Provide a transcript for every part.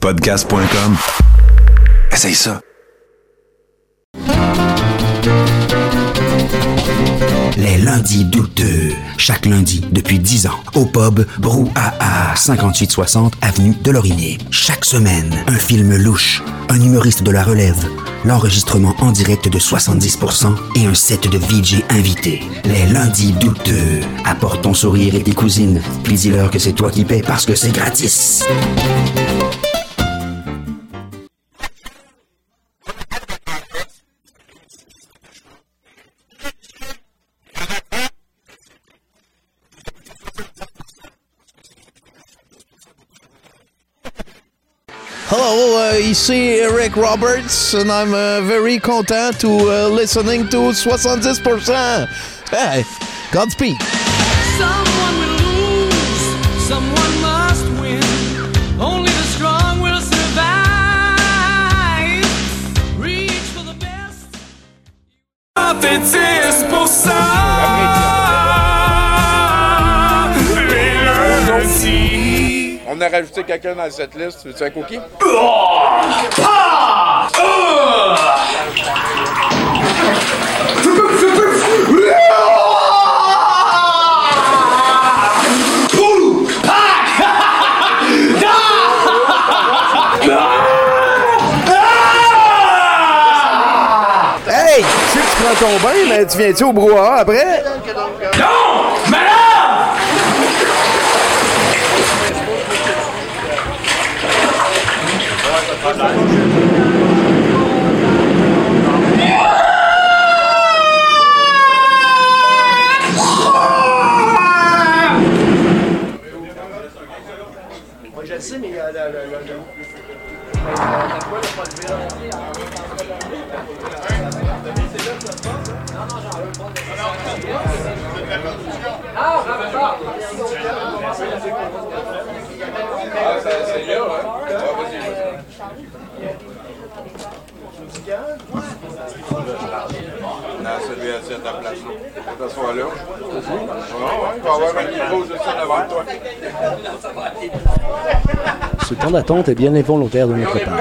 Podcast.com. Essaye ça. Les lundis douteux. Chaque lundi, depuis 10 ans, au pub Brouhaha, 5860 Avenue de Lorimier. Chaque semaine, un film louche, un humoriste de la relève, l'enregistrement en direct de 70% et un set de VJ invités. Les lundis douteux. Apporte ton sourire et tes cousines, puis dis-leur que c'est toi qui paies parce que c'est gratis. Ici Eric Roberts, and I'm uh, very content to uh, listening to 70%. Hey, Godspeed. Someone will lose, someone must win. Only the strong will survive. Reach for the best. On a rajouté quelqu'un dans cette liste. Tu veux-tu un cookie? Hey, tu sais que tu prends ton bain, mais tu viens-tu au brouhaha après? C'est là, hein? Vas-y. Non, celui assis à ta place. là. T'assois là. Non, ouais, il va avoir un micro juste devant toi. Ce temps d'attente est bien involontaire de notre part.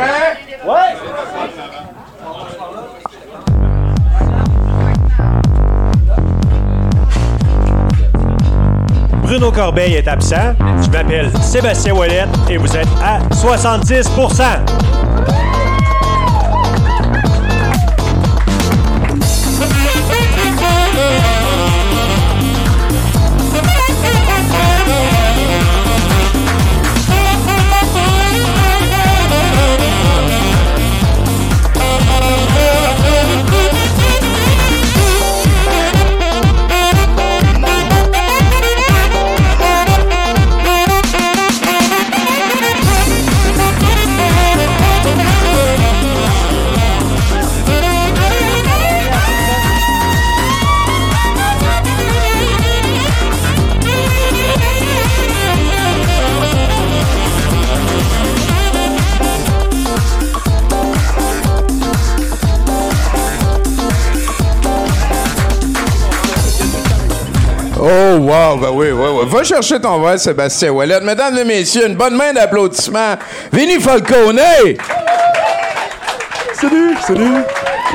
Bruno Corbeil est absent. Je m'appelle Sébastien Ouellet et vous êtes à 70 wow, ben oui, oui, oui. Va chercher ton verre, Sébastien Wallet. Mesdames et messieurs, une bonne main d'applaudissements. Vinny Falcone! Salut, salut.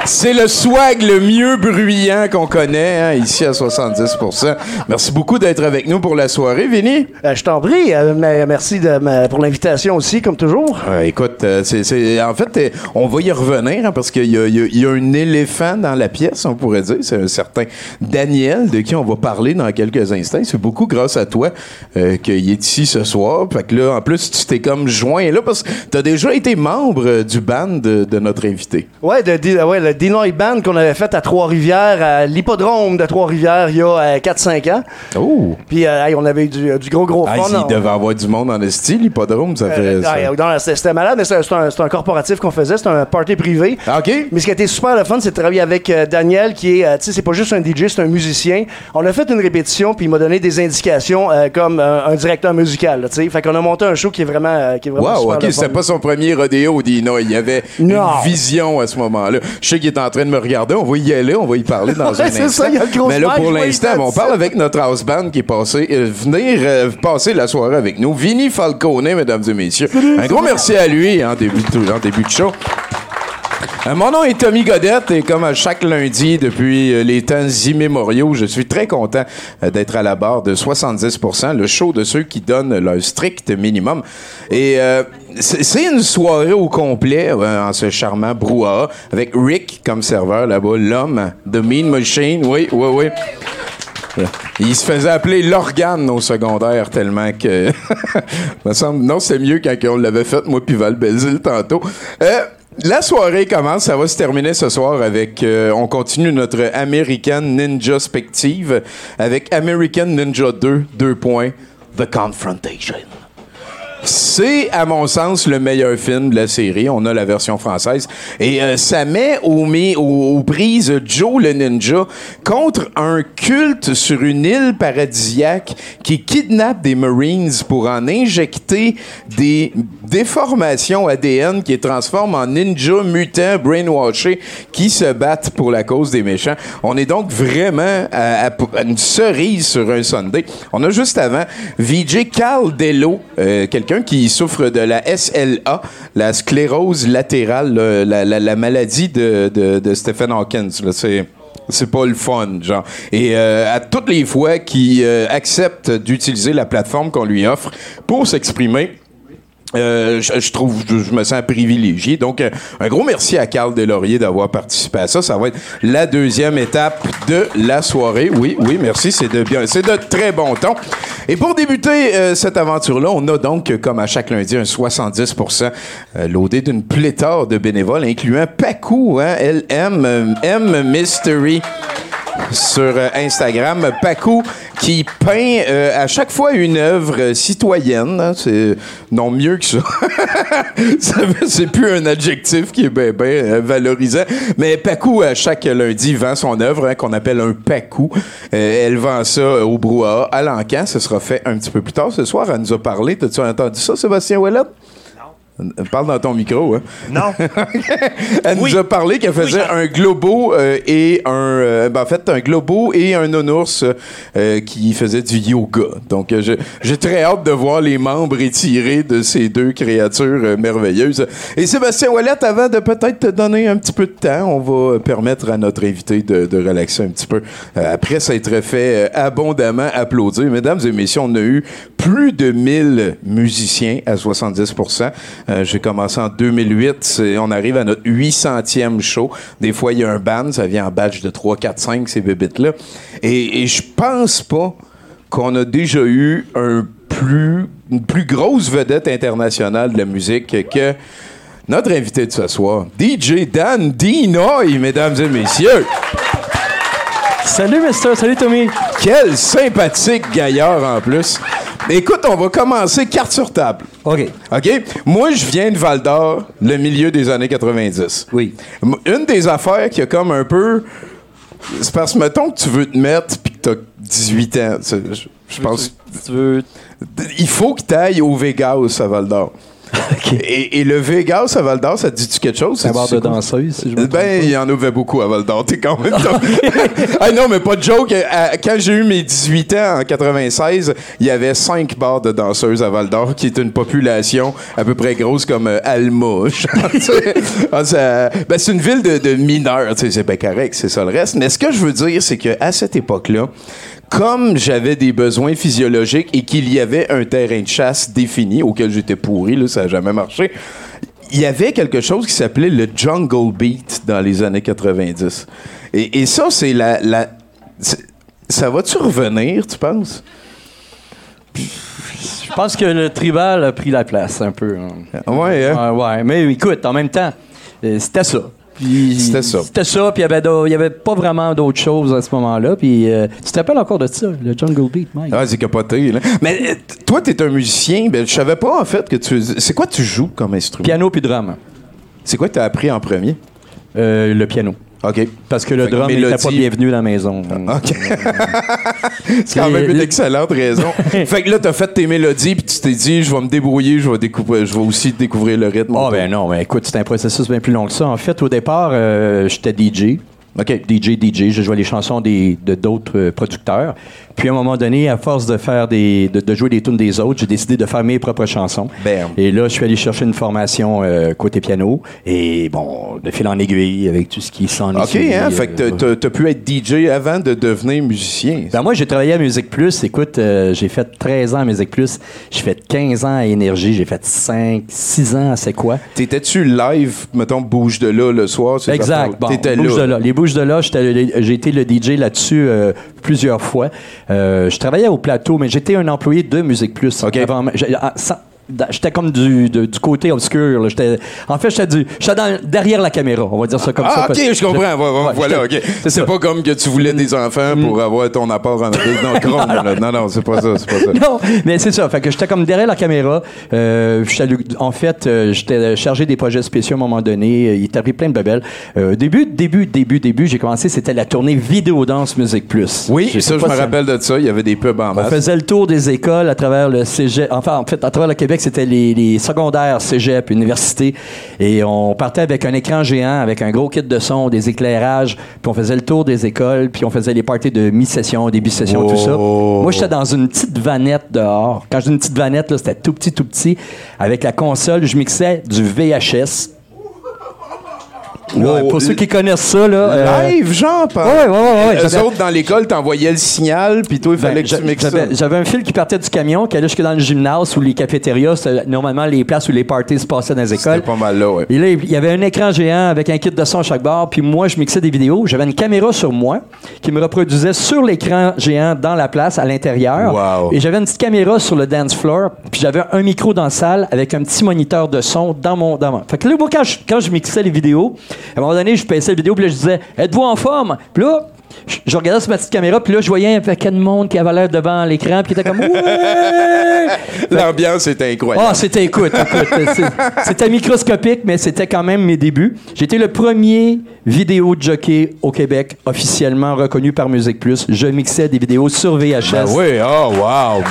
C'est le swag le mieux bruyant qu'on connaît, hein, ici à 70% Merci beaucoup d'être avec nous pour la soirée, Vinny. Euh, je t'en prie. euh, mais merci de, pour l'invitation aussi, comme toujours. Ouais, écoute, euh, c'est, c'est- en fait, euh, on va y revenir hein, parce qu'il y a, y y un éléphant dans la pièce, on pourrait dire. C'est un certain Daniel de qui on va parler dans quelques instants. C'est beaucoup grâce à toi euh, qu'il est ici ce soir. Fait que là, en plus, tu t'es comme joint là parce que tu as déjà été membre euh, du band de, de notre invité. Ouais, de, ouais, le Dinoy Band qu'on avait fait à Trois-Rivières, à l'hippodrome de Trois-Rivières, il y a euh, 4-5 ans. Oh! Puis, euh, hey, on avait eu du, du gros, gros Ah, fun. il On- devait avoir du monde dans le style, l'hippodrome, ça fait. Euh, ah, c'était malade, mais c'était c'était un, corporatif qu'on faisait, c'était un party privé. Ah, OK? Mais ce qui a été super le fun, c'est de travailler avec euh, Daniel, qui est, euh, tu sais, c'est pas juste un DJ, c'est un musicien. On a fait une répétition, puis il m'a donné des indications euh, comme euh, un directeur musical, tu sais. Fait qu'on a monté un show qui est vraiment, euh, qui est vraiment Wow, super ok, c'était pas son premier rodéo, Dino. Il y avait Non. une vision à ce moment-là. Je sais qu'il est en train de me regarder. On va y aller, on va y parler dans un instant. ça, y a le gros Mais là, pour l'instant, on parle avec notre house band qui est passé, euh, venir euh, passer la soirée avec nous. Vinny Falcone, mesdames et messieurs. Un gros merci à lui en début de, en début de show. Euh, Mon nom est Tommy Godette et comme à chaque lundi depuis euh, les temps immémoriaux, je suis très content euh, d'être à la barre de 70%, le show de ceux qui donnent leur strict minimum. Et c'est une soirée au complet en ce charmant brouhaha avec Rick comme serveur là-bas, l'homme, The Mean Machine, oui, oui, oui. Il se faisait appeler l'organe au secondaire tellement que. me semble, non, c'est mieux quand on l'avait fait, moi puis Val tantôt. La soirée commence, ça va se terminer ce soir avec. euh, on continue notre American Ninja Spective avec American Ninja 2, deux points, The Confrontation. C'est, à mon sens, le meilleur film de la série. On a la version française. Et euh, ça met aux, mi- aux- aux prises Joe le ninja contre un culte sur une île paradisiaque qui kidnappe des Marines pour en injecter des déformations ADN qui les transforment en ninja mutants brainwashés qui se battent pour la cause des méchants. On est donc vraiment à une cerise sur un Sunday. On a juste avant VJ Carl Dello, euh, quelqu'un qui souffre de la SLA, la sclérose latérale, la, la- la maladie de, de- Stephen Hawkins. C'est c'est pas le fun, genre. Et euh, à toutes les fois qu'il euh, accepte d'utiliser la plateforme qu'on lui offre pour s'exprimer, euh, je, je trouve, je, je me sens privilégié. Donc, euh, un gros merci à Carl Delaurier d'avoir participé à ça. Ça va être la deuxième étape de la soirée. Oui, oui, merci. C'est de bien, c'est de très bon ton. Et pour débuter euh, cette aventure-là, on a donc, comme à chaque lundi, un 70% euh, loadé d'une pléthore de bénévoles, incluant Pacou, hein, LM, M Mystery sur euh, Instagram. Pacou qui peint euh, à chaque fois une œuvre euh, citoyenne. hein, c'est non mieux que ça. C'est plus un adjectif qui est bien valorisant. Mais Pacou, à chaque lundi, vend son œuvre hein, qu'on appelle un Pacou. Euh, elle vend ça au brouhaha à l'encan. Ce sera fait un petit peu plus tard ce soir. Elle nous a parlé. T'as-tu entendu ça, Sébastien Ouellet? Parle dans ton micro, hein. Non. Elle Oui. nous a parlé qu'elle faisait Oui, un globo euh, et un. euh, ben, en fait, un globo et un nounours euh, qui faisait du yoga. Donc, euh, j'ai très hâte de voir les membres étirés de ces deux créatures merveilleuses. Et Sébastien Wallet, avant de peut-être te donner un petit peu de temps, on va permettre à notre invité de, de relaxer un petit peu. Après s'être fait abondamment applaudir, mesdames et messieurs, on a eu plus de 1000 musiciens à 70 euh, J'ai commencé en 2008. c'est- On arrive à notre 800e show. Des fois, il y a un band, ça vient en badge de 3, 4, 5, ces bébites-là. Et, et je pense pas qu'on a déjà eu un plus, une plus grosse vedette internationale de la musique que notre invité de ce soir, DJ Dan Dinoy, mesdames et messieurs. Salut, Mister. Salut, Tommy. Quel sympathique gaillard en plus. Écoute, on va commencer carte sur table. OK. OK? Moi, je viens de Val d'Or, le milieu des années 90. Oui. Une des affaires qui a comme un peu. C'est parce que, mettons que tu veux te mettre puis que t'as 18 ans. Je, pense. Tu veux. Il faut que tu ailles au Vegas à Val d'Or. Et, et le Vegas à Val d'Or, ça te dit-tu quelque chose? C'est un bar C'est de danseuse, si je me Ben, il y en avait beaucoup à Val d'Or. T'es quand même. ah non, mais pas de joke. À- Quand j'ai eu mes 18 ans en 96, il y avait 5 bars de danseuses à Val d'Or, qui est une population à peu près grosse comme euh, Alma. Ah, ça- ben, c'est une ville de, de mineurs. C'est bien correct, c'est ça le reste. Mais ce que je veux dire, c'est qu'à cette époque-là, comme j'avais des besoins physiologiques et qu'il y avait un terrain de chasse défini auquel j'étais pourri, là, ça n'a jamais marché, il y avait quelque chose qui s'appelait le jungle beat dans les années 90. Et, et ça, c'est la... ça va-tu revenir, tu penses? Je pense que le tribal a pris la place un peu. hein. Ouais, hein? Ouais, ouais. Mais écoute, en même temps, euh, c'était ça. Puis- C'était ça. C'était ça, puis il y avait pas vraiment d'autres choses à ce moment-là. Puis euh, tu te rappelles encore de ça, le Jungle Beat, Mike? Ah, c'est capoté, là. Mais euh, toi, t'es un musicien. Ben, je savais pas, en fait, que tu... C'est quoi tu joues comme instrument? Piano puis drum. C'est quoi que t'as appris en premier? Euh, le piano. OK. Parce que le drum n'était pas bienvenu dans la maison. OK. c'est quand même une excellente raison. fait que là, t'as fait tes mélodies, puis tu t'es dit, je vais me débrouiller, je vais, découvrir, je vais aussi découvrir le rythme. Ah ben non, mais écoute, c'est un processus bien plus long que ça. En fait, au départ, euh, j'étais DJ. OK. DJ, DJ, je jouais les chansons des, de d'autres euh, producteurs. Puis à un moment donné, à force de faire des, de, de jouer des tunes des autres, j'ai décidé de faire mes propres chansons. Bam. Et là, je suis allé chercher une formation euh, côté piano. Et bon, de fil en aiguille, avec tout ce qui s'en est OK, suivi, hein? euh, Fait que t'as- t'as- pu être DJ avant de devenir musicien. ben moi, j'ai travaillé à Musique Plus. Écoute, euh, j'ai fait 13 ans à Musique Plus. J'ai fait 15 ans à Énergie. J'ai fait 5, 6 ans à C'est quoi? T'étais-tu live, mettons, bouge de là le soir? Exact. Bon, là. de là. Les bouges de là, j'ai été le DJ là-dessus euh, plusieurs fois. Euh, je travaillais au plateau, mais j'étais un employé de Musique Plus. Avant- J'étais comme du, de- du côté obscur. là. J'étais- en fait, j'étais dans- derrière la caméra. On va dire ça comme ça. Ah, parce- ok, je comprends. Ouais, voilà, ok. C'est ça. Mm. pas comme que tu voulais des enfants pour avoir ton apport en non, Chrome, là. non, non, c'est pas ça, c'est pas ça. Non, mais c'est ça. Fait que j'étais comme derrière la caméra. Euh, en fait, euh, j'étais chargé des projets spéciaux à un moment donné. Euh, Il est arrivé plein de bebelles. Euh, début, début, début, début, j'ai commencé, c'était la tournée Vidéo Danse Musique Plus. Oui, ça, je me rappelle de ça. Il y avait des pubs en On masse. faisait le tour des écoles à travers le cégep. Enfin, en fait, à travers le Québec, c'était les, les secondaires, cégep, université. Et on partait avec un écran géant, avec un gros kit de son, des éclairages. Puis on faisait le tour des écoles. Puis on faisait les parties de mi-session, début de session, tout ça. Moi, j'étais dans une petite vanette dehors. Quand je dis une petite vanette, là, c'était tout petit, tout petit. Avec la console, je mixais du VHS. Là, Wow. pour ceux qui connaissent ça, là. euh, Live, genre, ouais, Eux j'avais- autres, dans l'école, t'envoyais le signal, puis toi, il Ben, fallait que tu mixes ça. j'avais, un fil qui partait du camion, qui allait jusque dans le gymnase ou les cafétérias. C'était normalement les places où les parties se passaient dans les C'était écoles. pas mal là, ouais. Et là, il y avait un écran géant avec un kit de son à chaque barre, puis moi, je mixais des vidéos. J'avais une caméra sur moi qui me reproduisait sur l'écran géant dans la place, à l'intérieur. Wow. Et j'avais une petite caméra sur le dance floor, puis j'avais un micro dans la salle avec un petit moniteur de son dans mon... Dans mon... Fait que là, moi, quand je, quand je mixais les vidéos, à un moment donné, je passais la vidéo, puis là, je disais « Êtes-vous en forme? » Puis là, je, regardais sur ma petite caméra, puis là, je voyais un paquet de monde qui avait l'air devant l'écran, puis qui était comme « Ouais! » L'ambiance était incroyable. Ah, c'était, écoute, écoute, c'était microscopique, mais c'était quand même mes débuts. J'étais le premier vidéo jockey au Québec officiellement reconnu par Musique Plus. Je mixais des vidéos sur VHS. Ben oui, oh, wow.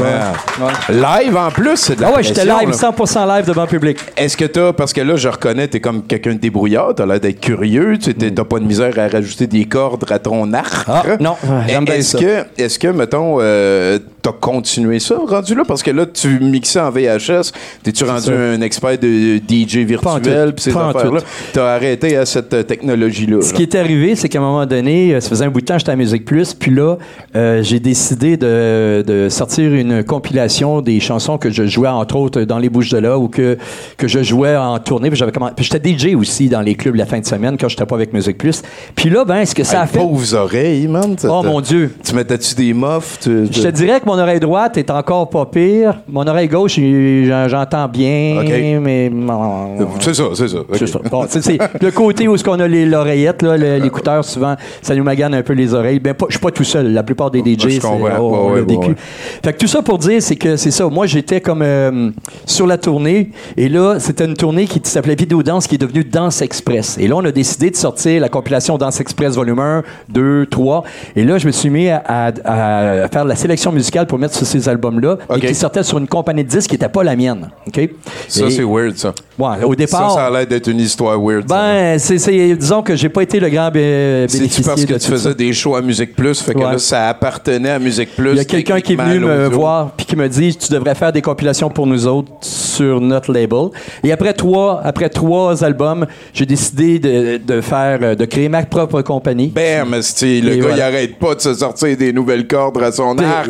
Live en plus, c'est de la Ah ouais, j'étais live, là. 100% live devant le public. Est-ce que t'as, parce que là, je reconnais, t'es comme quelqu'un de débrouillard, t'as l'air d'être curieux, tu t'es- t'as pas de misère à rajouter des cordes à ton arc. Ah, non, j'aime bien Est-ce ça. que, est-ce que, mettons, euh, t'as continué ça, rendu là? Parce que là, tu mixais en VHS, t'es-tu rendu ça. un expert de DJ Pas en virtuel, pis ces Pas en affaires-là? tout. T'as arrêté à cette euh, technologie-là. Ce là. qui est arrivé, c'est qu'à un moment donné, euh, ça faisait un bout de temps que j'étais à Musique Plus, puis là, euh, j'ai décidé de, de sortir une compilation des chansons que je jouais, entre autres, dans les Bouches de là, ou que, que je jouais en tournée. Puis j'avais puis j'étais DJ aussi dans les clubs la fin de semaine, quand j'étais pas avec Musique Plus. Puis là, ben, ce que ça Hey, a fait... pauvres oreilles, man. Oh mon Dieu! Tu mettais-tu des muffs? tu- Je te dirais que mon oreille droite est encore pas pire. Mon oreille gauche, j'en- j'entends bien, mais... C'est ça, c'est ça. ok. C'est ça. Bon, tu sais, c'est le côté où ce qu'on a les l'oreillette, l'écouteur, souvent, ça nous magane un peu les oreilles. Ben, je suis pas tout seul. La plupart des DJ, je c'est- oh, Ouais, on ouais, ouais. Fait que tout ça pour dire, c'est que c'est ça. Moi, j'étais comme euh, sur la tournée, et là, c'était une tournée qui s'appelait Vidéo Danse, qui est devenue Danse Express. Et là, on a décidé de sortir la compilation Danse Express volume 1, 2, 3. Et là, je me suis mis à, à- à faire la sélection musicale pour mettre sur ces albums-là, OK. et qui sortaient sur une compagnie de disques qui n'était pas la mienne. OK? Ça, c'est weird, ça. Ouais, au départ. Ça, ça a l'air d'être une histoire weird. Ben, c'est, c'est- disons que j'ai pas été le grand bé- bénéficiaire parce que tu faisais ça. des shows à Musique Plus, fait que Ouais. là, ça appartenait à Musique Plus. Il y a quelqu'un qui est venu me voir puis qui me dit tu devrais faire des compilations pour nous autres sur notre label. Et après trois, après trois albums, j'ai décidé de, de faire, euh, de créer ma propre compagnie. Bam, esti, le gars, voilà. il arrête pas de se sortir des nouvelles cordes à son arc.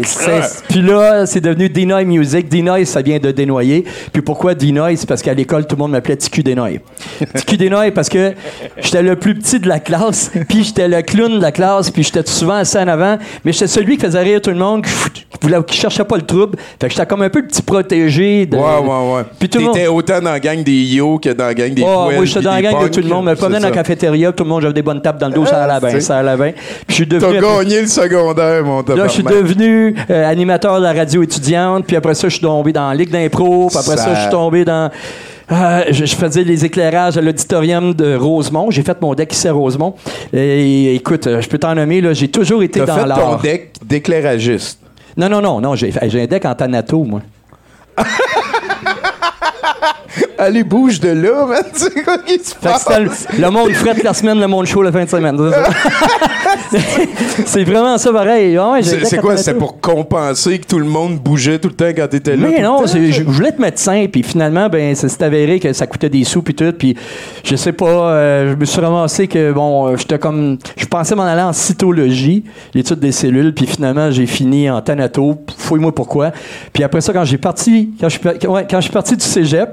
Puis là, c'est devenu Denoy Music. Denoy, ça vient de dénoyer. Puis pourquoi Denoy? C'est parce qu'à l'école, tout le monde m'appelait TQ Denoy. TQ Denoy parce que j'étais le plus petit de la classe, puis j'étais le clown de la classe, puis j'étais souvent assis en avant, mais j'étais celui qui faisait rire tout le monde, qui, qui, voulait- qui cherchait pas le trouble. Fait que j'étais comme un peu le petit protégé. De... Ouais, ouais, ouais. Puis tout. T'étais autant dans la gang des yo que dans la gang des Oh, moi, j'étais dans la gang de tout le monde. Je me promenais dans la cafétéria, tout le monde, j'avais des bonnes tapes dans le dos, ça allait bien, ça allait bien. Puis je suis T'as devenu... gagné le secondaire, mon Là, je suis devenu euh, animateur de la radio étudiante, puis après ça, je suis tombé dans la Ligue d'impro, puis après ça, Ça- je suis tombé dans Euh, je, je faisais les éclairages à l'auditorium de Rosemont. J'ai fait mon deck ici à Rosemont. Et écoute, euh, je peux t'en nommer, là, j'ai toujours été dans fait ton l'art. deck d'éclairagiste. Non, non, non, non, j'ai j'ai un deck en Thanato, moi. Allez, bouge de là, man. C'est quoi qui se passe? le, le monde frette la semaine, le monde chaud la fin de semaine. C'est. C'est vraiment ça pareil. Ouais, un C'est c'est quoi? C'était pour compenser que tout le monde bougeait tout le temps quand t'étais là? Mais non, c'est- je, voulais être médecin, puis finalement, ben, ça s'est avéré que ça coûtait des sous, puis tout, puis je sais pas, euh, je me suis ramassé que, bon, euh, j'étais comme, je pensais m'en aller en cytologie, l'étude des cellules, puis finalement, j'ai fini en thanato, fouille-moi pourquoi. Puis après ça, quand j'ai parti, quand je, ouais, quand je suis parti du cégep,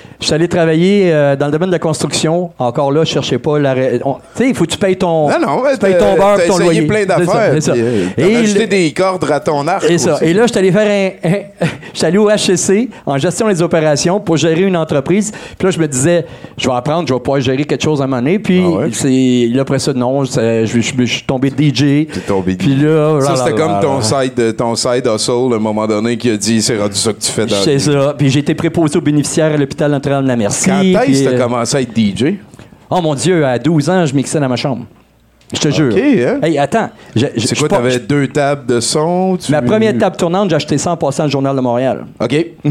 je suis allé travailler euh, dans le domaine de la construction. Encore là, je cherchais pas la... Tu sais, il faut que tu payes ton... Non, non, tu payes ton beurre, ton essayé loyer. plein d'affaires. c'est ça. euh, Et acheté le- des cordes à ton arc. et ça. Et là, je suis allé faire un. un- je suis allé au HCC en gestion des opérations pour gérer une entreprise. Puis là, je me disais, je vais apprendre, je vais pouvoir gérer quelque chose à un moment donné. Puis Ah ouais? c'est là, après ça, non, c'est- je, je- je suis tombé DJ. Tombé Puis là, Ça, c'était comme ton là. side, ton side hustle, à un moment donné, qui a dit c'est rendu ça que tu fais dans C'est ça. Puis j'ai été préposé aux bénéficiaires à l'hôpital Notre-Dame de la Merci. Quand est-ce que euh, t'as commencé à être DJ? Oh mon Dieu, à 12 ans, je mixais dans ma chambre. Je te jure. hein? Hey, attends. C'est quoi, t'avais deux tables de son? tu- Ma première table tournante, j'ai acheté ça en passant le Journal de Montréal. OK.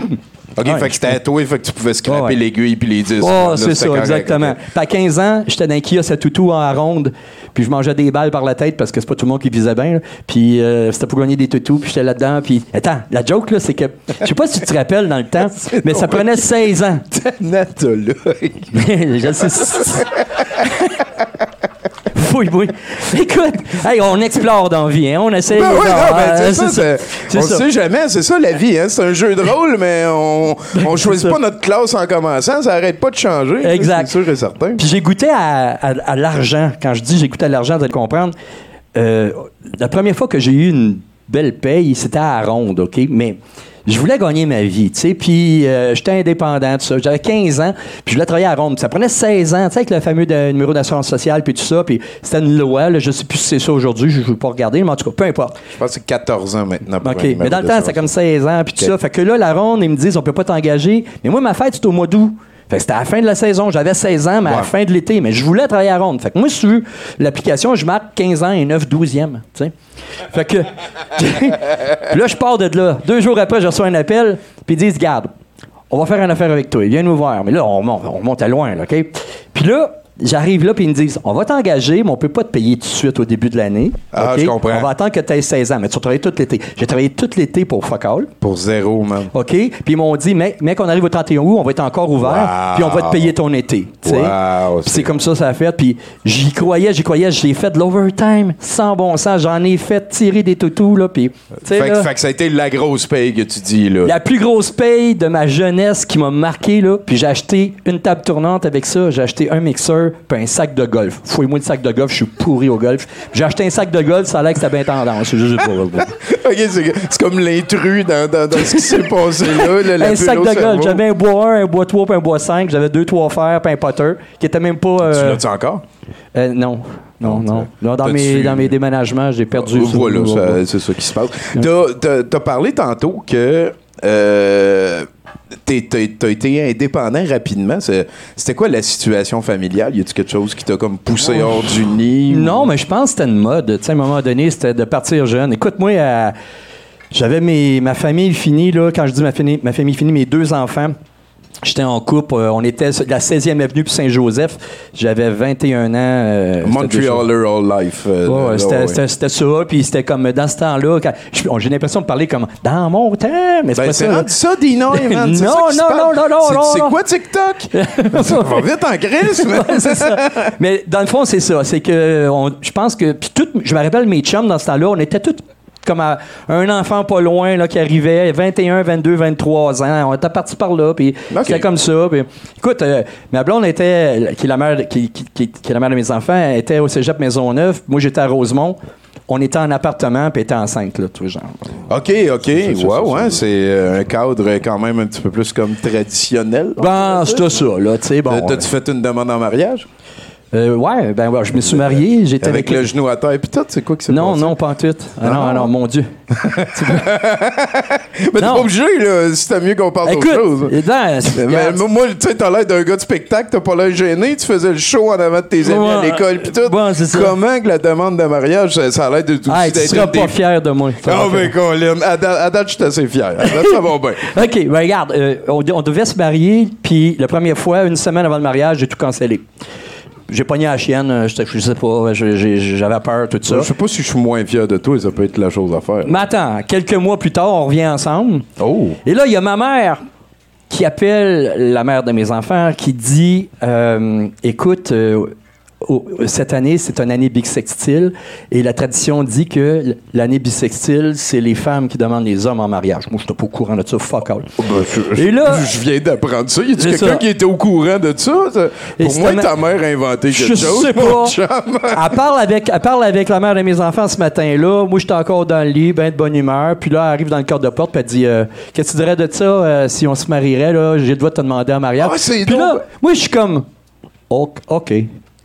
OK, Ouais, fait que c'était à toi, fait que tu pouvais scraper Ouais, ouais. l'aiguille puis les disques. Oh, c'est ça, exactement. Puis à 15 ans, j'étais dans un kiosque à toutou en ronde, puis je mangeais des balles par la tête parce que c'est pas tout le monde qui visait bien. là. Puis euh, c'était pour gagner des toutous, puis j'étais là-dedans. Puis attends, la joke, là, c'est que, je sais pas si tu te rappelles dans le temps, mais ça prenait 16 ans. Nathalie. je sais. Oui, oui. Écoute, hey, on explore dans la vie, hein? on essaie. Ben oui, non, ben, c'est ça, c'est on ça. sait jamais, c'est ça la vie, hein? c'est un jeu de rôle, mais on, on choisit ça. pas notre classe en commençant, ça arrête pas de changer. Exact. C'est sûr et certain. Puis j'ai goûté à, à- à l'argent. Quand je dis j'ai goûté à l'argent, vous allez comprendre. Euh, la première fois que j'ai eu une belle paye, c'était à la ronde, OK? Mais je voulais gagner ma vie, tu sais. Puis euh, j'étais indépendant, tout ça. J'avais 15 ans, puis je voulais travailler à ronde. Ça prenait 16 ans, tu sais, avec le fameux de- numéro d'assurance sociale, puis tout ça. Puis c'était une loi, là, je sais plus si c'est ça aujourd'hui, je ne veux pas regarder, mais en tout cas, peu importe. Je pense que c'est 14 ans maintenant. pour OK. Mais dans le temps, c'était comme 16 ans, puis tout ça. Fait que là, la ronde, ils me disent, on peut pas t'engager. Mais moi, ma fête, c'est au mois d'août. Fait que c'était à la fin de la saison. J'avais 16 ans, mais à la Ouais. fin de l'été. Mais je voulais travailler à ronde. Fait que moi, veux, l'application, je marque 15 ans et 9 12e. Tu sais. Fait que. puis là, je pars de là. Deux jours après, je reçois un appel, puis ils disent, garde, on va faire une affaire avec toi. Viens nous voir. Mais là, on monte, on monte à loin, là, OK? Puis là, j'arrive là, puis ils me disent, on va t'engager, mais on peut pas te payer tout de suite au début de l'année. Ah, je comprends. On va attendre que tu aies 16 ans, mais tu vas travailler tout l'été. J'ai travaillé tout l'été pour Fuck All. Pour zéro, man. OK? Puis ils m'ont dit, mec, mec, on arrive au 31 août, on va être encore ouvert, Wow. puis on va te payer ton été. Wow, Puis c'est comme ça, ça a fait. Puis j'y croyais, j'y croyais, j'ai fait de l'overtime sans bon sens. J'en ai fait tirer des toutous, là. Puis, là, fait que ça a été la grosse paye que tu dis, là. la plus grosse paye de ma jeunesse qui m'a marqué, là. Puis j'ai acheté une table tournante avec ça. J'ai acheté un mixeur, puis un sac de golf. Fouille-moi le sac de golf, je suis pourri au golf. J'ai acheté un sac de golf, ça a l'air que c'était bien tendance. C'est juste pour- OK, c'est comme l'intrus dans, dans, dans ce qui s'est passé là. un sac de golf. J'avais un bois 1, un bois 3, puis un bois 5. J'avais deux, trois fers, puis un potter, qui était même pas. Tu euh, l'as-tu encore? euh, non. Non, non. Là, dans, mes, dans mes déménagements, j'ai perdu ça. Voilà, ça- ouais. c'est ça qui se passe. T'as- t'as parlé tantôt que euh, t'as été indépendant rapidement. C'était quoi la situation familiale? Y a-tu quelque chose qui t'a comme poussé hors du nid? Non, mais je pense que c'était une mode. À un moment donné, c'était de partir jeune. Écoute-moi, à- j'avais ma famille finie, là, quand je dis ma famille, ma famille finie, mes deux enfants. J'étais en couple, euh, on était sur la 16e avenue puis Saint-Joseph. J'avais 21 ans. euh. Montrealer All Life. euh, c'était, ouais. ça, puis c'était comme dans ce temps-là, j'ai l'impression de parler comme dans mon temps, mais c'est Ben, pas ça. rendu ça, Dino, Non, non, non, non, non, C'est- non, C'est non. quoi TikTok? ça va vite en crise, c'est ça. Mais dans le fond, c'est ça. C'est que on- je pense que. Puis tout, je me rappelle mes chums dans ce temps-là, on était tous comme à- un enfant pas loin là, qui arrivait, 21, 22, 23 ans. On était partis par là, puis c'était comme ça. Écoute, euh, ma blonde était, qui est, la mère, qui, qui- qui- qui est la mère de mes enfants, elle était au cégep Maisonneuve. Moi, j'étais à Rosemont. On était en appartement, puis était enceinte, là, tout genre. OK, OK. Ouais, ouais, c'est euh, un cadre quand même un petit peu plus comme traditionnel. Ben, c'était ça, là, tu sais, bon. Euh, T'as-tu fait une demande en mariage? Euh, ouais, ben ouais, je me suis marié, j'étais Avec avec, le genou à terre puis tout, c'est quoi qui s'est Non, passé? non, pas en tout. Ah non, ah non, mon Dieu. Mais t'es pas obligé, là, si t'as mieux qu'on parle d'autre chose. dans- Mais moi, tu sais, t'as l'air d'un gars de spectacle, t'as pas l'air gêné, tu faisais le show en avant de tes amis à l'école pis tout. ouais, c'est ça. Comment que la demande de mariage, ça, ça a l'air de tout hey, tu seras pas fier de moi. Ah, ben, Colin, à date, à date, je suis assez fier. À date, ça va bien. OK, ben regarde, euh, on, on devait se marier, puis la première fois, une semaine avant le mariage, j'ai tout cancellé. J'ai pogné la chienne, euh, j'étais- je sais pas, je- j'avais peur, tout ça. Je sais pas si je suis moins fier de toi, ça peut être la chose à faire. Mais attends, quelques mois plus tard, on revient ensemble. Oh! Et là, il y a ma mère qui appelle la mère de mes enfants, qui dit euh, Écoute, euh, cette année, c'est une année bisextile, et la tradition dit que l'année bisextile, c'est les femmes qui demandent les hommes en mariage. Moi, je suis pas au courant de ça, fuck all. Ben, je, Et là- je viens d'apprendre ça. Y C'est quelqu'un qui était au courant de ça? Pour moi, ta mère a inventé quelque Je chose. sais pas. Elle parle, avec, elle parle avec la mère de mes enfants ce matin-là. Moi, j'étais encore dans le lit, ben de bonne humeur. Puis là, elle arrive dans le cadre de porte, puis elle dit euh, Qu'est-ce que tu dirais de ça euh, si on se marierait J'ai le droit de te demander en mariage. Ah, Puis là, moi, je suis comme Ok. ok.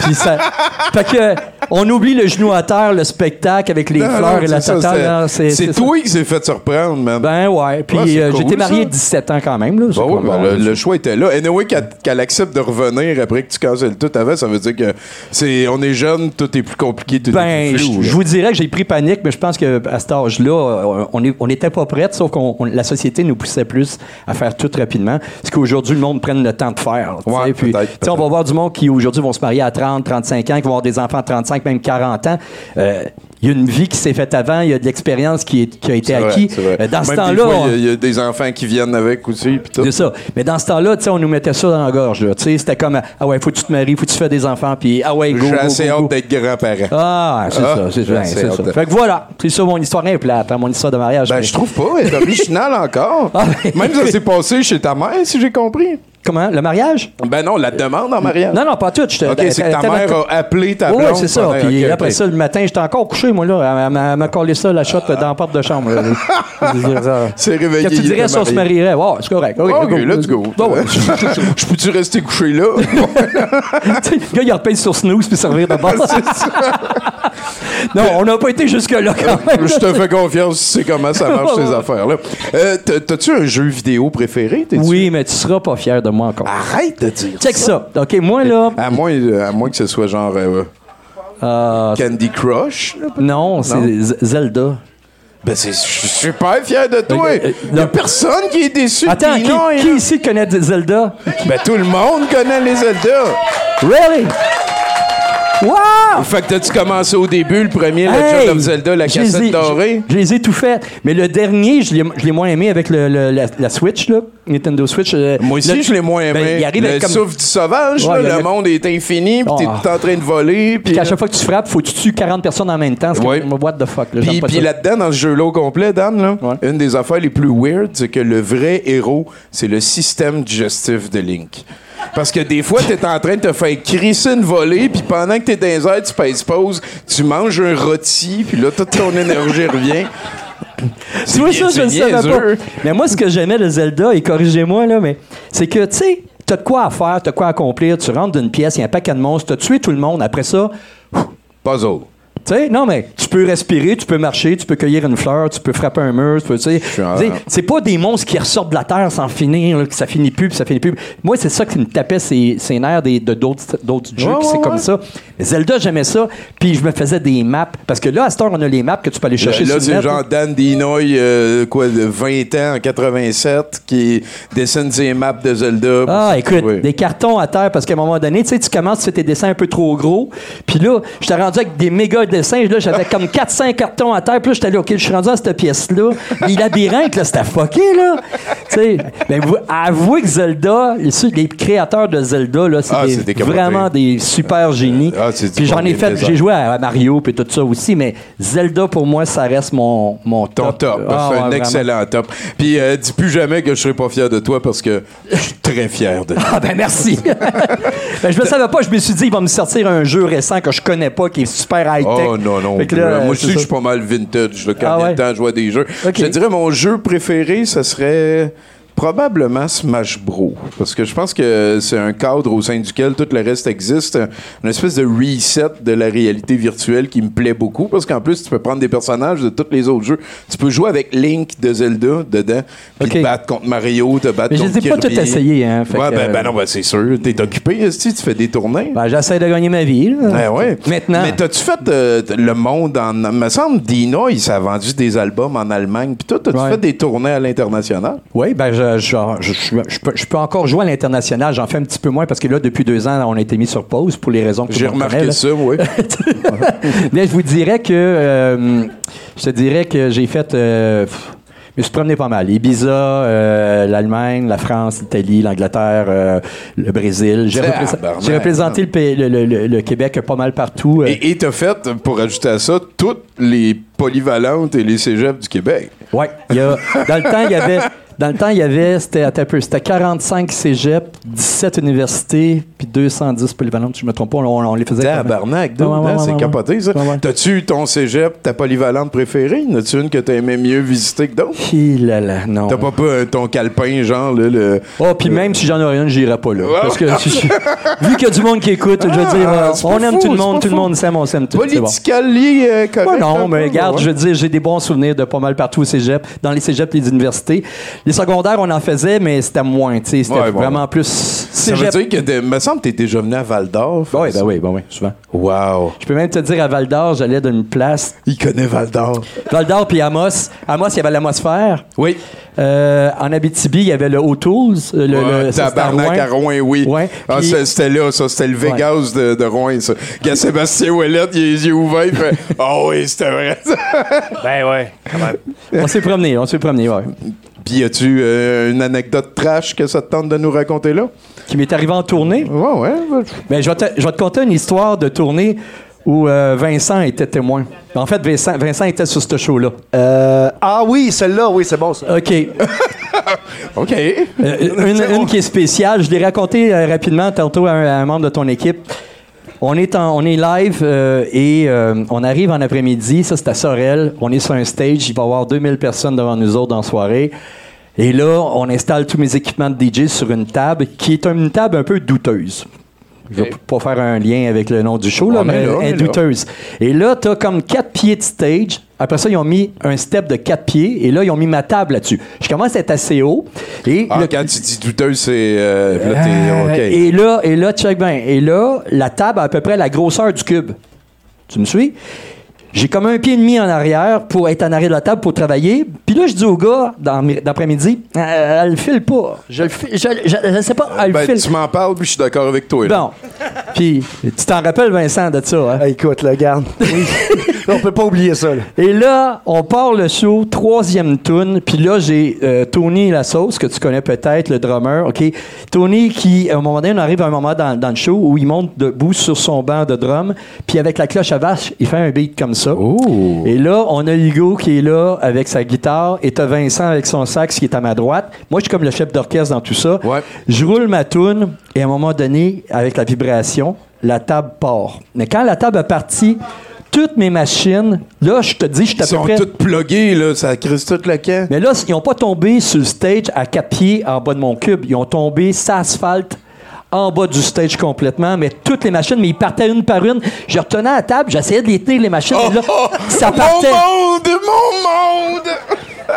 Puis ça. Fait que, on oublie le genou à terre, le spectacle avec les Non, fleurs non, et la ça, totale. c'est- Non, c'est- C'est c'est ça. toi qui s'est fait surprendre, man. Ben ouais. Puis Ouais, c'est euh, cool, j'étais marié ça. 17 ans quand même. Là. C'est Bah oui, pas ben, le, choix était là. Anyway, qu'elle qu'elle accepte de revenir après que tu cancelles tout avant, ça veut dire que c'est on est jeune, tout est plus compliqué, tout est Ben, plus je flou. je là. vous dirais que j'ai pris panique, mais je pense qu'à cet âge-là, euh, on est- on n'était pas prêts, sauf que la société nous poussait plus à faire tout rapidement. Ce qu'aujourd'hui, le monde prenne le temps de faire. tu sais. Ouais, Puis, peut-être, tu sais, on va voir du monde qui aujourd'hui vont se marier à 30, 35 ans, qui vont avoir des enfants à 35, même 40 ans. Euh, Il y a une vie qui s'est faite avant, il y a de l'expérience qui, est- qui a été acquise. Euh, Dans ce temps-là, il y a- des enfants qui viennent avec aussi. c'est ça. Mais dans ce temps-là, on nous mettait ça dans la gorge. C'était comme Ah ouais, faut que tu te maries, faut que tu fasses des enfants, puis Ah ouais, go, J'ai assez hâte d'être grand-parent. Ah, c'est Ah, ça, c'est ça. de- Fait que voilà, c'est ça mon histoire est plate, hein, mon histoire de mariage. Ben, je trouve pas. Elle est originale encore. Ah, Même ça s'est passé chez ta mère, si j'ai compris. Comment? Le mariage? Ben non, la demande en mariage. Non, non, pas tout. j'étais- OK, c'est que ta mère a appelé ta Oui, blonde. c'est ça. Puis après ça, le matin, j'étais encore couché, moi, là. Elle m'a- collé ça, la shot, dans la porte de chambre. C'est réveillé. Tu dirais si on se marierait? Ouais, c'est correct. OK, OK, let's go. Ouais. Je peux-tu rester couché là? Tu sais, le gars, il repèse sur snooze puis servir de base. non, on n'a pas été jusque-là quand même. Je te fais confiance, tu sais comment ça marche, ces affaires-là. Euh, t'as- T'as-tu un jeu vidéo préféré? Oui, mais tu seras pas fier de moi encore. Arrête de dire Check ça. OK, moi, là... À moins, à moins que ce soit genre euh, euh, Candy Crush. là. non, c'est Zelda. Ben, je suis super fier de toi. Euh, euh, Il y a non. personne qui est déçu. de Attends, qui, noms, hein. qui ici connaît Zelda? Ben, tout le monde connaît les Zelda. Really? Wow! Fait que t'as-tu commencé au début, le premier, Hey! Legend of Zelda, la Je cassette ai- dorée? Je, je les ai tout fait. Mais le dernier, je l'ai l'ai moins aimé avec le, le- la, la Switch, là. Nintendo Switch. euh, Moi aussi, le- je l'ai moins aimé. Ben, il arrive le comme- souffle du sauvage, Ouais, là, le le- monde est infini, puis t'es Ah. tout en train de voler. Puis à chaque fois que tu frappes, faut que tu tues 40 personnes en même temps. C'est Ouais. what the fuck, là, Puis, là-dedans, dans ce jeu-là au complet, Dan, là, Ouais. une des affaires les plus weird, c'est que le vrai héros, c'est le système digestif de Link. Parce que des fois, t'es en train de te faire crisser une volée, puis pendant que t'es dans les airs, tu pèses pause, tu manges un rôti, puis là, toute ton énergie revient. Tu vois ça, je le savais pas. Mais moi, ce que j'aimais de Zelda, et corrigez-moi, là, mais c'est que, tu sais, t'as de quoi à faire, t'as de quoi à accomplir, tu rentres d'une pièce, il y a un paquet de monstres, t'as tué tout le monde, après ça, Puzzle. Tu sais, non, mais tu peux respirer, tu peux marcher, tu peux cueillir une fleur, tu peux frapper un mur, tu peux, tu sais. C'est pas des monstres qui ressortent de la terre sans finir, là, que ça finit plus, puis ça finit plus. Moi, c'est ça qui me tapait ses, ses nerfs des- de d'autres d'autres jeux, Ouais, puis c'est ouais, comme ça. Mais Zelda, j'aimais ça, puis je me faisais des maps, parce que là, à cette heure, on a les maps que tu peux aller chercher Là, sur c'est genre Dan Dinoy, euh, quoi, de 20 ans, en 87, qui dessine ses maps de Zelda. Ah, écoute, Oui. des cartons à terre, parce qu'à un moment donné, tu sais, tu commences, tu fais tes dessins un peu trop gros. Puis là, je t'ai rendu avec des méga dessins. Là, j'avais comme 400 cartons à terre. Puis là, j'étais là, OK, je suis rendu à cette pièce-là. Les labyrinthes, là, c'était fucké, là. Tu sais, ben, vous, avouez que Zelda, les, créateurs de Zelda, là, c'est Ah, des- vraiment des super génies. Ah, puis j'en ai fait, j'ai joué à, Mario, puis tout ça aussi, mais Zelda, pour moi, ça reste mon, mon Ton top. top. Ah, c'est ouais, un vraiment. excellent top. Puis euh, dis plus jamais que je serai pas fier de toi parce que je suis très fier de toi. Ah ben merci. ben, je me savais pas, je me suis dit il va me sortir un jeu récent que je connais pas qui est super high tech. Oh non, non. Là, moi, je sais que je suis pas mal vintage. là, quand Ah il y a le temps, je vois des jeux. Je te dirais, mon jeu préféré, ce serait probablement Smash Bros. Parce que je pense que c'est un cadre au sein duquel tout le reste existe. Une espèce de reset de la réalité virtuelle qui me plaît beaucoup. Parce qu'en plus, tu peux prendre des personnages de tous les autres jeux. Tu peux jouer avec Link de Zelda dedans, puis te battre contre Mario, te battre Mais je contre les ai pas Kirby. tout essayé, hein. fait Ouais, que, ben, ben non, ben c'est sûr. T'es occupé, esti, tu fais des tournées. Ben, j'essaie de gagner ma vie. là. Ouais, ouais. Maintenant. Mais t'as-tu fait euh, le monde en. Me semble, Dino, il s'est vendu des albums en Allemagne. Puis toi, t'as-tu Ouais. fait des tournées à l'international? Oui, ben je, je, je, je- je peux, je peux encore jouer à l'international. J'en fais un petit peu moins parce que là, depuis deux ans, on a été mis sur pause pour les raisons que J'ai remarqué connaît, ça, oui. Mais je vous dirais que euh, je te dirais que j'ai fait. euh, je me suis promené pas mal. Ibiza, euh, l'Allemagne, la France, l'Italie, l'Angleterre, euh, le Brésil. J'ai représenté le, pays- le, le- le- le Québec pas mal partout. euh. Et et t'as fait, pour ajouter à ça, toutes les polyvalentes et les cégeps du Québec. A, dans le temps, il y avait. Dans le temps, il y avait, c'était, un peu, c'était 45 cégeps, 17 universités, puis 210 polyvalentes, si je me trompe pas, on, on les faisait. comme- Tabarnak, Ouais, ouais, hein, ouais, c'est capoté, ça. T'as-tu ton cégep, ta polyvalente préférée? N'as-tu une que t'aimais mieux visiter que d'autres? Hi là là, non. T'as pas pas ton calepin, genre, là, le... Oh, puis même si j'en aurais une, j'irais pas là. Parce que vu qu'il y a du monde qui écoute, je veux dire, Ah, c'est on aime fou, tout le monde, tout le monde s'aime, on s'aime tout. Politically euh, correct. Non, mais regarde, je veux dire, j'ai des bons souvenirs de pas mal partout au cégep, dans les cégeps, les universités. Les secondaires, on en faisait, mais c'était moins, tu sais, c'était vraiment plus Ça veut dire que, semble que t'es déjà venu à Val d'Or. Oui, ben oui, ben oui, souvent. Wow. Je peux même te dire, à Val d'Or, j'allais d'une place. Il connaît Val d'Or. Val d'Or puis Amos. Amos, il y avait l'atmosphère. Oui. Euh, en Abitibi, il y avait le O'Tools. Le, le, Ouais, ça, tabarnak à Rouen. Oui. Ouais, Ah, puis- c'était- là, ça. C'était le Vegas de, de Rouen, ça. Gars, Sébastien Ouellette, il a les yeux ouverts, il fait « Ah oui, c'était vrai. Ben ouais, quand même. On s'est promené, on s'est promené, ouais. » Puis, as-tu euh, une anecdote trash que ça te tente de nous raconter là? Qui m'est arrivé en tournée. Ouais, ouais. Ben, je, vais te, je vais te conter une histoire de tournée où euh, Vincent était témoin. En fait, Vincent, Vincent était sur ce show-là. Euh, ah oui, celle-là, oui, c'est bon ça. OK. OK. Euh, une, une qui est spéciale. Je l'ai raconté rapidement tantôt à un, à un membre de ton équipe. On est, en, on est live et on arrive en après-midi. Ça, c'est à Sorel. On est sur un stage. Il va y avoir 2000 personnes devant nous autres en soirée. Et là, on installe tous mes équipements de DJ sur une table qui est une table un peu douteuse. Je vais Ok. pas faire un lien avec le nom du show, là, On est mais là, on elle est est là. douteuse. Et là, tu as comme quatre pieds de stage. Après ça, ils ont mis un step de quatre pieds. Et là, ils ont mis ma table là-dessus. Je commence à être assez haut. Et Ah, le- quand tu dis douteuse, c'est... euh, là, euh, OK. Et là, et là, check bien. Et là, la table a à peu près la grosseur du cube. Tu me suis? J'ai comme un pied et demi en arrière pour être en arrière de la table pour travailler. Puis là, je dis au gars, dans, d'après-midi, Euh, elle le file pas. Je le file, je, je, je sais pas, elle le Ben, file. tu m'en parles, puis je suis d'accord avec toi. là. Bon. Puis, tu t'en rappelles, Vincent, de ça, hein? Ah, écoute, le garde. Oui. On peut pas oublier ça. là. Et là, on part le show, troisième tune. Puis là, j'ai euh, Tony La Sauce, que tu connais peut-être, le drummer. OK? Tony qui, à un moment donné, on arrive à un moment dans, dans le show où il monte debout sur son banc de drum. Puis avec la cloche à vache, il fait un beat comme ça. Et là, on a Hugo qui est là avec sa guitare. Et t'as Vincent avec son sax qui est à ma droite. Moi, je suis comme le chef d'orchestre dans tout ça. Ouais. Je roule ma tune. Et à un moment donné, avec la vibration, la table part. Mais quand la table est partie, toutes mes machines, là, je te dis, je à Ils sont près. toutes pluguées, là. Ça crise tout le camp. Mais là, ils n'ont pas tombé sur le stage à quatre pieds en bas de mon cube. Ils ont tombé sur asphalte en bas du stage complètement, mais toutes les machines, mais ils partaient une par une. Je retenais à la table, j'essayais de les tenir, les machines, mais là, ça partait. Mon monde! Mon monde!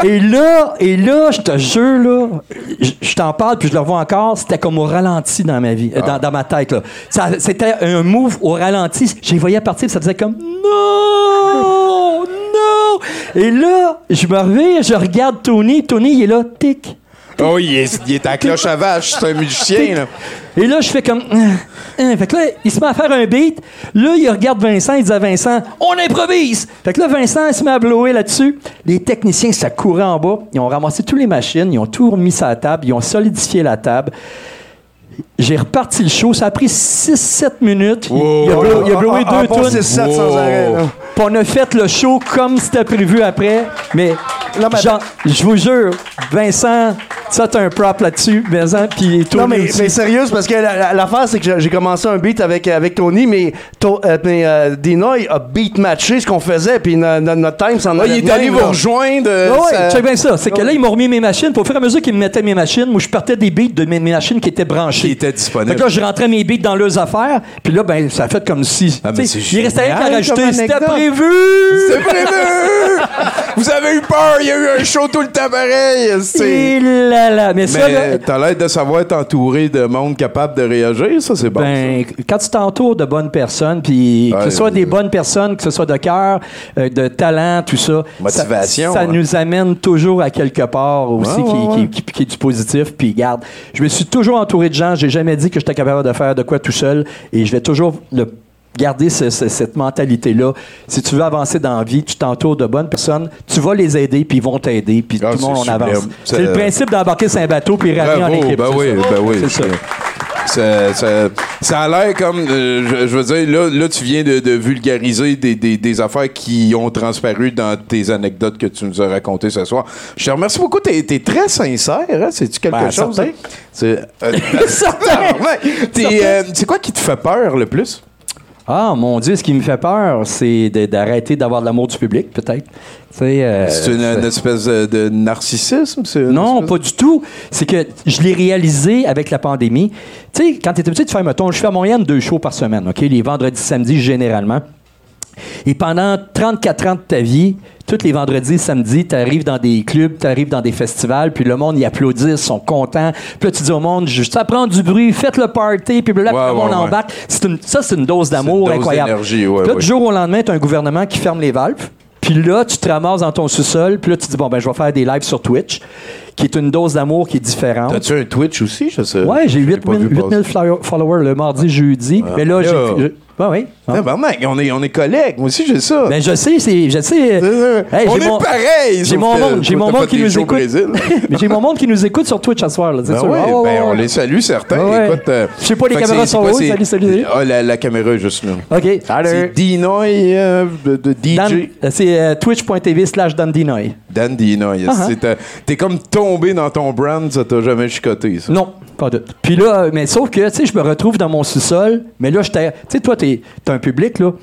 Et là, et là, je te jure, là, je, t'en parle, puis je le revois encore, c'était comme au ralenti dans ma vie, euh, dans, dans ma tête. Là. C'était un move au ralenti. Je les voyais partir, puis ça faisait comme non, non. Et là, je me reviens, je regarde Tony. Tony, il est là, tic. Oh, il est, à cloche à vache. C'est un musicien, là. Et là, je fais comme. Hein, hein. Fait que là, il se met à faire un beat. Là, il regarde Vincent, il dit à Vincent, on improvise! Fait que là, Vincent, il se met à blower là-dessus. Les techniciens, ça courait en bas. Ils ont ramassé toutes les machines, ils ont tout remis sur la table, ils ont solidifié la table. J'ai reparti le show. Ça a pris 6-7 minutes. Il- il, a blow- il a blowé Ah, ah, deux c'est ça, sans Wow. arrêt. Puis on a fait le show comme c'était prévu après. Mais, Non, mais- genre, je vous jure, Vincent, Ça, t'as un prop là-dessus, hein, puis Non, mais, mais sérieux, parce que la- la- l'affaire, c'est que j'ai- commencé un beat avec, avec Tony, mais, To- euh, mais euh, Dinoy a beat matché ce qu'on faisait, puis no- no- notre time s'en Ah, il allait est de allé vous rejoindre. euh, Ah ouais, ça- check bien ça. C'est que là, ils m'ont remis mes machines. Pour au fur et à mesure qu'ils me mettaient mes machines, moi, je partais des beats de mes, mes machines qui étaient branchées. Qui étaient disponibles. Fait que là, je rentrais mes beats dans leurs affaires. Puis là, ben, ça a fait comme si. Ah, mais il restait rien qu'à rajouter. C'était prévu! C'est prévu! Vous avez eu peur, il y a eu un show tout le temps pareil. c'est- là là. Mais, ça, là, t'as l'air de savoir être entouré de monde capable de réagir, ça c'est bon. Ben, quand tu t'entoures de bonnes personnes, puis que ce soit des bonnes personnes, que ce soit de cœur, euh, de talent, tout ça, Motivation, ça, ça hein. nous amène toujours à quelque part aussi Ouais, qui, ouais, qui- ouais. qui- qui est du positif. Puis garde, je me suis toujours entouré de gens. J'ai jamais dit que j'étais capable de faire de quoi tout seul, et je vais toujours le garder ce- ce- cette mentalité-là. Si tu veux avancer dans la vie, tu t'entoures de bonnes personnes, tu vas les aider, puis ils vont t'aider, puis Ah, tout le monde, avance. C'est le principe d'embarquer sur un bateau puis ramener en équipe. ben oui, ça. ben oui. C'est ça. Ça, ça- ça a l'air comme, euh, je, je veux dire, là, là tu viens de, de vulgariser des, des- des affaires qui ont transparu dans tes anecdotes que tu nous as racontées ce soir. Je te remercie beaucoup, t'es es très sincère, hein? C'est-tu quelque Ben, chose? C'est euh, euh, C'est quoi qui te fait peur le plus? Ah, mon Dieu, ce qui me fait peur, c'est d'arrêter d'avoir de l'amour du public, peut-être. Euh, C'est une, espèce de, narcissisme? Non, espèce- pas du tout. C'est que je l'ai réalisé avec la pandémie. Tu sais, quand tu es habitué de faire, mettons, je fais en moyenne deux shows par semaine, OK? Les vendredis, samedis, généralement. Et pendant 34 ans de ta vie, tous les vendredis, samedis, tu arrives dans des clubs, tu arrives dans des festivals, puis le monde y applaudit, ils sont contents. Puis là, tu dis au monde, juste ça prend du bruit, faites le party, puis là, Ouais, le monde ouais, embarque. Une- ça, c'est une dose d'amour incroyable. Puis là, du jour au lendemain, tu as un gouvernement qui ferme les valves. Puis là, tu te ramasses dans ton sous-sol, puis là, tu dis, bon, ben, je vais faire des lives sur Twitch, qui est une dose d'amour qui est différente. T'as-tu un Twitch aussi? Je sais. Ouais, j'ai Je l'ai 8000 pas vu 8000 follow- followers le mardi, jeudi. mais là, là. j'ai. Je- Ouais, oui. Ah, ben, mec, on est, on est collègues. Moi aussi, j'ai ça. Ben, je sais, c'est. Je sais. Hey, on est mon- pareil. J'ai mon monde, j'ai mon monde qui nous écoute. J'ai mon monde qui nous écoute sur Twitch ce soir, là, Ben sûr. ouais, Ah, ouais, ben, ouais, on les salue, certains. Ouais. Écoute, euh, Je sais pas, les caméras sont hautes. Salut, salut. Ah, la, la caméra est juste là. OK. C'est Dinoy euh, de, DJ. Dan- Dan, euh, C'est euh, twitch.tv slash Dandinoy. Dinoy. Ah, C'est, euh, T'es comme tombé dans ton brand, ça t'a jamais chicoté, ça. Non, pas de. Puis là, mais sauf que, tu sais, je me retrouve dans mon sous-sol, mais là, j'étais. Tu sais, toi, t'es t'as un public, là.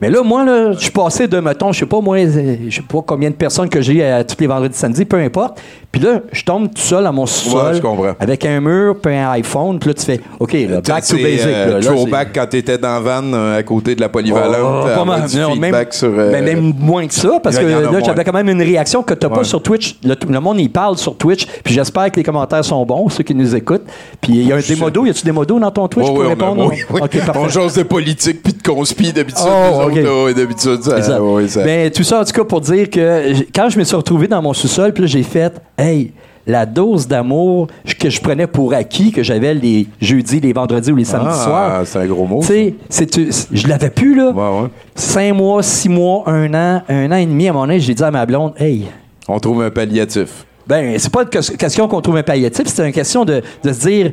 Mais là, moi, là, je suis passé de, mettons, je sais pas, moi, euh, je sais pas combien de personnes que j'ai euh, tous les vendredis, samedis, peu importe. Puis là, je tombe tout seul à mon sous-sol. Ouais. Avec un mur, puis un iPhone. Puis là, tu fais, OK, là, back to basic. euh, là. Throwback quand t'étais dans Van euh, à côté de la polyvalente. Oh, euh, pas Non, même, sur. euh, ben, même moins que ça, parce que là, j'avais quand même une réaction que tu n'as Ouais. pas sur Twitch. Le, le monde, il parle sur Twitch, puis j'espère que les commentaires sont bons, ceux qui nous écoutent. Puis il y a un démodo. Y a-tu des modos dans ton Twitch pour ouais, on a- répondre? oui, oui. OK, parfait. on jase de politique puis de conspi d'habitude. Oh, nous ok. autres, là, ouais, d'habitude, ça, C'est ça. Ben, tout ça, en tout cas, pour dire que quand je me suis retrouvé dans mon sous-sol, puis j'ai fait, hey, la dose d'amour que je prenais pour acquis, que j'avais les jeudis, les vendredis ou les samedis Ah, soirs. c'est un gros mot. Tu sais, je l'avais plus, là. Ouais, ouais. Cinq mois, six mois, un an, un an et demi, à mon âge, j'ai dit à ma blonde, hey, On trouve un palliatif. ben, c'est pas une ques- question qu'on trouve un palliatif, c'est une question de, de se dire,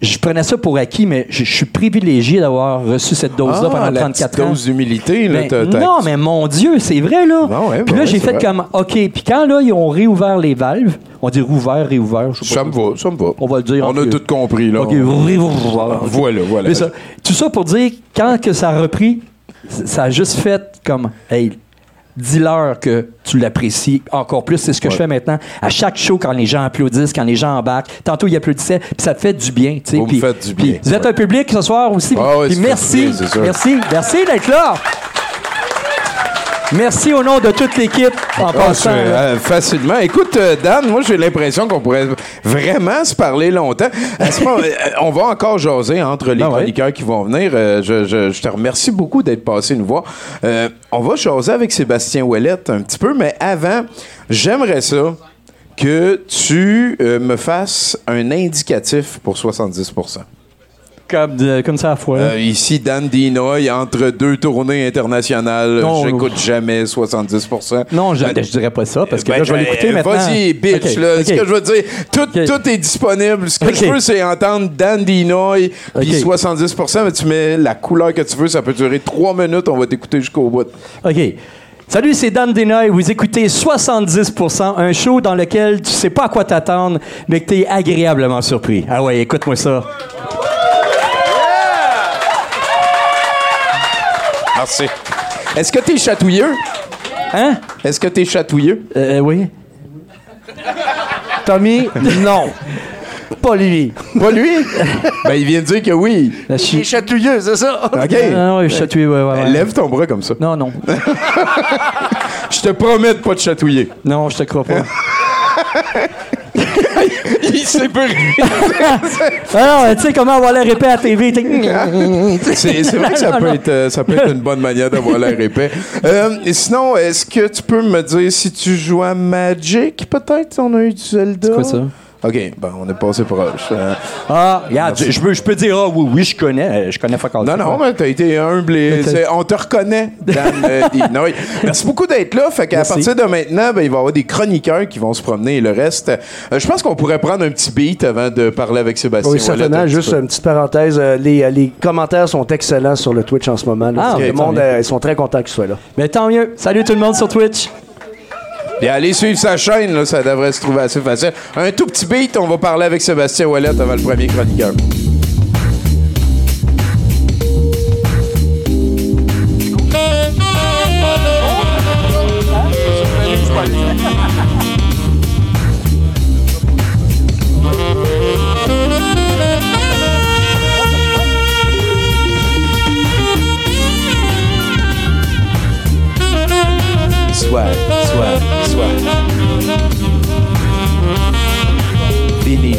je prenais ça pour acquis, mais je, je suis privilégié d'avoir reçu cette dose-là Ah, pendant la 34 petite ans. dose d'humilité. là, Ben, non, mais mon Dieu, c'est vrai, là. Ah ouais, puis là, ouais, j'ai fait vrai. comme, OK. Puis quand, là, ils ont réouvert les valves, on dit rouvert, réouvert, je sais Ça pas. me va, ça me va. On va le dire On a tout compris, là. OK, On- réouvert. Voilà, voilà. Ça- tout ça pour dire, quand que ça a repris, ça a juste fait comme, hey, dis-leur que tu l'apprécies encore plus. C'est ce que je fais maintenant. À chaque show, quand les gens applaudissent, quand les gens embarquent, tantôt ils applaudissaient, puis ça te fait du bien. tu sais. Vous me faites du bien, Vous êtes un public ce soir aussi. Ah ouais, merci, bien, merci, merci d'être là. Merci au nom de toute l'équipe en Ah, passant. euh, facilement. Écoute, euh, Dan, moi, j'ai l'impression qu'on pourrait vraiment se parler longtemps. À ce moment, euh, on va encore jaser entre les Ben ouais. chroniqueurs qui vont venir. Euh, je, je- je te remercie beaucoup d'être passé nous voir. On va jaser avec Sébastien Ouellette un petit peu, mais avant, j'aimerais ça que tu me fasses un indicatif pour 70 Comme, de- comme ça à la fois. Euh, ici, Dan Dinoy, entre deux tournées internationales, Non, j'écoute jamais 70% non, je, je dirais pas ça, parce que Ben, là, je vais ben, l'écouter maintenant. Vas-y, bitch, Ok, là. ok. Ce que je veux dire, tout, Ok. tout est disponible. Ce que Ok. je veux, c'est entendre Dan Dinoy, puis Ok. 70 mais tu mets la couleur que tu veux, ça peut durer trois minutes, on va t'écouter jusqu'au bout. OK. Salut, c'est Dan Denoy. Vous écoutez 70%, un show dans lequel tu sais pas à quoi t'attendre, mais que tu es agréablement surpris. Ah ouais, écoute-moi ça. Merci. Est-ce que t'es chatouilleux? Hein? Est-ce que t'es chatouilleux? Euh, oui. Tommy, non. Pas lui. Pas lui? ben, il vient de dire que oui. La Il est chatouilleux, c'est ça? OK. Non, ouais, suis chatouillé, ouais, ouais, ouais. Lève ton bras comme ça. Non, non. Je te promets de pas te chatouiller. Non, je te crois pas. il s'est peu Ah non, tu sais comment avoir l'air épais à TV. C'est vrai que ça peut, être, euh, ça peut être une bonne manière d'avoir l'air épais. Euh, et sinon, est-ce que tu peux me dire si tu joues à Magic, peut-être? On a eu du Zelda. C'est quoi ça? OK, ben, on est passé proche. Euh, Ah, regarde, je, je peux, je peux dire, ah oui, oui, je connais. Euh, Je connais fuck all non, non, mais t'as été humble et on te reconnaît, Dan euh, Dinoy. Merci beaucoup d'être là. Fait qu'à partir de maintenant, ben, il va y avoir des chroniqueurs qui vont se promener et le reste. euh, je pense qu'on pourrait prendre un petit beat avant de parler avec Sébastien. Oui, Ouellet certainement. un petit Juste peu. une petite parenthèse. euh, les, euh, les commentaires sont excellents sur le Twitch en ce moment. là. Ah, le monde, euh, ils sont très contents qu'il soit là. Mais tant mieux. Salut tout le monde sur Twitch. Puis allez suivre sa chaîne, là, ça devrait se trouver assez facile. Un tout petit beat, on va parler avec Sébastien Ouellet avant le premier chroniqueur.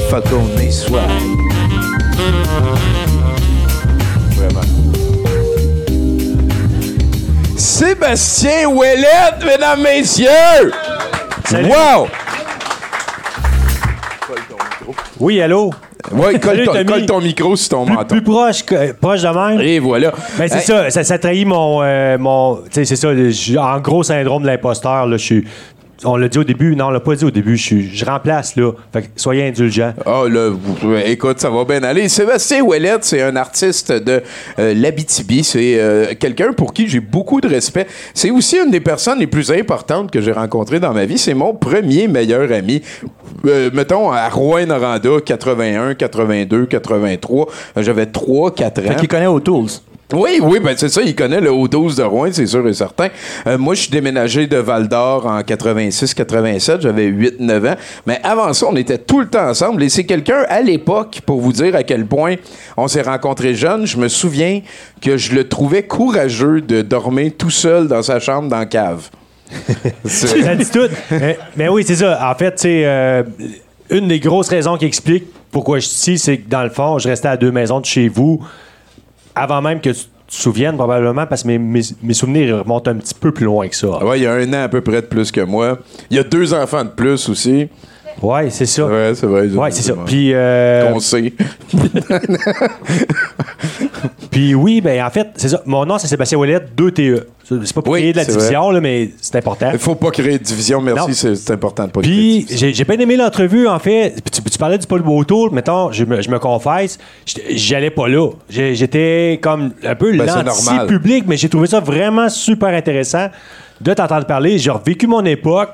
Fini Falcone, soit. Vraiment. Sébastien Ouellette, mesdames, messieurs! Salut. Wow! Oui, allô? Ouais, colle, ton, colle ton micro sur ton Plus, menton. plus proche, que- proche de même. Et voilà. Ben, c'est Hey, ça, ça, ça trahit mon. euh, mon tu sais, c'est ça, en gros syndrome de l'imposteur. là, Je suis. On l'a dit au début, non, on l'a pas dit au début, je, suis- je remplace là. Fait que soyez indulgents. Ah, là, vous- écoute, ça va bien aller. Sébastien Ouellette, c'est un artiste de euh, l'Abitibi. C'est euh, quelqu'un pour qui j'ai beaucoup de respect. C'est aussi une des personnes les plus importantes que j'ai rencontrées dans ma vie. C'est mon premier meilleur ami. Euh, mettons, à Rouen-Noranda, 81, 82, 83. euh, J'avais 3, 4 ans. Fait qu'il connaît O'Tools. Oui, oui, ben c'est ça, il connaît le haut 12 de Rouen, c'est sûr et certain. Euh, moi, je suis déménagé de Val d'Or en 86-87, j'avais 8-9 ans. Mais avant ça, on était tout le temps ensemble. Et c'est quelqu'un, à l'époque, pour vous dire à quel point on s'est rencontrés jeunes, je me souviens que je le trouvais courageux de dormir tout seul dans sa chambre dans la cave. C'est- Ça dit tout. mais, mais oui, c'est ça. En fait, tu sais, euh, une des grosses raisons qui explique pourquoi je suis ici, c'est que dans le fond, je restais à deux maisons de chez vous avant même que tu te souviennes, probablement, parce que mes, mes- mes souvenirs remontent un petit peu plus loin que ça. Ouais, il y a un an à peu près de plus que moi. Il y a deux enfants de plus aussi. Ouais, c'est ça. Ouais, c'est vrai. Ouais, c'est ça. Puis, euh, On sait. puis oui, ben en fait, c'est ça. Mon nom, c'est Sébastien Ouellet, 2 TE. C'est pas pour Oui, créer de la c'est division, là, mais c'est important. Il faut pas créer de division, Non. merci, c'est c'est important de pas créer de Puis division. j'ai j'ai bien aimé l'entrevue, en fait. Puis Tu, tu parlais du Paul Beautour, mettons, je me, je me confesse, j'étais- j'allais pas là. J'ai- J'étais comme un peu Ben, c'est normal. l'anti-public, mais j'ai trouvé ça vraiment super intéressant de t'entendre parler. J'ai revécu mon époque.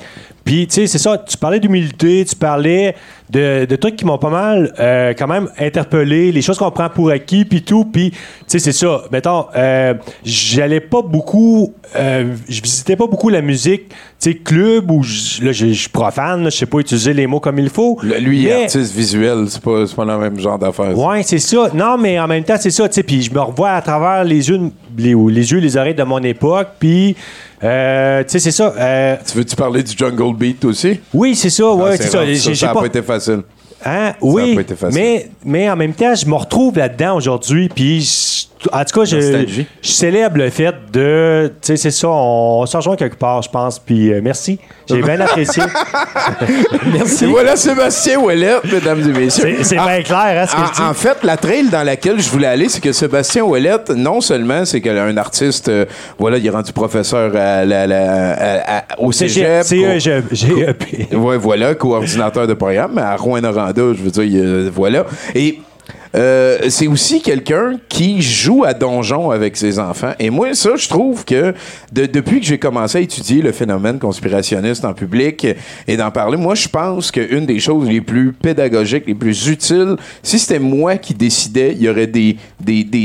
Puis, tu sais, c'est ça, tu parlais d'humilité, tu parlais de, de trucs qui m'ont pas mal euh, quand même interpellé, les choses qu'on prend pour acquis, puis tout. Puis, tu sais, c'est ça. Mettons, euh, j'allais pas beaucoup, euh, je visitais pas beaucoup la musique, tu sais, club où je- là, je profane, je sais pas utiliser les mots comme il faut. Le- lui, Mais- artiste visuel, c'est pas, c'est pas le même genre d'affaires. Ouais, c'est ça. Non, mais en même temps, c'est ça, tu sais. Puis je me revois à travers les yeux, les, les yeux, les oreilles de mon époque. Puis, euh, tu sais, c'est ça. euh, Tu veux-tu parler du Jungle Beat aussi? oui, c'est ça. Ah, Ouais, c'est ça. Ça n'a pas- pas été facile. Hein? a Oui, pas été facile. mais, mais en même temps, je me retrouve là-dedans aujourd'hui. Puis, je- en tout cas, je, je célèbre le fait de. Tu sais, c'est ça, on, on se rejoint quelque part, je pense. Puis, euh, merci. J'ai bien apprécié. Et voilà Sébastien Ouellet, mesdames et messieurs. C'est bien clair, hein, ce que je dis. En, en fait, la trail dans laquelle je voulais aller, c'est que Sébastien Ouellette, non seulement c'est qu'un artiste, euh, voilà, il est rendu professeur à la- la- à- à- au cégep. C'est co- GEP. Ouais, voilà, coordinateur de programme, à Rouen-Noranda, je veux dire, euh, voilà. Et euh, c'est aussi quelqu'un qui joue à donjon avec ses enfants. Et moi, ça, je trouve que de- depuis que j'ai commencé à étudier le phénomène conspirationniste en public et d'en parler, moi, je pense qu'une des choses les plus pédagogiques, les plus utiles, si c'était moi qui décidais, il y aurait des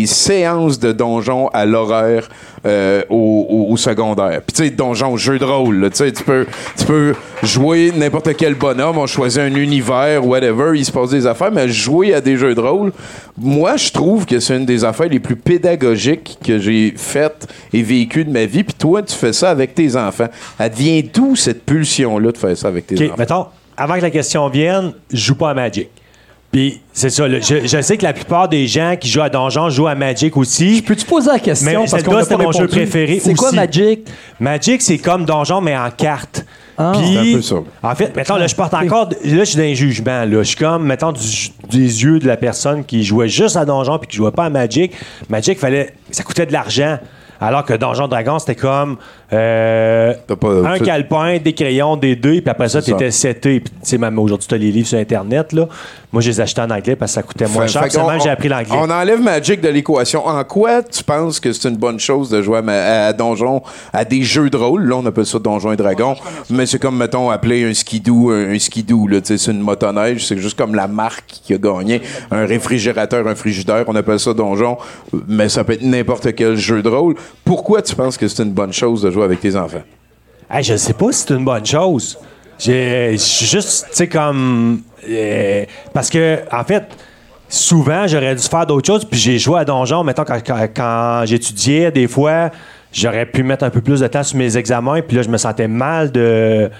séances de donjon à l'horaire euh, au, au- au secondaire. Puis tu sais, donjon, jeu de rôle, tu sais, tu peux, tu peux jouer n'importe quel bonhomme, on choisit un univers, whatever, il se passe des affaires, mais jouer à des jeux de rôle, moi, je trouve que c'est une des affaires les plus pédagogiques que j'ai faites et vécues de ma vie. Puis toi, tu fais ça avec tes enfants. Elle vient d'où cette pulsion-là de faire ça avec tes OK, enfants? mettons, avant que la question vienne, je joue pas à Magic. Puis, c'est ça, je, je sais que la plupart des gens qui jouent à Donjon jouent à Magic aussi. Peux-tu poser la question? Mais parce Zelda, qu'on c'était pas mon jeu répondu. préféré C'est quoi aussi. Magic? Magic, c'est comme Donjon, mais en carte. Ah. Puis, C'est un peu ça. En fait, mettons, là, je porte encore. Là, je suis dans un jugement. Là. Je suis comme, mettons, du- des yeux de la personne qui jouait juste à Donjon puis qui jouait pas à Magic. Magic, fallait, ça coûtait de l'argent. Alors que Donjon Dragon, c'était comme euh, pas- un calepin, des crayons, des dés, puis après ça, t'étais seté. Puis, tu sais, même aujourd'hui, t'as les livres sur Internet. Là. Moi, je les achetais en anglais parce que ça coûtait moins Fait- cher. fait seulement, j'ai appris l'anglais. On enlève Magic de l'équation. En quoi tu penses que c'est une bonne chose de jouer à, Donjon, à des jeux de rôle? Là, on appelle ça Donjon et Dragon. Mais c'est comme, mettons, appeler un skidoo un, un skidoo. là. Tu sais, C'est une motoneige. C'est juste comme la marque qui a gagné. Un réfrigérateur, un frigidaire, on appelle ça Donjon. Mais ça peut être n'importe quel jeu de rôle. Pourquoi tu penses que c'est une bonne chose de jouer avec tes enfants? Hey, je sais pas si c'est une bonne chose. J'ai juste, tu sais, comme. euh, parce que, en fait, souvent, j'aurais dû faire d'autres choses, puis j'ai joué à Donjon. Mettons, quand, quand- j'étudiais, des fois, j'aurais pu mettre un peu plus de temps sur mes examens, puis là, je me sentais mal de,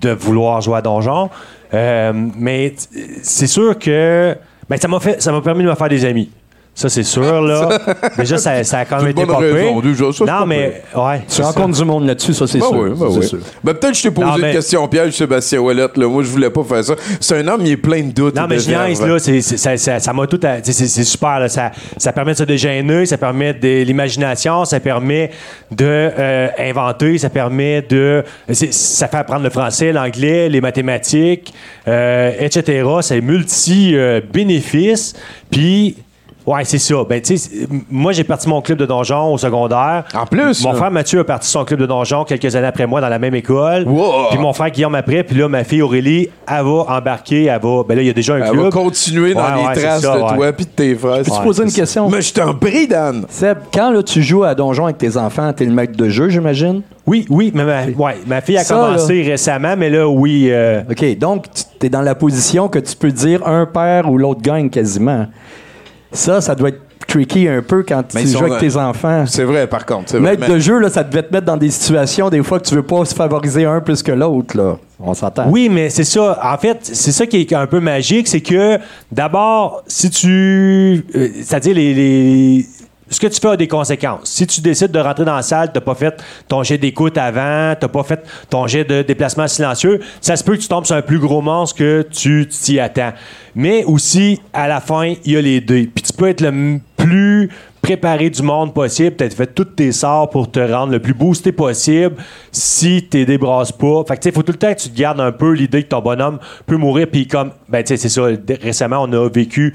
de vouloir jouer à Donjon. Euh, mais c'est sûr que. Ben, ça m'a fait, ça m'a permis de me faire des amis. Ça, c'est sûr, là. Déjà, ça, ça a quand même été bonne pas pire. raison, déjà, ça, c'est pas Non, mais, ouais. Tu rencontres du monde là-dessus, ça, c'est Ben sûr. oui, ben C'est oui. sûr. Ben peut-être que je t'ai posé Non, mais- une question piège, Sébastien Ouellette. Là. Moi, je voulais pas faire ça. C'est un homme, il est plein de doutes. Non, et mais de je niaise, verve. là. c'est- c'est- ça- ça ça m'a tout. à- tu sais, C'est c'est super, là. Ça, ça permet de se dégêner, ça permet de l'imagination, ça permet de euh, inventer, ça permet de. c'est- Ça fait apprendre le français, l'anglais, les mathématiques, euh, etc. C'est multi-bénéfices. Puis. Ouais, c'est ça. Ben, tu sais, moi, j'ai parti mon club de donjon au secondaire. En plus, Mon là. frère Mathieu a parti son club de donjon quelques années après moi dans la même école. Wow. Puis mon frère Guillaume après. Puis là, ma fille Aurélie, elle va embarquer. Elle va. Ben là, il y a déjà un Elle club. va continuer dans Ouais, les ouais, traces ça, de ouais. toi puis de tes frères. Peux-tu Ouais, poser une question? Mais je t'en prie, Dan. Seb, quand là, tu joues à Donjon avec tes enfants, t'es le maître de jeu, j'imagine? Oui, oui, mais ma, ouais, ma fille a Ça, commencé récemment, mais là, oui. euh, OK, donc tu es dans la position que tu peux dire un père ou l'autre gagne quasiment. Ça, ça doit être tricky un peu quand Mais tu joues avec tes enfants. C'est vrai, par contre. vrai. Maître Mais- de jeu, là, ça devait te mettre dans des situations des fois que tu veux pas se favoriser un plus que l'autre. là. On s'entend. Oui, mais c'est ça. En fait, c'est ça qui est un peu magique, c'est que d'abord, si tu. euh, C'est-à-dire, les, les- ce que tu fais a des conséquences. Si tu décides de rentrer dans la salle, t'as pas fait ton jet d'écoute avant, t'as pas fait ton jet de déplacement silencieux, ça se peut que tu tombes sur un plus gros monstre que tu t'y attends. Mais aussi, à la fin, il y a les dés. Puis tu peux être le plus préparé du monde possible, peut-être fait tous tes sorts pour te rendre le plus boosté possible si tu débrasses pas. Fait que tu sais, faut tout le temps que tu te gardes un peu l'idée que ton bonhomme peut mourir puis comme ben tu sais c'est ça récemment on a vécu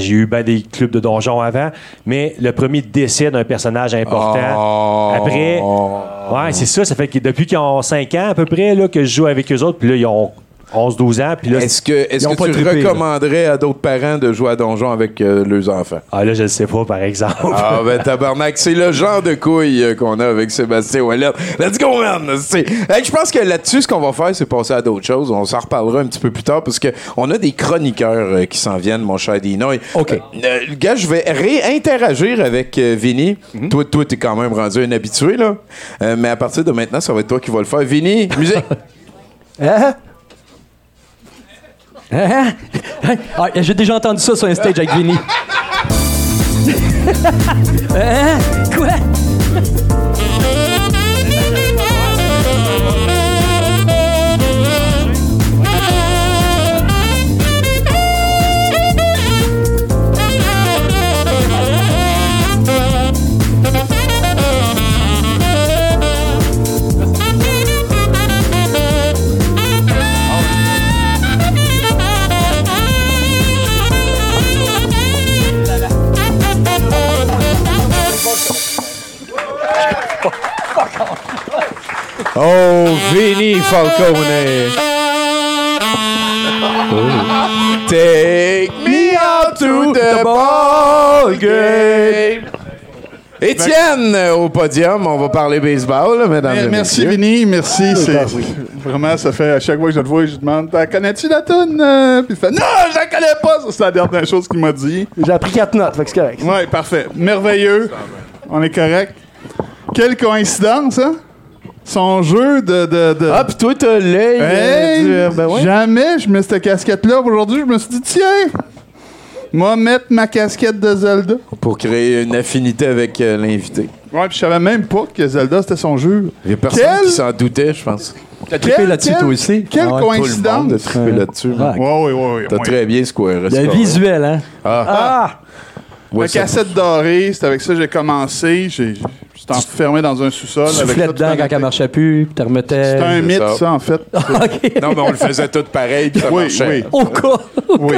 j'ai eu ben des clubs de donjons avant, mais le premier décès d'un personnage important. Oh. Après, ouais, c'est ça. Ça fait que depuis qu'ils ont 5 ans à peu près là, que je joue avec eux autres, puis là, ils ont 11-12 ans, puis là, Est-ce que, est-ce que tu trippé, là. recommanderais à d'autres parents de jouer à Donjon avec euh, leurs enfants? ah là, je le sais pas, par exemple. Ah ben tabarnak, c'est le genre de couille euh, qu'on a avec Sébastien Ouellet. Let's go man! C'est- Hey, je pense que là-dessus, ce qu'on va faire, c'est passer à d'autres choses. On s'en reparlera un petit peu plus tard parce que on a des chroniqueurs euh, qui s'en viennent, mon cher Dinoy. OK. Euh, euh, gars, je vais réinteragir avec euh, Vinny. Toi, toi, t'es quand même rendu un habitué, là. Euh, mais à partir de maintenant, ça va être toi qui vas le faire. Vinny, musique! Hein? Hein? Ah, J'ai déjà entendu ça sur un stage avec Vinny. hein? Quoi? Oh, Vinny Falcone. Take me out to the ball game. Étienne, au podium, on va parler baseball, là, mesdames et Merci, messieurs. Vinny, merci. C'est, vraiment, ça fait à chaque fois que je le vois, je lui demande T'en Connais-tu la toune euh? Puis il fait Non, je la connais pas. Ça, c'est la dernière chose qu'il m'a dit. J'ai appris quatre notes, fait que c'est correct. Ouais, parfait. Merveilleux. On est correct. Quelle coïncidence, hein? Son jeu de. de, de- Ah, pis toi, t'as l'œil. euh, du- euh, ben ouais. Jamais je mets cette casquette-là. Aujourd'hui, je me suis dit Tiens, moi mettre ma casquette de Zelda. Pour créer une affinité avec euh, l'invité. Ouais, puis je savais même pas que Zelda, c'était son jeu. Il y a personne Quel- qui s'en doutait, je pense. T'as trippé là-dessus, toi aussi? Quelle Ah ouais. Le coïncidence. trippé là-dessus. Ouais. Ouais, ouais, ouais. ouais, T'as ouais. très bien square. Il y a un visuel, hein? Ah, Ah! ouais, La ça- cassette dorée, c'est avec ça que j'ai commencé. J'ai, j'étais enfermé dans un sous-sol. Tu avec soufflais ça, dedans quand elle marchait plus, puis tu remettais. C'était un mythe, ça. ça, en fait. OK. Non, mais on le faisait tout pareil, puis ça oui, marchait. oui, Au cas. oui.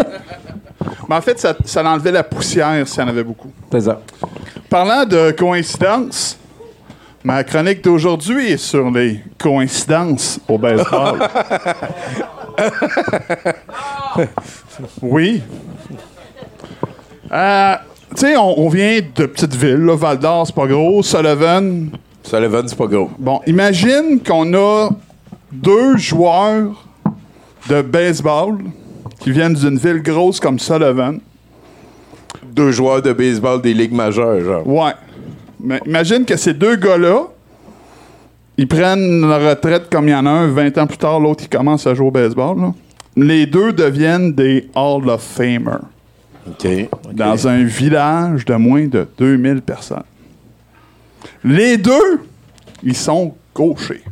Mais en fait, ça, ça enlevait la poussière s'il y en avait beaucoup. C'est ça. Parlant de coïncidences, ma chronique d'aujourd'hui est sur les coïncidences au baseball. oui. Euh, tu sais, on, on vient de petites villes, là, Val d'Or, c'est pas gros, Sullivan. Sullivan, c'est pas gros. Bon, imagine qu'on a deux joueurs de baseball qui viennent d'une ville grosse comme Sullivan. Deux joueurs de baseball des ligues majeures, genre. Ouais. Mais imagine que ces deux gars-là, ils prennent la retraite comme il y en a un, 20 ans plus tard, l'autre, il commence à jouer au baseball. là. Les deux deviennent des Hall of Famers Dans un village de moins de 2000 personnes. Les deux, ils sont gauchers.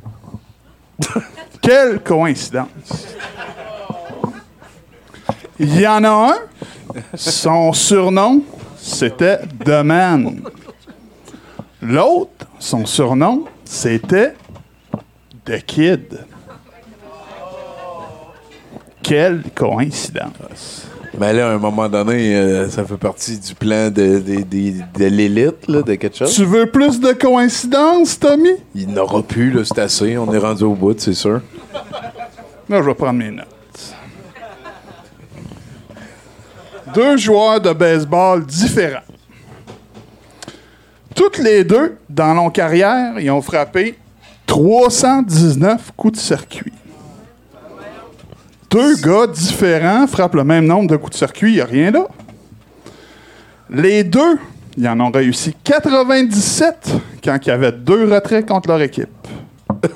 Quelle coïncidence! Il y en a un, son surnom, c'était The Man. L'autre, son surnom, c'était The Kid. Quelle coïncidence! Mais là, à un moment donné, euh, ça fait partie du plan de, de, de- de l'élite, là, de quelque chose. Tu veux plus de coïncidences, Tommy? Il n'aura plus, là, c'est assez. On est rendu au bout, c'est sûr. Là, je vais prendre mes notes. Deux joueurs de baseball différents. Toutes les deux, dans leur carrière, ils ont frappé 319 coups de circuit. Deux gars différents frappent le même nombre de coups de circuit, il n'y a rien là. Les deux, ils en ont réussi 97 quand il y avait deux retraits contre leur équipe.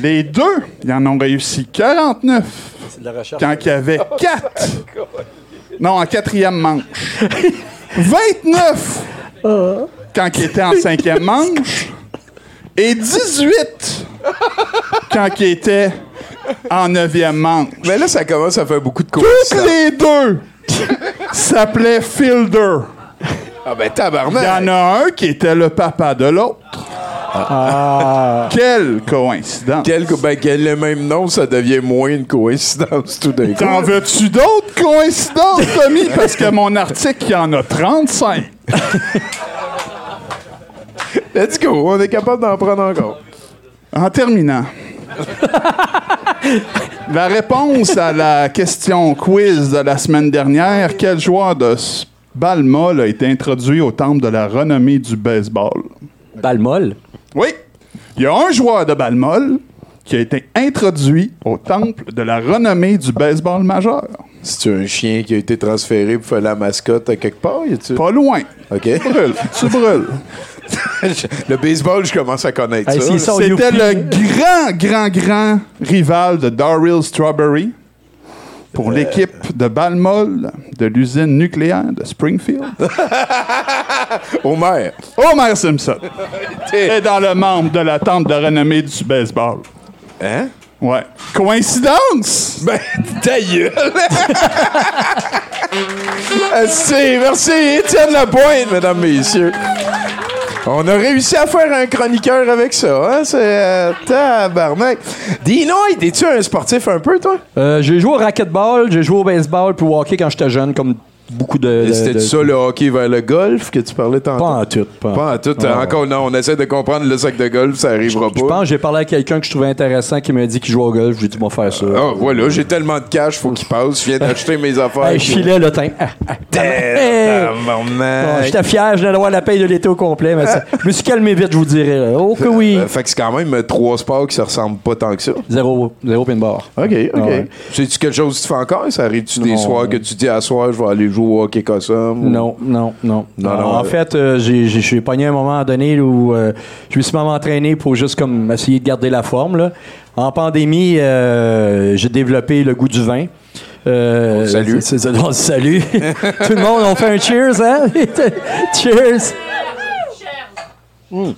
Les deux, ils en ont réussi 49 quand il y avait 4. Non, en quatrième manche. 29 quand il était en cinquième manche. Et 18 quand il était en neuvième manche. Mais là, ça commence à faire beaucoup de Toutes coïncidences. les deux s'appelaient Fielder. Ah ben, Il y tabarnak! en a un qui était le papa de l'autre. Quelle coïncidence. Quel, ben, quel le même nom, ça devient moins une coïncidence tout d'un T'en coup. veux-tu d'autres coïncidences, Tommy? Parce que mon article, il y en a 35. Let's go, on est capable d'en prendre encore. En terminant, la réponse à la question quiz de la semaine dernière, quel joueur de molle a été introduit au temple de la renommée du baseball? Balle molle. Oui, il y a un joueur de balle molle qui a été introduit au temple de la renommée du baseball majeur. C'est un chien qui a été transféré pour faire la mascotte à quelque part, y? Pas loin. OK. Tu brûles. le baseball, je commence à connaître Hey, ça. C'était Youpi. le grand, grand, grand rival de Daryl Strawberry pour l'équipe de balle molle de l'usine nucléaire de Springfield. Homer. Homer Simpson est dans le membre de la tente de renommée du baseball. Hein? Ouais. Coïncidence? Ben, ta gueule! Merci, merci, Étienne Lapointe, mesdames, messieurs. On a réussi à faire un chroniqueur avec ça, hein? C'est euh, tabarnak. Dino, es-tu un sportif un peu, toi? Euh, j'ai joué au racquetball, j'ai joué au baseball puis au hockey quand j'étais jeune, comme beaucoup de. de- C'était de- ça le hockey vers le golf que tu parlais tantôt? Pas en tout. Pas, Pas en tout. Ouais, Encore non, on essaie de comprendre le sac de golf, ça arrivera Je pas. pense que j'ai parlé à quelqu'un que je trouvais intéressant qui m'a dit qu'il jouait au golf. J'ai dit, moi, faire ça. Ah, voilà, j'ai tellement de cash, faut qu'il passe. Je viens d'acheter mes affaires. Hey, je filais le teint. Ah, ah! Bon, J'étais fier, je d'avoir la paye de l'été au complet, mais ça- je me suis calmé vite, je vous dirais. là. Oh que oui. Euh, fait que c'est quand même trois sports qui se ressemblent pas tant que ça. OK, Zéro, zéro pin bar. OK. Ah ouais. C'est-tu quelque chose que tu fais encore? Ça arrive-tu des soirs que tu dis à soir, je vais aller jouer au hockey Cossum? Non, non, non. Non, non, en euh, fait, euh, j'ai- j'ai pogné un moment donné où euh, je me suis même entraîné pour juste comme essayer de garder la forme. là. En pandémie, euh, j'ai développé le goût du vin. Euh, Salut. c'est- c'est- on se salue. Tout le monde, on fait un cheers, hein? cheers! Mm.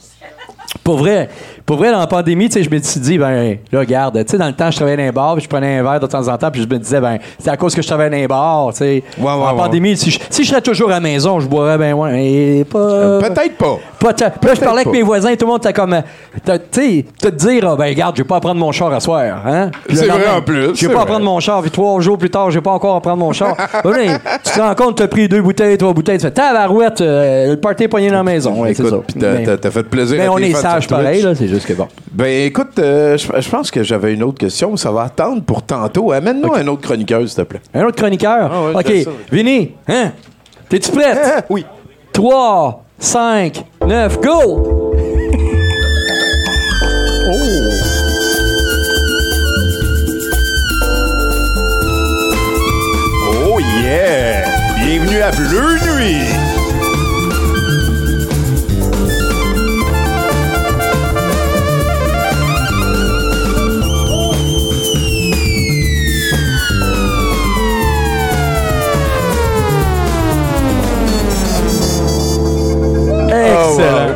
Pour vrai, pour vrai, dans la pandémie, tu sais, je me suis dit, ben, là, regarde, tu sais, dans le temps, je travaillais dans un bar, puis je prenais un verre de temps en temps, puis je me disais, ben, c'est à cause que je travaillais dans un bar, tu sais. Ouais, ouais, en ouais. pandémie, si je, si je serais toujours à la maison, je boirais, ben, ouais, et pas. Euh, Peut-être pas. Pas là, je parlais avec pas. mes voisins, tout le monde était comme. t'as- Tu sais, te dire, ah, ben, regarde, je vais pas à prendre mon char à soir. Hein? C'est vrai, en plus, Je vais pas à prendre mon char, puis trois jours plus tard, je vais pas encore à prendre mon char. Ben, tu te rends compte, tu as pris deux bouteilles, trois bouteilles, tu fais tabarouette, euh, le party est pogné dans la maison. Ouais, c'est ça. Écoute, puis t'as- Mais- t'as t'as fait plaisir mais à on est sage pareil, là, c'est bon. Ben écoute, euh, je je pense que j'avais une autre question, ça va attendre pour tantôt. Amène-nous un autre chroniqueur, s'il te plaît. Un autre chroniqueur? Ah ouais, OK. Vinny, hein? T'es-tu prête? Oui. 3, 5, 9, go! Oh yeah! Bienvenue à Bleu Nuit! Excellent.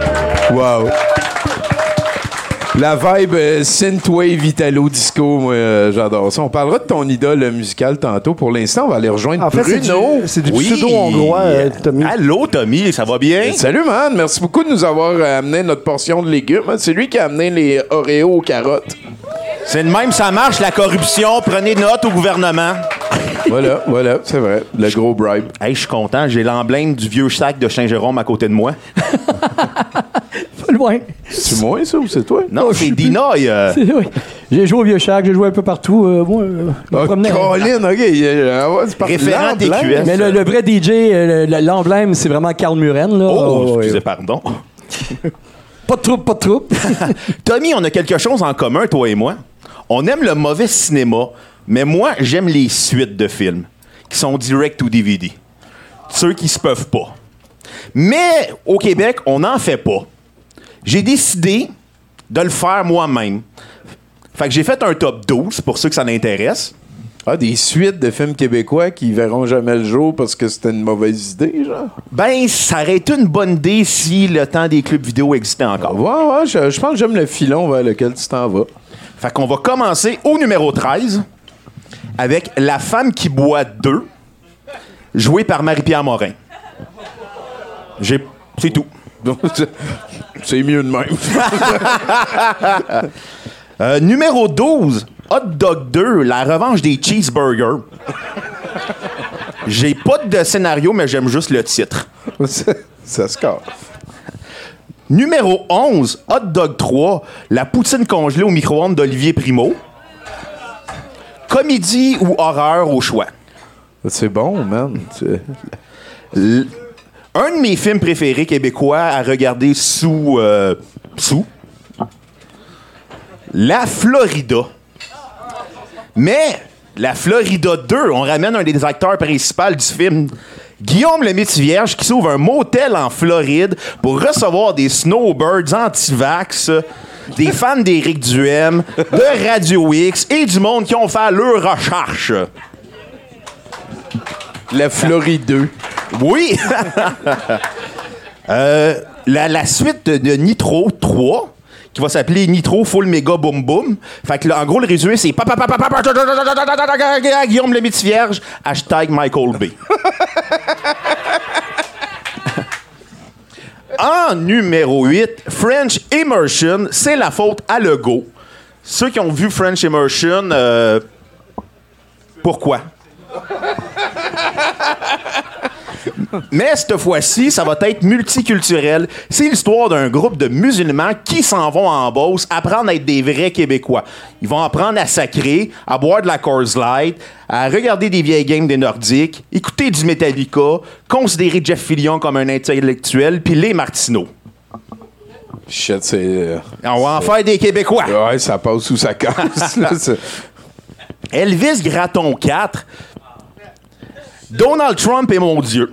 Wow. La vibe euh, synthwave italo disco, moi euh, j'adore ça. On parlera de ton idole musicale tantôt. Pour l'instant, on va aller rejoindre En fait, c'est Bruno. du, c'est du Oui. pseudo-hongrois, euh, Tommy. Allô, Tommy, ça va bien? Salut man, merci beaucoup de nous avoir euh, amené notre portion de légumes. C'est lui qui a amené les Oreos aux carottes. C'est de même, ça marche, la corruption. Prenez note au gouvernement. Voilà, voilà, c'est vrai. Le gros bribe. Hey, je suis content, j'ai l'emblème du vieux sac de Saint-Jérôme à côté de moi. Pas loin. C'est moi ça ou c'est toi? Non, c'est Dinoy. euh, oui. J'ai joué au Vieux Chac, j'ai joué un peu partout. euh, moi, euh, Oh. Colin, ok. euh, ah c'est. Référent. TQS. Mais le, le vrai DJ, euh, le- l'emblème, c'est vraiment Carl Muren. Là. Oh, ouais. excusez, pardon. Pas de troupe, pas de troupe. Tommy, on a quelque chose en commun, toi et moi. On aime le mauvais cinéma, mais moi, j'aime les suites de films qui sont direct ou DVD. Ceux qui se peuvent pas. Mais au Québec, on n'en fait pas. J'ai décidé de le faire moi-même. Fait que j'ai fait un top 12 pour ceux que ça l'intéresse. Ah, des suites de films québécois qui verront jamais le jour parce que c'était une mauvaise idée, genre? Ben, ça aurait été une bonne idée si le temps des clubs vidéo existait encore. Ouais, ouais, je, je pense que j'aime le filon vers lequel tu t'en vas. Fait qu'on va commencer au numéro 13 avec La femme qui boit 2, jouée par Marie-Pierre Morin. J'ai... C'est tout. C'est- mieux de même. Euh, numéro 12, Hot Dog 2, La revanche des cheeseburgers. J'ai pas de scénario, mais j'aime juste le titre. ça, ça score. Numéro 11, Hot Dog 3, La poutine congelée au micro-ondes d'Olivier Primo. Comédie ou horreur au choix. C'est bon, man. L- un de mes films préférés québécois à regarder sous. euh, sous. La Florida. Mais, La Florida 2, on ramène un des acteurs principaux du film. Guillaume le Métis-Vierge qui s'ouvre un motel en Floride pour recevoir des snowbirds anti-vax, des fans d'Éric Duhem, de Radio X et du monde qui ont fait leur recherche. La Floride 2. Oui! Euh, la, suite de, Nitro 3, qui va s'appeler Nitro Full Mega Boom Boom. Fait que en gros, le résumé, c'est Guillaume le Vierge, hashtag Michael B. en numéro 8, French Immersion, c'est la faute à Lego. Ceux qui ont vu French Immersion, euh, pourquoi? Mais cette fois-ci, ça va être multiculturel. C'est l'histoire d'un groupe de musulmans qui s'en vont en Beauce apprendre à être des vrais Québécois. Ils vont apprendre à sacrer, à boire de la Coors Light, à regarder des vieilles games des Nordiques, écouter du Metallica, considérer Jeff Fillion comme un intellectuel, puis les Martineau. Shit, c'est. euh, On va en faire des Québécois. Ouais, ça passe sous sa casse. là, Elvis Gratton 4. Donald Trump est mon Dieu.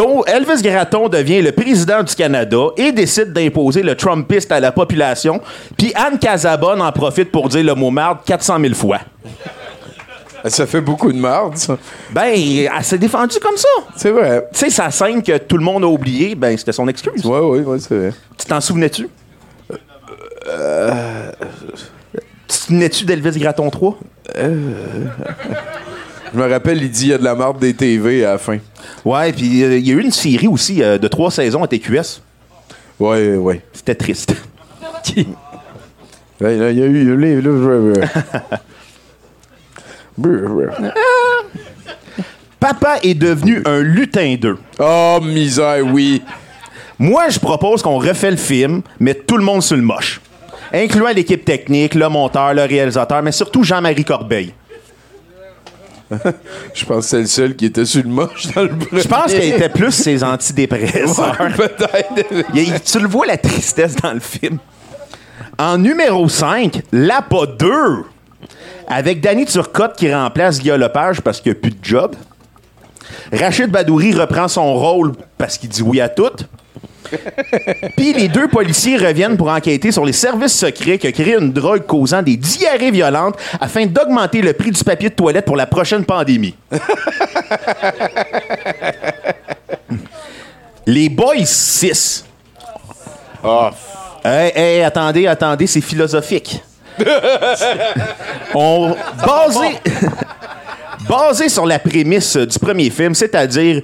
Donc, Elvis Gratton devient le président du Canada et décide d'imposer le Trumpiste à la population. Puis Anne Casabonne en profite pour dire le mot marde 400 000 fois. ça fait beaucoup de marde, ça. Ben, elle s'est défendue comme ça. C'est vrai. Tu sais, sa scène que tout le monde a oublié, ben, c'était son excuse. Ouais, ouais, ouais, c'est vrai. Tu t'en souvenais-tu? Euh, Tu te souvenais-tu d'Elvis Gratton 3? Je me rappelle, il dit il y a de la marde des TV à la fin. Ouais, puis euh, il y a eu une série aussi euh, de trois saisons à TQS. Ouais, ouais. C'était triste. Là, Il y a eu. les- Papa est devenu un lutin 2. Oh, misère, oui. Moi, je propose qu'on refait le film, mais tout le monde sur le moche. Incluant l'équipe technique, le monteur, le réalisateur, mais surtout Jean-Marie Corbeil. Je pense que c'est le seul qui était sur le moche dans le. Je pense qu'il était plus ses antidépresseurs. Ouais, peut-être. Il tu le vois, la tristesse dans le film. En numéro 5, L'APA 2, avec Danny Turcotte qui remplace Guy Lepage parce qu'il n'y a plus de job. Rachid Badouri reprend son rôle parce qu'il dit oui à tout. Puis les deux policiers reviennent pour enquêter sur les services secrets qui ont créé une drogue causant des diarrhées violentes afin d'augmenter le prix du papier de toilette pour la prochaine pandémie. les Boys 6. Ah, Hey, hey, attendez, attendez, c'est philosophique. On basé basé sur la prémisse du premier film, c'est-à-dire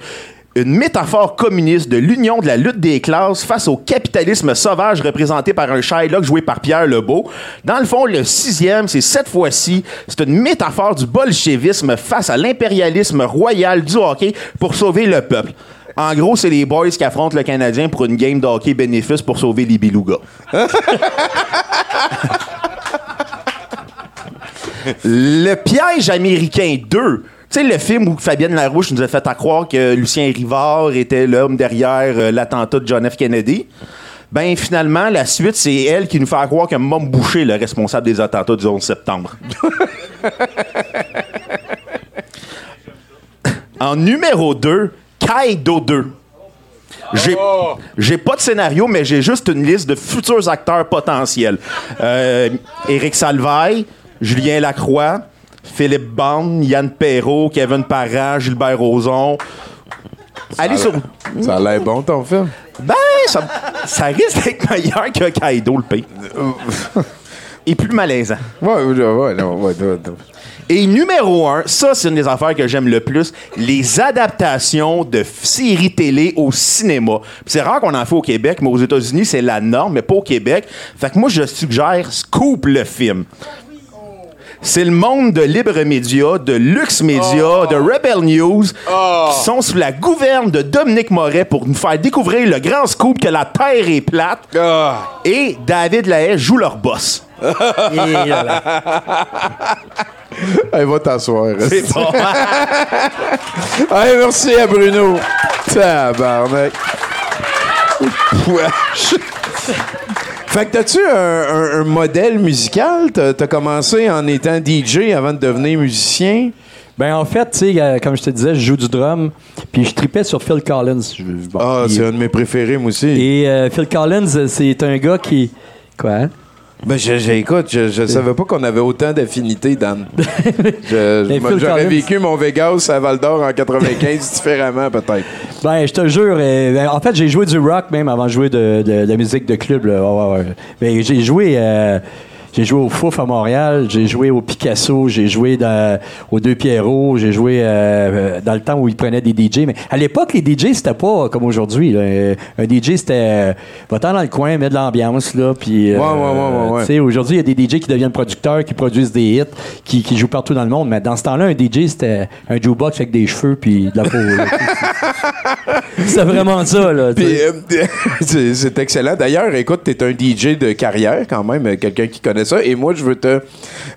une métaphore communiste de l'union de la lutte des classes face au capitalisme sauvage représenté par un Shylock joué par Pierre Lebeau. Dans le fond, le sixième, c'est cette fois-ci, c'est une métaphore du bolchevisme face à l'impérialisme royal du hockey pour sauver le peuple. En gros, c'est les boys qui affrontent le Canadien pour une game de hockey bénéfice pour sauver les belugas. Le piège américain 2. Tu sais, le film où Fabienne Larouche nous a fait à croire que Lucien Rivard était l'homme derrière euh, l'attentat de John F. Kennedy. Ben, finalement, la suite, c'est elle qui nous fait croire que Mom Boucher est le responsable des attentats du 11 septembre. en numéro 2, Kaido 2. J'ai, j'ai pas de scénario, mais j'ai juste une liste de futurs acteurs potentiels. Euh, Éric Salvaille, Julien Lacroix, Philippe Bande, Yann Perrault, Kevin Parent, Gilbert Rozon. Allez sur. ça a l'air bon, ton film. Ben, ça, ça risque d'être meilleur que Kaido, le pays. Et plus malaisant. Ouais, ouais, ouais, non, ouais, ouais, ouais. Et numéro un, ça, c'est une des affaires que j'aime le plus, les adaptations de séries télé au cinéma. Puis C'est rare qu'on en fait au Québec, mais aux États-Unis, c'est la norme, mais pas au Québec. Fait que moi, je suggère Scoop le film. C'est le monde de Libre Média, de Lux Média, de Rebel News, qui sont sous la gouverne de Dominique Moret pour nous faire découvrir le grand scoop que la Terre est plate. Et David Lahaye joue leur boss. Hey, va t'asseoir. C'est bon. Hey, merci à Bruno. Tabarnak. Wesh. Fait que t'as-tu un, un- un modèle musical? T'as as commencé en étant DJ avant de devenir musicien? Ben en fait, tu sais, euh, comme je te disais, je joue du drum, puis je tripais sur Phil Collins. Bon, Ah, c'est un de mes préférés, moi aussi. Et euh, Phil Collins, euh, c'est un gars qui. Quoi? Ben, je- je- écoute, je, je savais pas qu'on avait autant d'affinités, Dan. Mais Phil J'aurais vécu mon Vegas à Val d'Or en 95 différemment, peut-être. Ben, je te jure, euh, ben, en fait, j'ai joué du rock même avant de jouer de, de- de la musique de club. là. Ouais, ouais, ouais. Ben, j'ai joué. euh, J'ai joué au Fouf à Montréal, j'ai joué au Picasso, j'ai joué dans, aux Deux Pierrots, j'ai joué euh, euh, dans le temps où ils prenaient des DJ. Mais à l'époque, les DJ, c'était pas comme aujourd'hui. là. Euh, Un DJ, c'était euh, va-t'en dans le coin, mets de l'ambiance, là. Puis, euh, Ouais, ouais, ouais, ouais, ouais. tu sais, aujourd'hui, il y a des DJ qui deviennent producteurs, qui produisent des hits, qui, qui jouent partout dans le monde. Mais dans ce temps-là, un DJ, c'était un jukebox avec des cheveux puis de la peau. C'était vraiment ça, là. euh, c'est c'est excellent. D'ailleurs, écoute, tu es un DJ de carrière quand même, quelqu'un qui connaît ça. Et moi, je veux te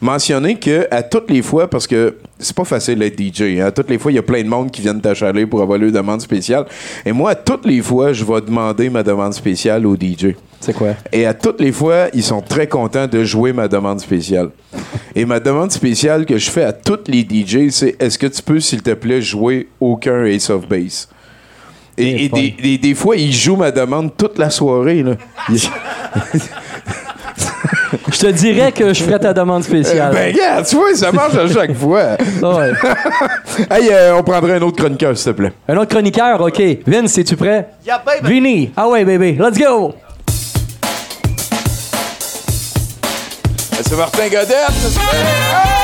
mentionner que à toutes les fois, parce que c'est pas facile d'être DJ, hein, à toutes les fois, il y a plein de monde qui viennent t'achaler pour avoir leur demande spéciale. Et moi, à toutes les fois, je vais demander ma demande spéciale au DJ. C'est quoi? Et à toutes les fois, ils sont très contents de jouer ma demande spéciale. Et ma demande spéciale que je fais à tous les DJ, c'est est-ce que tu peux, s'il te plaît, jouer aucun Ace of Base? Et, et des, des- des fois, ils jouent ma demande toute la soirée. Là. Je te dirais que je ferais ta demande spéciale. ben, regarde, tu vois, ça marche à chaque fois. Ouais. hey, euh, on prendrait un autre chroniqueur, s'il te plaît. Un autre chroniqueur, OK. Vince, es-tu prêt? Yeah, baby. Vinny, ah ouais, bébé, let's go! C'est Martin Godette.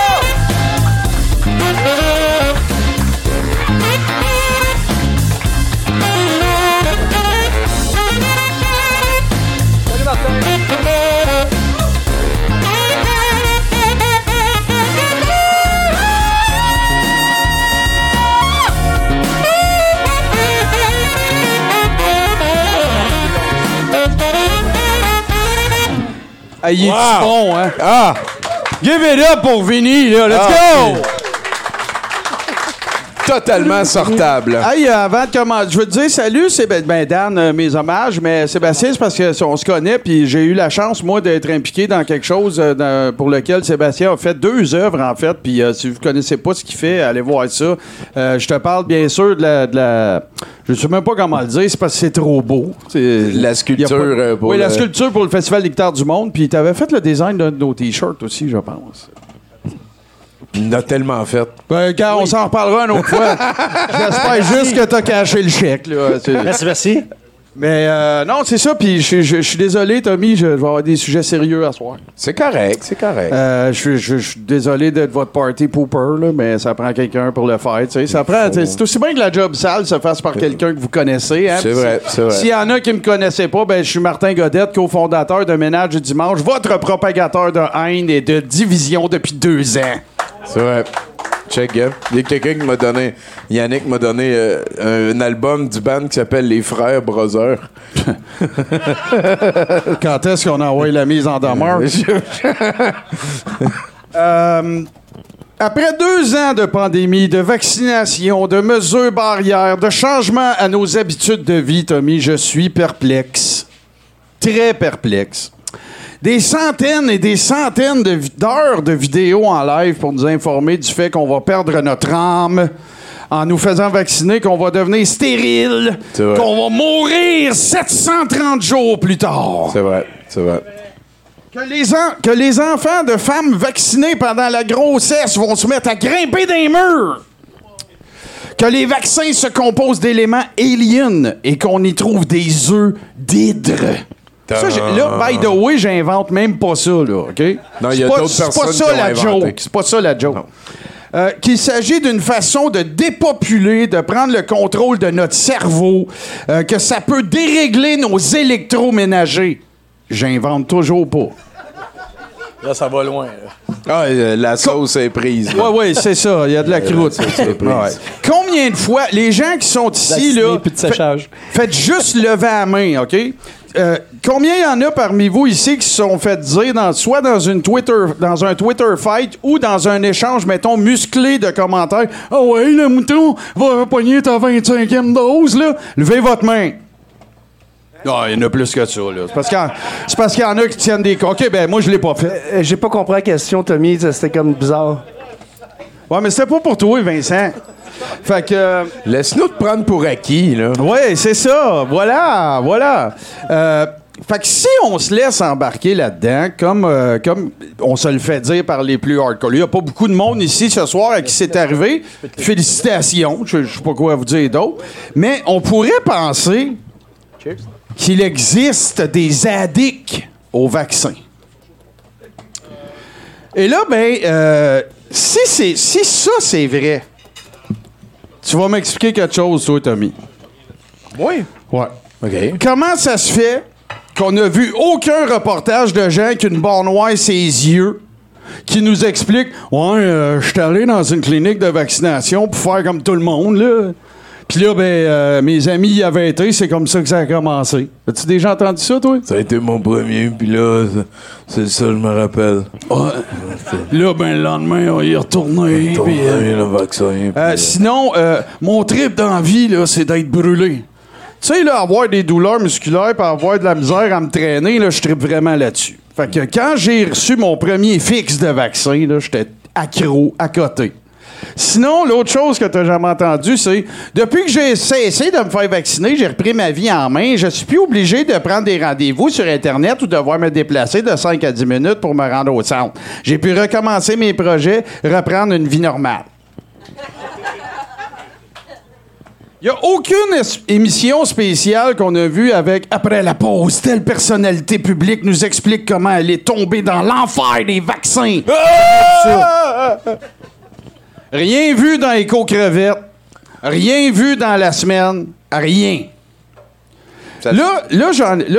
Ah, il est Wow. bon, hein? Ah! Give it up pour Vinny, là. Let's Ah, go! Totalement sortable. Hey, avant de commencer, je veux te dire salut, c'est ben, ben, Dan, euh, mes hommages, mais Sébastien, c'est parce qu'on se connaît, puis j'ai eu la chance, moi, d'être impliqué dans quelque chose euh, pour lequel Sébastien a fait deux œuvres, en fait, puis euh, si vous connaissez pas ce qu'il fait, allez voir ça. Euh, je te parle, bien sûr, de la... de la- je sais même pas comment le dire, c'est parce que c'est trop beau. C'est- La sculpture, pas- pour Oui, la sculpture pour le Festival des guitares du monde, puis t'avais fait le design d'un de nos T-shirts aussi, je pense. Il en a tellement fait. Ben, gars, on s'en reparlera une autre fois. J'espère juste que t'as caché le chèque, là. Merci, merci. Mais euh, non, c'est ça. Puis je, je- je suis désolé, Tommy, je, je vais avoir des sujets sérieux à soir. C'est correct, c'est correct. Euh, je, je- je suis désolé d'être votre party pooper, là, mais ça prend quelqu'un pour le faire. tu sais. Ça prend. C'est aussi bien que la job sale se fasse par quelqu'un que vous connaissez. hein. C'est vrai, c'est vrai. S'il y en a qui me connaissaient pas, ben je suis Martin Godette, cofondateur de Ménage du Dimanche, votre propagateur de haine et de division depuis deux ans. C'est vrai. Check, gars. Il y a quelqu'un qui m'a donné, Yannick m'a donné euh, un album du band qui s'appelle Les Frères Brothers. Quand est-ce qu'on envoie la mise en demeure? Euh, après deux ans de pandémie, de vaccination, de mesures barrières, de changements à nos habitudes de vie, Tommy, je suis perplexe. Très perplexe. Des centaines et des centaines d'heures de vidéos en live pour nous informer du fait qu'on va perdre notre âme en nous faisant vacciner, qu'on va devenir stérile, qu'on va mourir 730 jours plus tard. C'est vrai, c'est vrai. Que les, en- que les enfants de femmes vaccinées pendant la grossesse vont se mettre à grimper des murs. Que les vaccins se composent d'éléments aliens et qu'on y trouve des œufs d'hydre. Ça, j'ai- là, by the way, j'invente même pas ça, là, OK? Non, il y a d'autres C'est pas personnes ça qui ont la inventé. joke. C'est pas ça la joke. Euh, qu'il s'agit d'une façon de dépopuler, de prendre le contrôle de notre cerveau, euh, que ça peut dérégler nos électroménagers. J'invente toujours pas. Là, ça va loin. Ah, euh, la sauce est prise. là. Oui, oui, c'est ça. Il y a de la croûte. Ouais. Combien de fois, les gens qui sont ici, là. de séchage. Faites juste lever la main, OK? Euh, combien il y en a parmi vous ici qui se sont fait dire, dans, soit dans, une Twitter, dans un Twitter fight ou dans un échange, mettons, musclé de commentaires? Ah ouais, le mouton va pogner ta 25e dose, là. Levez votre main. Ah, il y en a plus que ça, là. C'est parce qu'il y en- y a qui tiennent des. OK, ben moi, je l'ai pas fait. Euh, J'ai pas compris la question, Tommy. C'était comme bizarre. Ouais, mais c'était pas pour toi, Vincent. Fait que. euh, Laisse-nous te prendre pour acquis, là. Oui, c'est ça. Voilà, voilà. Euh, fait que si on se laisse embarquer là-dedans, comme, euh, comme on se le fait dire par les plus hardcore, il n'y a pas beaucoup de monde ici ce soir à qui c'est arrivé. Félicitations. Je ne sais pas quoi vous dire d'autre. Mais on pourrait penser qu'il existe des addicts au vaccin. Et là, ben, euh, si, c'est, si ça, c'est vrai, tu vas m'expliquer quelque chose, toi, Tommy. Oui. Ouais. OK. Comment ça se fait qu'on n'a vu aucun reportage de gens qui une barre noire ses yeux qui nous expliquent Ouais, euh, je suis allé dans une clinique de vaccination pour faire comme tout le monde, là. Puis là, ben, euh, mes amis y avaient été, c'est comme ça que ça a commencé. As-tu déjà entendu ça, toi? Ça a été mon premier, puis là, c'est ça, je me rappelle. Là, ben, le lendemain, on y est retourné. Euh, le vaccin. Euh, euh, sinon, mon trip d'envie, là, c'est d'être brûlé. Tu sais, là, avoir des douleurs musculaires et avoir de la misère à me traîner, là, je tripe vraiment là-dessus. Fait que quand j'ai reçu mon premier fixe de vaccin, là, j'étais accro, à côté. Sinon, l'autre chose que tu jamais entendu, c'est depuis que j'ai cessé de me faire vacciner, j'ai repris ma vie en main. Je suis plus obligé de prendre des rendez-vous sur Internet ou devoir me déplacer de 5 à 10 minutes pour me rendre au centre. J'ai pu recommencer mes projets, reprendre une vie normale. Il n'y a aucune émission spéciale qu'on a vue avec Après la pause, telle personnalité publique nous explique comment elle est tombée dans l'enfer des vaccins. Ça. Rien vu dans Éco-Crevette. Rien vu dans la semaine. Rien. Là, là,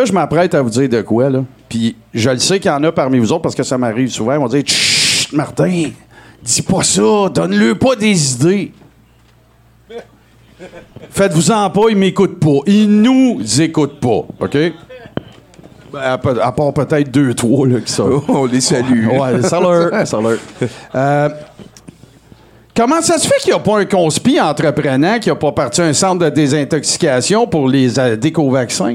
je m'apprête à vous dire de quoi, là. Puis je le sais qu'il y en a parmi vous autres parce que ça m'arrive souvent. Ils vont dire Chut, Martin, dis pas ça, donne-le pas des idées. Faites-vous-en pas, ils m'écoutent pas. Ils nous écoutent pas, OK? Ben, à, part peut-être deux, trois là, qui sont. On les salue. Ouais, salut. salut. Euh, comment ça se fait qu'il n'y a pas un conspi entreprenant qui n'a pas parti un centre de désintoxication pour les euh, déco-vaccins?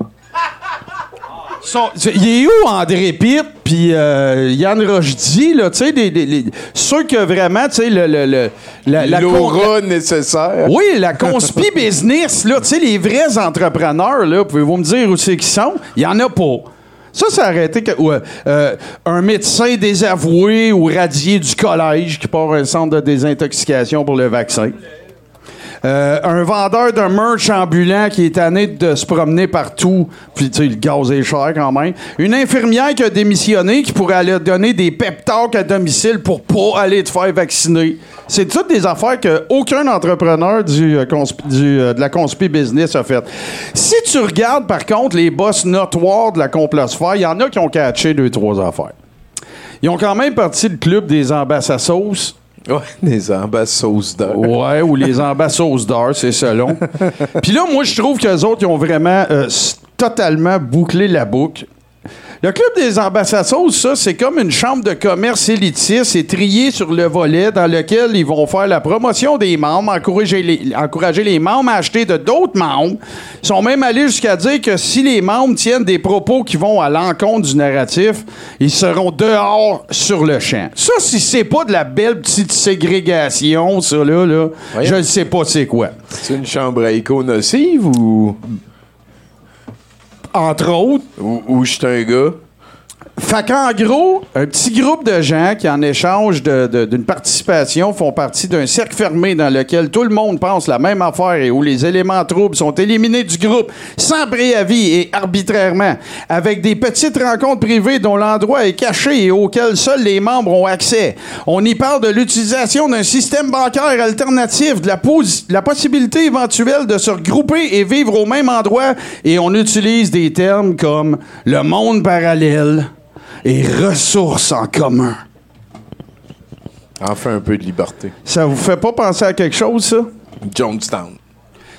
Sont- Il est où André Pitt puis euh, Yann Rochdy, là, tu sais, des, des- les- ceux que vraiment, tu sais, le, le- le- la, la con- L'aura nécessaire. oui, la conspi business, là, tu sais, les vrais entrepreneurs, là, pouvez-vous me dire où c'est qu'ils sont? Il y en a pas. Ça, a arrêté que, euh, un médecin désavoué ou radié du collège qui part un centre de désintoxication pour le vaccin. Euh, un vendeur de merch ambulant qui est tanné de se promener partout, puis tu sais, le gaz est cher quand même. Une infirmière qui a démissionné, qui pourrait aller donner des pep à domicile pour pas aller te faire vacciner. C'est toutes des affaires que aucun entrepreneur du, euh, du, euh, de la conspi business a fait. Si tu regardes par contre les boss notoires de la complosphère, il y en a qui ont catché deux, trois affaires. Ils ont quand même parti le club des ambassadeurs. Ouais, des ambassadeurs d'or. Ouais, ou les ambassadeurs d'or, c'est selon. Puis là, moi, je trouve qu'eux autres, ils ont vraiment euh, totalement bouclé la boucle. Le club des ambassadeurs, ça, c'est comme une chambre de commerce élitiste, c'est trié sur le volet dans lequel ils vont faire la promotion des membres, encourager les, encourager les membres à acheter de d'autres membres. Ils sont même allés jusqu'à dire que si les membres tiennent des propos qui vont à l'encontre du narratif, ils seront dehors sur le champ. Ça, si c'est pas de la belle petite ségrégation, ça, là, là je ne sais pas c'est quoi. C'est une chambre à écho nocive ou? Entre autres, Ou, ou je suis un gars? Fait qu'en gros, un petit groupe de gens qui, en échange d'une participation, font partie d'un cercle fermé dans lequel tout le monde pense la même affaire et où les éléments troubles sont éliminés du groupe sans préavis et arbitrairement, avec des petites rencontres privées dont l'endroit est caché et auxquelles seuls les membres ont accès. On y parle de l'utilisation d'un système bancaire alternatif, de la, la possibilité éventuelle de se regrouper et vivre au même endroit, et on utilise des termes comme le monde parallèle et ressources en commun. Enfin, un peu de liberté. Ça vous fait pas penser à quelque chose, ça? Jonestown.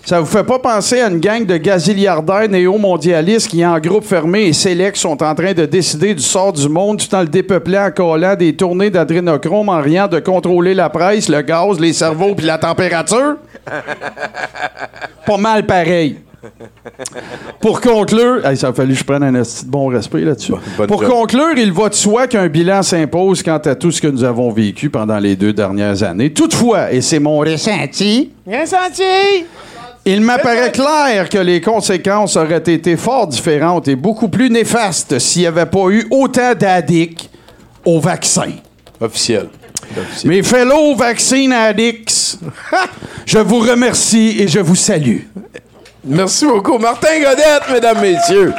Ça vous fait pas penser à une gang de gazilliardaires néo-mondialistes qui, en groupe fermé et sélect, sont en train de décider du sort du monde tout en le dépeuplant en collant des tournées d'adrénochrome en riant de contrôler la presse, le gaz, les cerveaux puis la température? pas mal pareil. Pour conclure, Hey, ça a fallu que je prenne un bon respect là-dessus. Pour job. conclure, il va de soi qu'un bilan s'impose quant à tout ce que nous avons vécu pendant les deux dernières années. Toutefois, et c'est mon ressenti, il m'apparaît clair que les conséquences auraient été fort différentes et beaucoup plus néfastes s'il n'y avait pas eu autant d'addicts au vaccin. Officiel. Officiel. Mes fellow vaccine addicts, je vous remercie et je vous salue. Merci beaucoup. Martin Godette, mesdames, messieurs.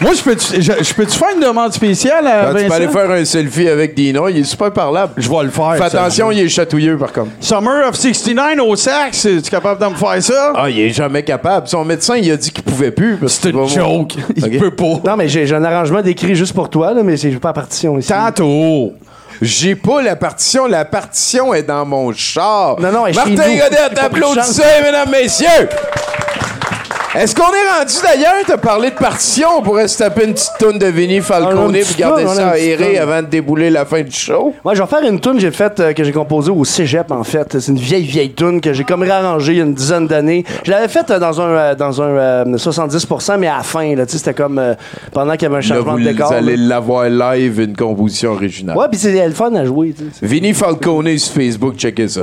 Moi, je peux-tu je, je peux-tu faire une demande spéciale à Ben, tu peux aller faire un selfie avec Dino, il est super parlable. Je vais le faire. Fais attention, il est chatouilleux par contre. Summer of 69 au sax, es-tu capable de me faire ça? Ah, il est jamais capable. Son médecin, il a dit qu'il pouvait plus. C'est une tu joke. Il Ok. peut pas. Non, mais j'ai j'ai un arrangement décrit juste pour toi, là, mais c'est pas la partition ici. Tantôt. J'ai pas la partition. La partition est dans mon char. Non, non, elle Martin. Godette, applaudissez, mesdames, messieurs. Est-ce qu'on est rendu d'ailleurs? T'as parlé de partition? On pourrait se taper une petite toune de Vinnie Falcone et garder toune, ça aéré toune. avant de débouler la fin du show. Ouais, je vais faire une tune que j'ai faite euh, que j'ai composée au cégep en fait. C'est une vieille vieille tune que j'ai comme réarrangée il y a une dizaine d'années. Je l'avais faite euh, dans un euh, dans un euh, 70% mais à la fin là, tu sais c'était comme pendant qu'il y avait un Là, changement vous de décor. allez là. l'avoir live, une composition originale. Ouais, puis c'est le fun à jouer. Vinnie Falcone sur Facebook, checkez ça.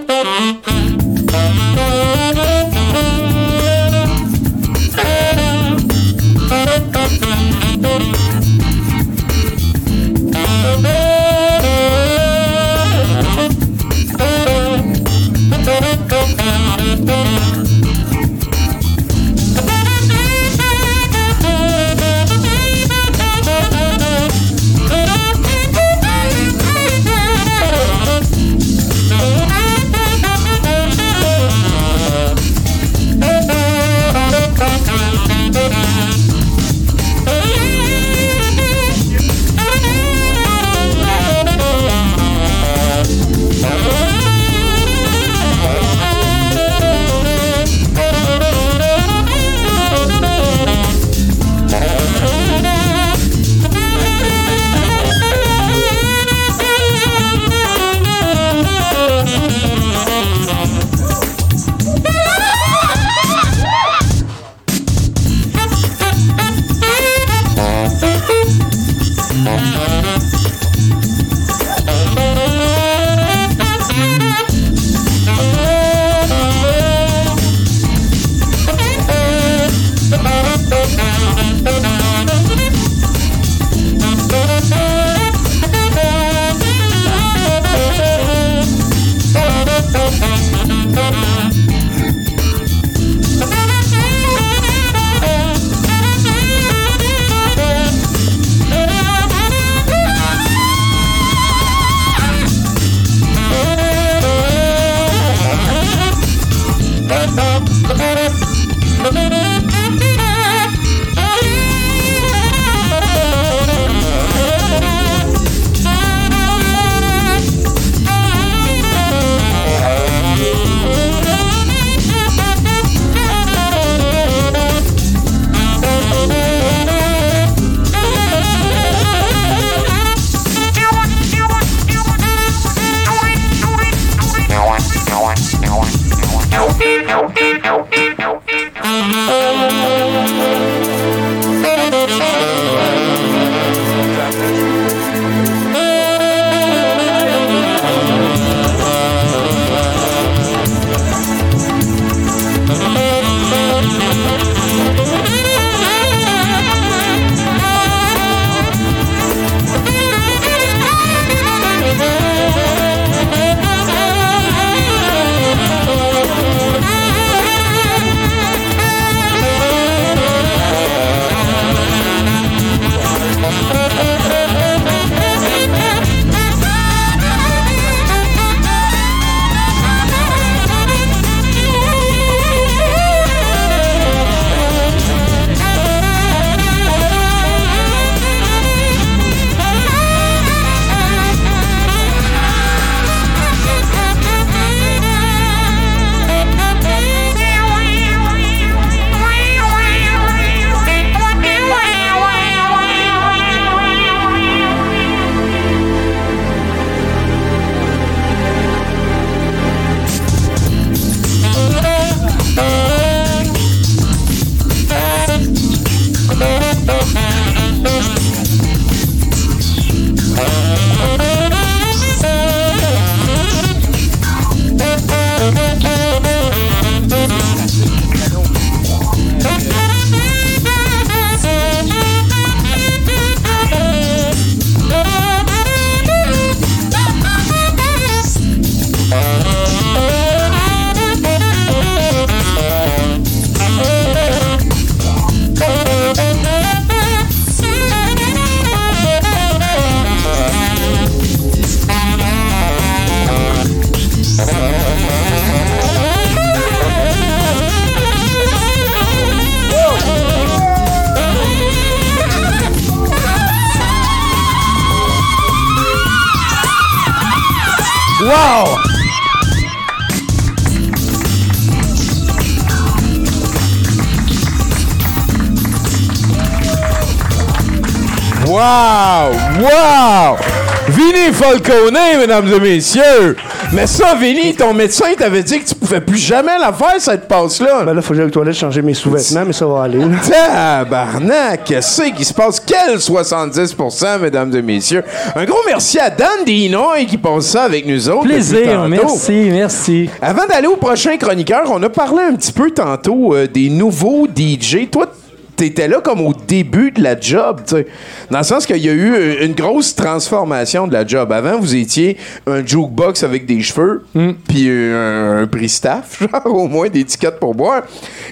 Vinny Falcone, mesdames et messieurs! Mais ça, Vinny, ton médecin t'avait dit que tu pouvais plus jamais la faire, cette passe-là. Ben là, faut que j'aille aux toilettes changer mes sous-vêtements, mais ça va aller. là. Tabarnak! Qu'est-ce qui se passe? Quel 70%, mesdames et messieurs? Un gros merci à Dan Dinoy qui passe ça avec nous autres. Plaisir, merci, merci. Avant d'aller au prochain chroniqueur, on a parlé un petit peu tantôt euh, des nouveaux DJ. Toi, t'étais là comme au début de la job, tu sais. Dans le sens qu'il y a eu euh, une grosse transformation de la job. Avant, vous étiez un jukebox avec des cheveux, puis un, un prix staff, genre au moins des tickets pour boire.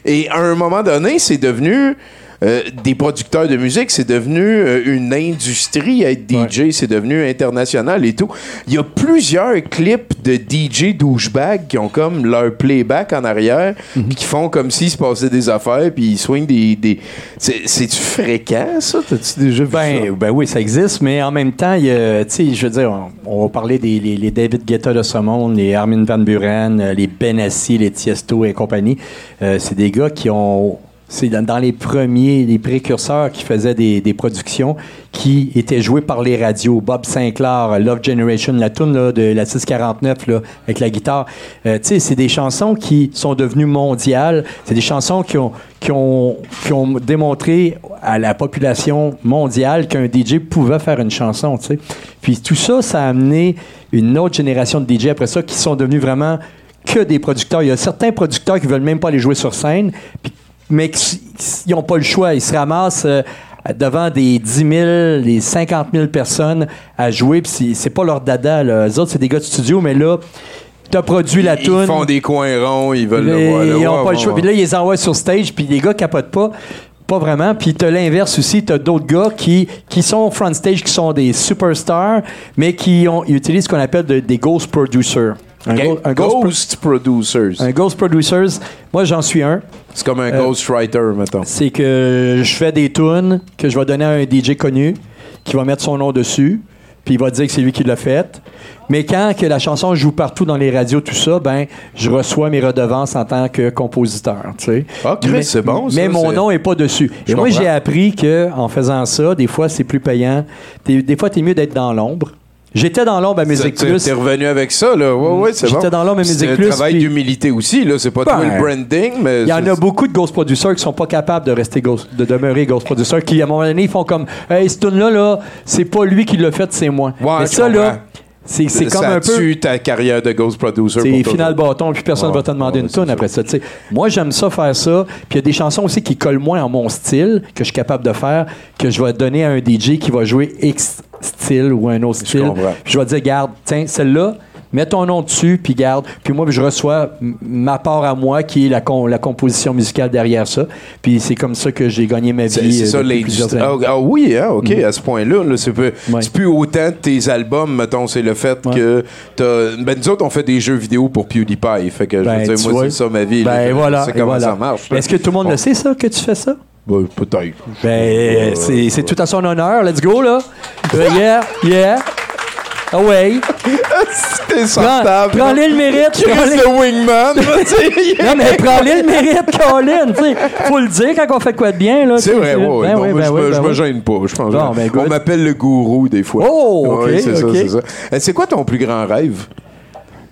Et à un moment donné, c'est devenu... euh, des producteurs de musique, c'est devenu euh, une industrie être DJ, c'est devenu international et tout. Il y a plusieurs clips de DJ douchebag qui ont comme leur playback en arrière, puis qui font comme s'il se passait des affaires, puis ils swingent des. des... C'est- C'est-tu fréquent, ça? T'as-tu déjà vu Ben, ça? ben oui, ça existe, mais en même temps, tu sais, je veux dire, on, on va parler des les, les David Guetta de ce monde, les Armin Van Buren, euh, les Benassi, les Tiesto et compagnie. Euh, c'est des gars qui ont. C'est dans, les premiers, les précurseurs qui faisaient des, des productions qui étaient jouées par les radios. Bob Sinclair, Love Generation, la tune de la 649 là, avec la guitare. Euh, tu sais, c'est des chansons qui sont devenues mondiales. C'est des chansons qui ont, qui ont, qui ont démontré à la population mondiale qu'un DJ pouvait faire une chanson. Puis tout ça, ça a amené une autre génération de DJ après ça qui sont devenus vraiment que des producteurs. Il y a certains producteurs qui veulent même pas aller jouer sur scène, puis- mais ils n'ont pas le choix. Ils se ramassent euh, devant des 10 000, des 50 000 personnes à jouer, puis c'est- pas leur dada. Là. Eux autres, c'est des gars de studio, mais là, t'as produit la Ils toune. font des coins ronds, ils veulent Les- le voir. ils n'ont pas le choix. Puis là, ils les envoient sur stage, puis les gars capotent pas. Pas vraiment. Puis t'as l'inverse aussi. T'as d'autres gars qui, qui sont front stage, qui sont des superstars, mais qui ont, ils utilisent ce qu'on appelle de- des ghost producers. Un, Ok. go- un ghost, pro- Ghost Producers. un ghost producers. Moi, j'en suis un. C'est comme un Euh, ghostwriter, mettons. C'est que je fais des tunes que je vais donner à un DJ connu qui va mettre son nom dessus, puis il va dire que c'est lui qui l'a fait. Mais quand que la chanson joue partout dans les radios, tout ça, ben, je reçois mes redevances en tant que compositeur. tu sais. Ah, Chris, c'est bon, ça, Mais mon nom est pas dessus. Je Et moi, j'ai appris que en faisant ça, des fois, c'est plus payant. T'es- des fois, tu es mieux d'être dans l'ombre. J'étais dans l'ombre à Musique T'es- Plus. T'es revenu avec ça, là. Ouais, ouais, c'est bon. J'étais dans l'homme à C'est Musique un Plus, travail puis- d'humilité aussi, là. C'est pas Ben, le branding, mais. Il y en c'est- a beaucoup de ghost producers qui sont pas capables de rester ghost, de demeurer ghost producers, qui à un moment donné ils font comme Hey, ce tune là là, c'est pas lui qui l'a fait, c'est moi. Ouais, Mais ça là. C'est c'est comme ça un peu tue ta carrière de ghost producer. c'est final bâton, puis personne Ouais, va te demander ouais, une tune après ça. tu sais. Moi, j'aime ça faire ça. Puis il y a des chansons aussi qui collent moins en mon style, que je suis capable de faire, que je vais donner à un DJ qui va jouer X style ou un autre style. Puis je vais dire, garde, tiens, celle-là, mets ton nom dessus, puis garde. Puis moi, je reçois ma part à moi, qui est la, com- la composition musicale derrière ça. Puis c'est comme ça que j'ai gagné ma C'est vie. c'est euh, ça années. Ah, ah oui, hein, OK, à ce point-là, là, c'est peu- Ouais. c'est plus autant de tes albums, mettons, c'est le fait Ouais. que t'as... Ben, nous autres, on fait des jeux vidéo pour PewDiePie, fait que, je Ben, veux dire, moi, c'est ça ma vie. Ben voilà. et comment voilà. ça marche. Est-ce que tout le monde le sait, ça, que tu fais ça? Ben, peut-être. Ben, c'est c'est tout à son honneur. Let's go, là. Euh, yeah, yeah. Ah ouais. T'es sur Prends- table. Prends-les le mérite. Chris le wingman. Non, mais prends-les le mérite, Colin. tu sais. Faut le dire quand on fait quoi de bien. là. C'est vrai, ouais. Ben Non, oui, ben je oui, ben je me oui. gêne pas. Je pense. Bon, ben, on m'appelle le gourou des fois. Oh, ok, c'est ça, c'est. Euh, C'est quoi ton plus grand rêve?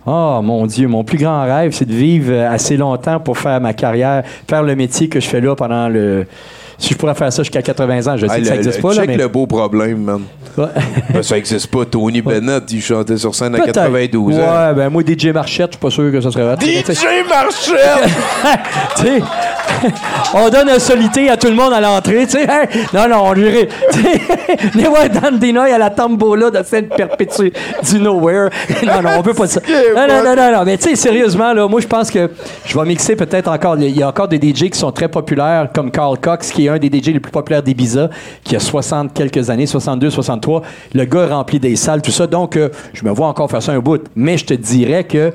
Oh mon Dieu, mon plus grand rêve, c'est de vivre assez longtemps pour faire ma carrière, faire le métier que je fais là pendant le. Si je pourrais faire ça jusqu'à 80 ans, je sais Ah, que ça n'existe pas. Là, check mais... le beau problème, man. Ouais. Ben, ça existe pas. Tony Bennett, il chantait sur scène à Peut-être. 92 ans. Ouais, ben moi, DJ Marchette, je suis pas sûr que ça serait vrai. DJ Marchel! Tu sais, on donne un solité à tout le monde à l'entrée, tu sais. Hey, non, non, on lui... sais, Venez voir Dan Dinoy à la tambola de scène perpétue du Nowhere. Non, non, on peut pas ça. Non, non, non, non, non. Mais tu sais, sérieusement, là, moi, je pense que je vais mixer peut-être encore... Il y a encore des DJ qui sont très populaires, comme Carl Cox, qui un des DJ les plus populaires d'Ibiza, qui a 60 quelques années, 62, 63. Le gars remplit des salles, tout ça. Donc, euh, je me vois encore faire ça un bout. Mais je te dirais que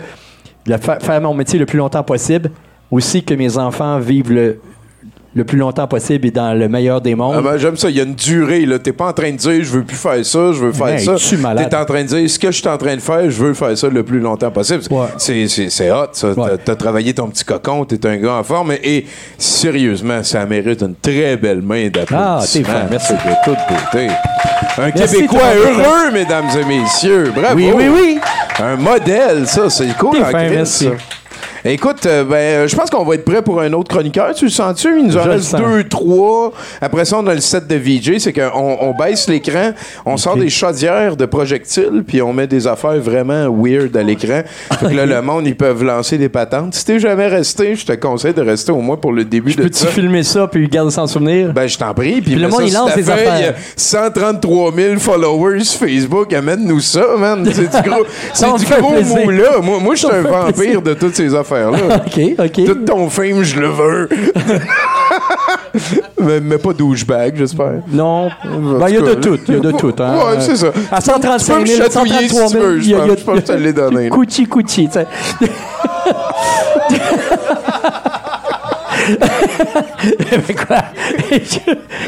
faire mon métier le plus longtemps possible, aussi que mes enfants vivent le, le plus longtemps possible et dans le meilleur des mondes. Ah ben, j'aime ça. Il y a une durée. là. T'es pas en train de dire je veux plus faire ça, je veux faire Hey, ça. tu es en train de dire ce que je suis en train de faire, je veux faire ça le plus longtemps possible. Ouais. C'est, c'est, c'est hot, ça. T'as, t'as travaillé ton petit cocon, t'es un gars en forme. Et, sérieusement, ça mérite une très belle main d'applaudissements. Ah, t'es fin, merci. C'est de toute beauté. Un Merci, Québécois heureux, mesdames et messieurs. Bravo. Oui, oui, oui. Un modèle, ça. C'est cool en fin, crise, merci. ça. Écoute, euh, ben, euh, je pense qu'on va être prêt pour un autre chroniqueur. Tu le sens-tu? Il nous en Je le reste sens. deux, trois. Après ça, on a le set de VJ. C'est qu'on on baisse l'écran, on sort des chaudières de projectiles, puis on met des affaires vraiment weird à l'écran. Fait que là, le monde, ils peuvent lancer des patentes. Si t'es jamais resté, je te conseille de rester au moins pour le début de Peux-tu ça. filmer ça puis garder sans souvenir? Ben, je t'en prie. Puis, le mets monde, ça il sur lance ta des feuille. affaires. 133 000 followers sur Facebook. Amène-nous ça, man. C'est du gros, c'est du fait gros plaisir. mot-là. Moi, moi je suis un fait vampire plaisir. de toutes ces affaires-là. OK, OK. Tout ton fame, je le veux. mais, mais pas douchebag, j'espère. Non. Ben, il y a de tout. Il y a de tout. Hein. Ouais, c'est ça. À Tu peux 135 me 000, chatouiller si 133 tu 000, veux, je il y a- pense. il y a- Je pense que te l'ai donné, là. Cucci, cucci, tu sais. Mais quoi?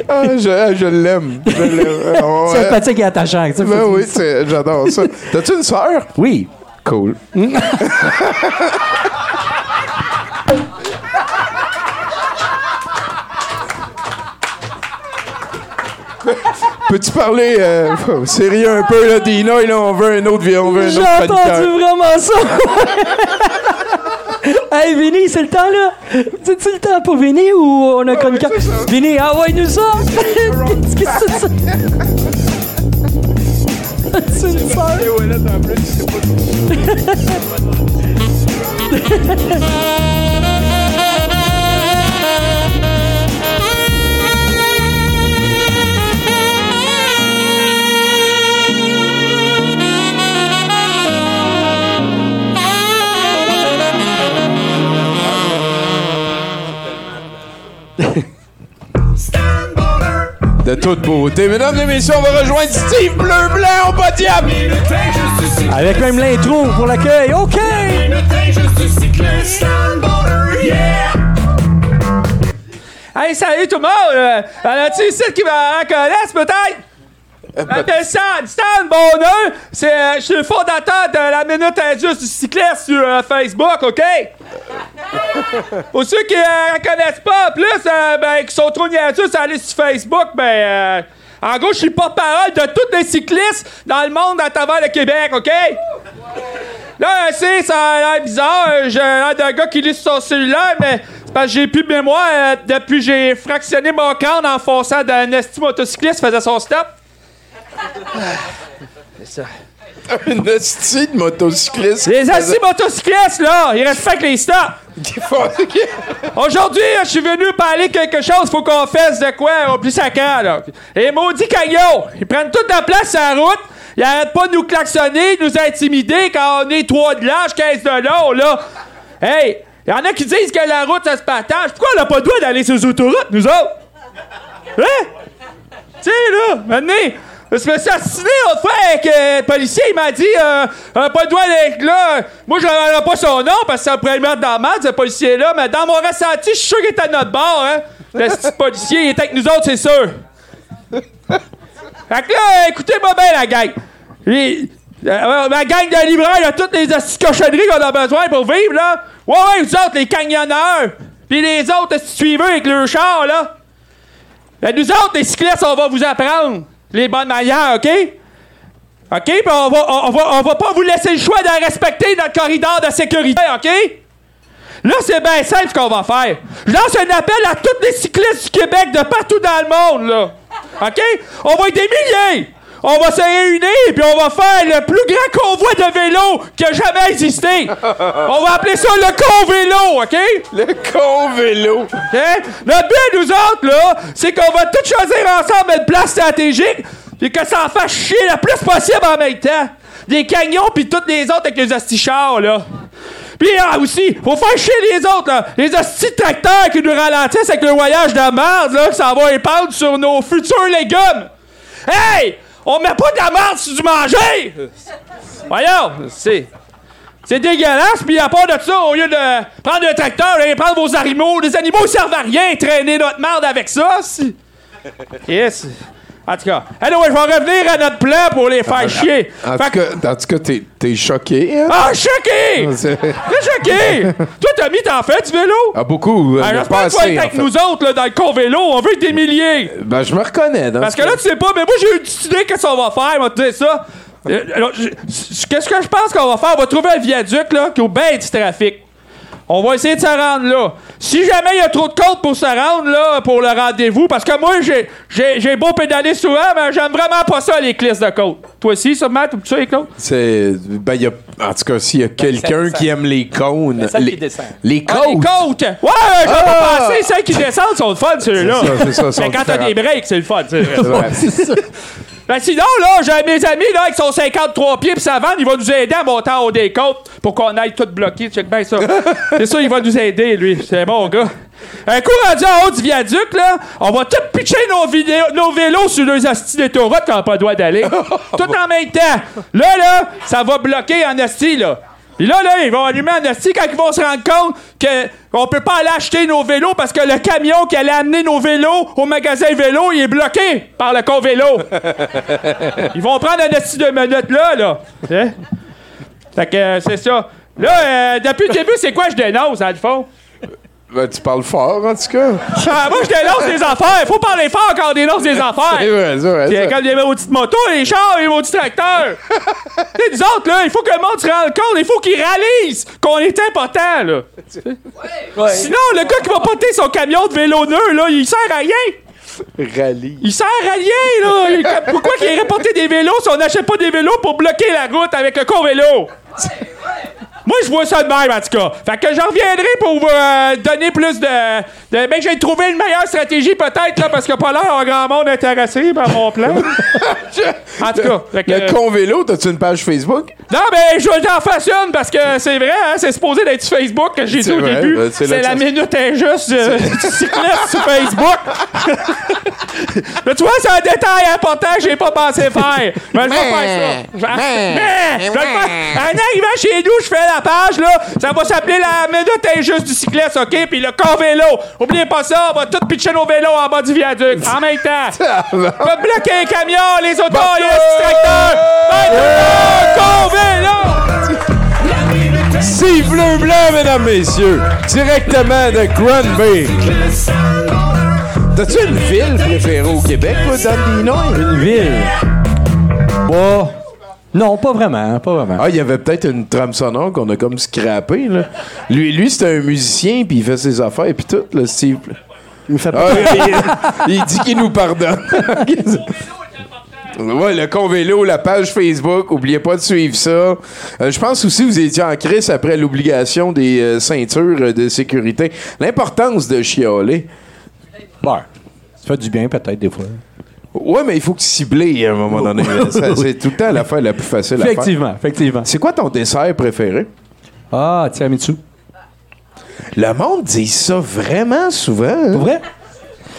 Ah, je ah, je l'aime. Je l'aime. Ah, ouais. Sympathique et attachant. tu Ben oui, c'est- j'adore ça. T'as-tu une sœur? Oui. Cool. Peux-tu parler euh, sérieux un peu, là, Dina? Là, on veut un autre, on veut un J'ai autre entendu chroniqueur. vraiment ça. hey, Vinny, c'est le temps, là. C'est-tu le temps pour Vinny ou on a connu Vinny, envoie-nous ça. Qu'est-ce que c'est ça? C'est une sœur. De toute beauté. Mesdames et messieurs, on va rejoindre Steve Bleu Blanc au podium. Avec même l'intro pour l'accueil. OK. Hey, salut tout le monde! Euh, a-tu ici qui me reconnaissent peut-être? Euh, Je m'appelle Stan, Stan Bonheur. C'est, euh, je suis le fondateur de la Minute Injuste du cycliste sur euh, Facebook, OK? Pour ceux qui ne reconnaissent pas, en plus, euh, ben, qui sont trop niaiseux, c'est aller sur Facebook, ben, euh, en gros, je suis porte-parole de tous les cyclistes dans le monde à travers le Québec, OK? Là, sais, ça a l'air bizarre. euh, J'ai l'air d'un gars qui lit sur son cellulaire, mais c'est parce que j'ai plus de mémoire euh, depuis que j'ai fractionné mon crâne en fonçant d'un esti motocycliste faisait son stop. C'est ça. Une hostie de motocycliste. Les assis motocyclistes, là, ils respectent les stops. Aujourd'hui, je suis venu parler quelque chose, faut qu'on fasse de quoi au plus sacré, là. Les maudits cagnots, ils prennent toute la place sur la route, ils arrêtent pas de nous klaxonner, de nous intimider quand on est 3 de large, 15 de long, là. Hey, y en a qui disent que la route, ça se partage. Pourquoi on n'a pas le droit d'aller sur les autoroutes, nous autres? Hein? Tu sais, là, maintenant, je me suis assassiné l'autre fois avec euh, le policier, il m'a dit, euh, euh, pas le droit d'être là. Moi, je ne pas son nom parce que ça pourrait le mettre dans la ce policier-là, mais dans mon ressenti, je suis sûr qu'il était à notre bord, hein. Le petit policier, il était avec nous autres, c'est sûr. Fait que là, écoutez-moi bien, la gang. Les- euh, ma gang de libraires, là, toutes les de cochonneries qu'on a besoin pour vivre, là. Ouais, ouais, vous autres, les camionneurs. Puis les autres hosties suiveurs avec leur char, là. Ben, nous autres, les cyclistes, on va vous apprendre les bonnes manières, OK? OK? On va, on va, on va pas vous laisser le choix de respecter notre corridor de sécurité, OK? Là, c'est bien simple ce qu'on va faire. Je lance un appel à tous les cyclistes du Québec de partout dans le monde, là. OK? On va être des milliers! On va se réunir puis on va faire le plus grand convoi de vélos qui a jamais existé. On va appeler ça le con-vélo, OK? Le con-vélo. OK? Notre but, nous autres, là, c'est qu'on va tous choisir ensemble une place stratégique puis que ça en fasse chier le plus possible en même temps. Des camions puis toutes les autres avec les astichards, là. Puis ah, aussi, faut faire chier les autres, là. Les hosties tracteurs qui nous ralentissent avec le voyage de merde, là, que ça va épandre sur nos futurs légumes. Hey! On met pas de la merde sur du manger! Voyons, c'est... C'est dégueulasse, puis à part de ça, au lieu de prendre un tracteur, allez prendre vos animaux. Les animaux ils servent à rien, traîner notre merde avec ça. si. Yes. En tout cas, anyway, je vais revenir à notre plan pour les faire chier. En Fait tout cas, en tout cas, t'es, t'es choqué. Hein? Ah, choqué! C'est- T'es choqué! Toi, Tommy, t'en fais du vélo? Ah, beaucoup. euh, Ah, J'espère pas que tu vas assez, être en avec fait. nous autres là, dans le con-vélo. On veut être des milliers. Ben, je me reconnais. Dans Parce ce que là, tu sais pas, mais moi, j'ai une petite idée qu'est-ce qu'on va faire. On va te dire ça. Euh, Qu'est-ce que je pense qu'on va faire? On va trouver un viaduc là, qui a bien du trafic. On va essayer de se rendre là. Si jamais il y a trop de côtes pour se rendre là, pour le rendez-vous, parce que moi, j'ai- j'ai j'ai beau pédaler souvent, mais j'aime vraiment pas ça, les clisses de côtes. Toi aussi, sûrement, tout ça, les côtes? C'est. Ben, il y a. En tout cas, s'il y a quelqu'un qui aime les cônes. celle les, qui descend. Les Ah, côtes. les côtes! Ouais, j'ai Ah! pas pensé. Celles qui descendent sont le fun, ceux-là. C'est ça, c'est ça, Mais quand t'as des breaks, c'est le fun, c'est vrai. C'est vrai. Ben sinon, là, j'ai mes amis, là, qui sont 53 pieds pis ça vend, ils vont nous aider à monter en haut des côtes pour qu'on aille tout bloqué. Check bien ça. c'est ça, il va nous aider, lui. C'est bon, gars. Un coup rendu en haut du viaduc, là, on va tout pitcher nos, vidéos- nos vélos sur les astis d'autoroute qu'on n'a pas le droit d'aller. tout en même temps. Là, là, ça va bloquer en asti, là. Puis là, là, ils vont allumer en asti quand ils vont se rendre compte qu'on peut pas aller acheter nos vélos parce que le camion qui allait amener nos vélos au magasin vélo, il est bloqué par le con-vélo. Ils vont prendre un esti de minutes là, là. Hein? Fait que euh, c'est ça. Là, euh, depuis le début, c'est quoi je dénonce, dans le fond? Ben, tu parles fort, en tout cas. Ah, moi, je dénonce des affaires. Faut parler fort quand on dénonce des affaires. C'est vrai, c'est vrai. C'est comme les maudites motos, les chars, les maudits tracteurs. tu sais, nous autres, là, il faut que le monde se rende compte, il faut qu'ils réalisent qu'on est important, là. Sinon, le gars qui va porter son camion de vélo neuf, là, il sert à rien. Rallye. Il sert à rien, là. Il- Pourquoi qu'il irait porter des vélos si on n'achète pas des vélos pour bloquer la route avec le con-vélo? Moi, je vois ça de même, en tout cas. Fait que je reviendrai pour vous euh, donner plus de... de ben, j'ai trouvé une meilleure stratégie, peut-être, là, parce a pas l'air d'avoir grand monde intéressé par mon plan. en tout cas. fait que, Le con vélo, t'as-tu une page Facebook? non, mais je j'en fasse une parce que c'est vrai, hein, c'est supposé d'être sur Facebook que j'ai dit au vrai, début. ben, c'est que la minute injuste euh, du cycliste sur Facebook. Mais tu vois, c'est un détail important que j'ai pas pensé faire. Mais je vais faire ça. Vais- je vais le faire. En arrivant chez nous, je fais la page, là. Ça va s'appeler la minute injuste du cycliste, OK? Puis le corps vélo. Oubliez pas ça, on va tout pitcher nos vélos en bas du viaduc. En même temps. On va bloquer les camions, les autos, les tracteurs. Corps vélo! C'est bleu blanc, mesdames, messieurs. Directement de Granby. T'as-tu une ville préférée au Québec, toi, Dandino? Une ville? Pas. Non, pas vraiment, pas vraiment. Ah, il y avait peut-être une trame sonore qu'on a comme scrappé, là. Lui, lui c'était un musicien, puis il fait ses affaires, puis tout, là, Steve. Il me fait Ah, il, il dit qu'il nous pardonne. Ouais, le con vélo, la page Facebook, oubliez pas de suivre ça. Euh, je pense aussi que vous étiez en crise après l'obligation des euh, ceintures de sécurité. L'importance de chialer. Bon, ça fait du bien peut-être des fois. Ouais, mais il faut que tu cibles à un moment donné. C'est tout le temps l'affaire la plus facile à faire. Effectivement, effectivement. C'est quoi ton dessert préféré? Ah, tiramisu. Le monde dit ça vraiment souvent. hein? Vrai?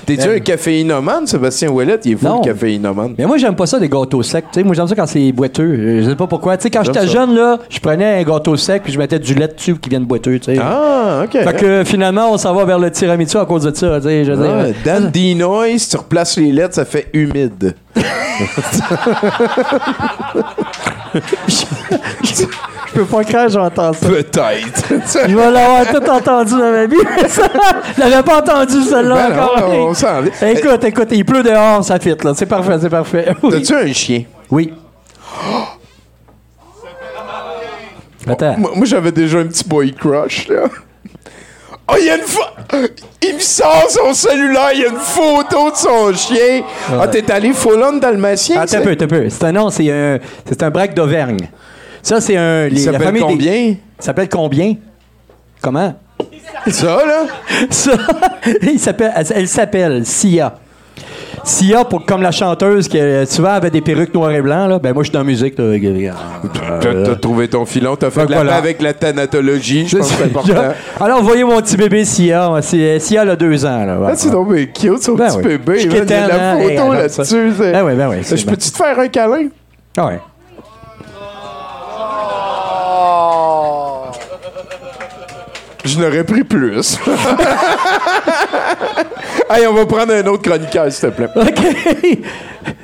T'es-tu Euh, un caféinomane? Sébastien Ouellet, il est fou Non. le caféinomane. Mais moi, j'aime pas ça des gâteaux secs. Tu sais, moi, j'aime ça quand c'est boiteux. Euh, Je sais pas pourquoi. Tu sais, quand J'aime j'étais ça. jeune, là, je prenais un gâteau sec puis je mettais du lait dessus qui vient de boiteux. Tu sais. Ah, OK. Fait que euh, finalement, on s'en va vers le tiramisu à cause de ça. Tu sais, je veux dire, Ah, Dan Dinois, si tu replaces les lettres, ça fait humide. Je peux pas croire que j'entends ça. Peut-être. Je vais l'avoir tout entendu dans ma vie. Je l'avais pas entendu, celle-là, Ben non, encore. on s'en vient. Écoute, écoute, il pleut dehors, ça fit, là. C'est parfait, c'est parfait. Oui. T'as-tu un chien? Oui. Attends. Moi, moi, j'avais déjà un petit boy crush, là. Oh, il y a une photo! Il me sort son cellulaire, il y a une photo de son chien. Ah, t'es allé full on dalmatien? Attends un peu, attends un peu. C'est un nom, c'est un, c'est un braque d'Auvergne. Ça, c'est un. Il les- la s'appelle famille des- combien? Il s'appelle combien? Comment? Ça, là? Ça, il s'appelle, elle, elle s'appelle Sia. Sia, pour, comme la chanteuse qui euh, souvent avait des perruques noires et blancs, là. Ben, moi, je suis dans la musique, là. T'as trouvé ton filon, t'as fait Fait de la voilà. avec la thanatologie, je pense que c'est important. Alors, voyez mon petit bébé Sia. C'est- Sia, a deux ans, là. Ah, c'est donc bien cute, son Ben petit oui. bébé. Il y a la hein, photo là-dessus. Ben oui, ben oui. Je peux-tu te faire un câlin? Ah ouais. Je n'aurais pris plus. Hey, on va prendre un autre chroniqueur, s'il te plaît. OK.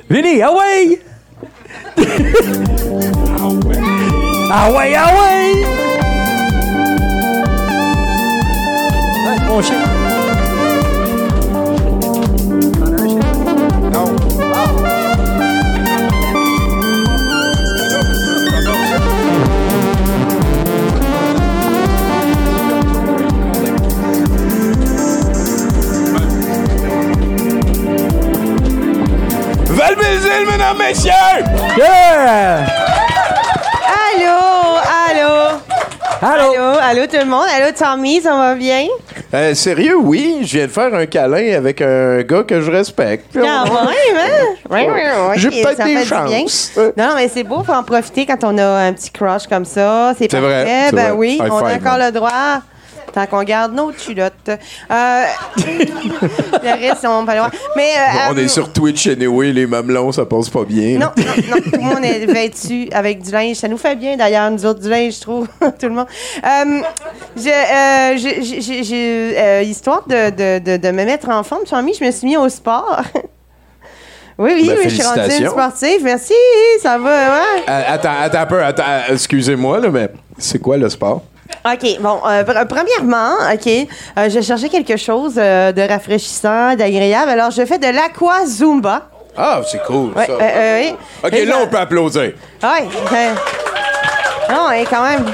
Vinny, ah ouais! Ouais, mon chien. Valmézil, mesdames, messieurs! Yeah! Allô, allô. Allô? Allô, allô tout le monde. Allô Tommy, ça va bien? Euh, sérieux, oui, je viens de faire un câlin avec un gars que je respecte. Ah ouais, hein? Ouais, ouais, ouais. J'ai peut-être ça des fait du chances. bien. Non, non, mais c'est beau, faut en profiter quand on a un petit crush comme ça. C'est vrai, ben vrai. oui, High on a encore man. le droit. Tant qu'on garde nos culottes. Euh, le reste, on va le voir. Mais euh, On est sur Twitch anyway, les mamelons, ça passe pas bien. Non, non, non, monde est vêtu avec du linge. Ça nous fait bien d'ailleurs, nous autres, du linge, je trouve, tout le monde. Euh, euh, histoire de, de, de, de me mettre en forme, Chamie, je me suis mis au sport. oui, oui, Ben, oui, je suis rendue une sportive. Merci, ça va, ouais. Attends, attends un peu, attends, excusez-moi, là, mais c'est quoi le sport? OK, bon, euh, pr- premièrement, OK, euh, je cherchais quelque chose euh, de rafraîchissant, d'agréable. Alors, je fais de l'aqua zumba. Ah, c'est cool, Ouais, ça. oui. OK, Et là, on peut applaudir. Ouais. euh, non, ouais, quand même.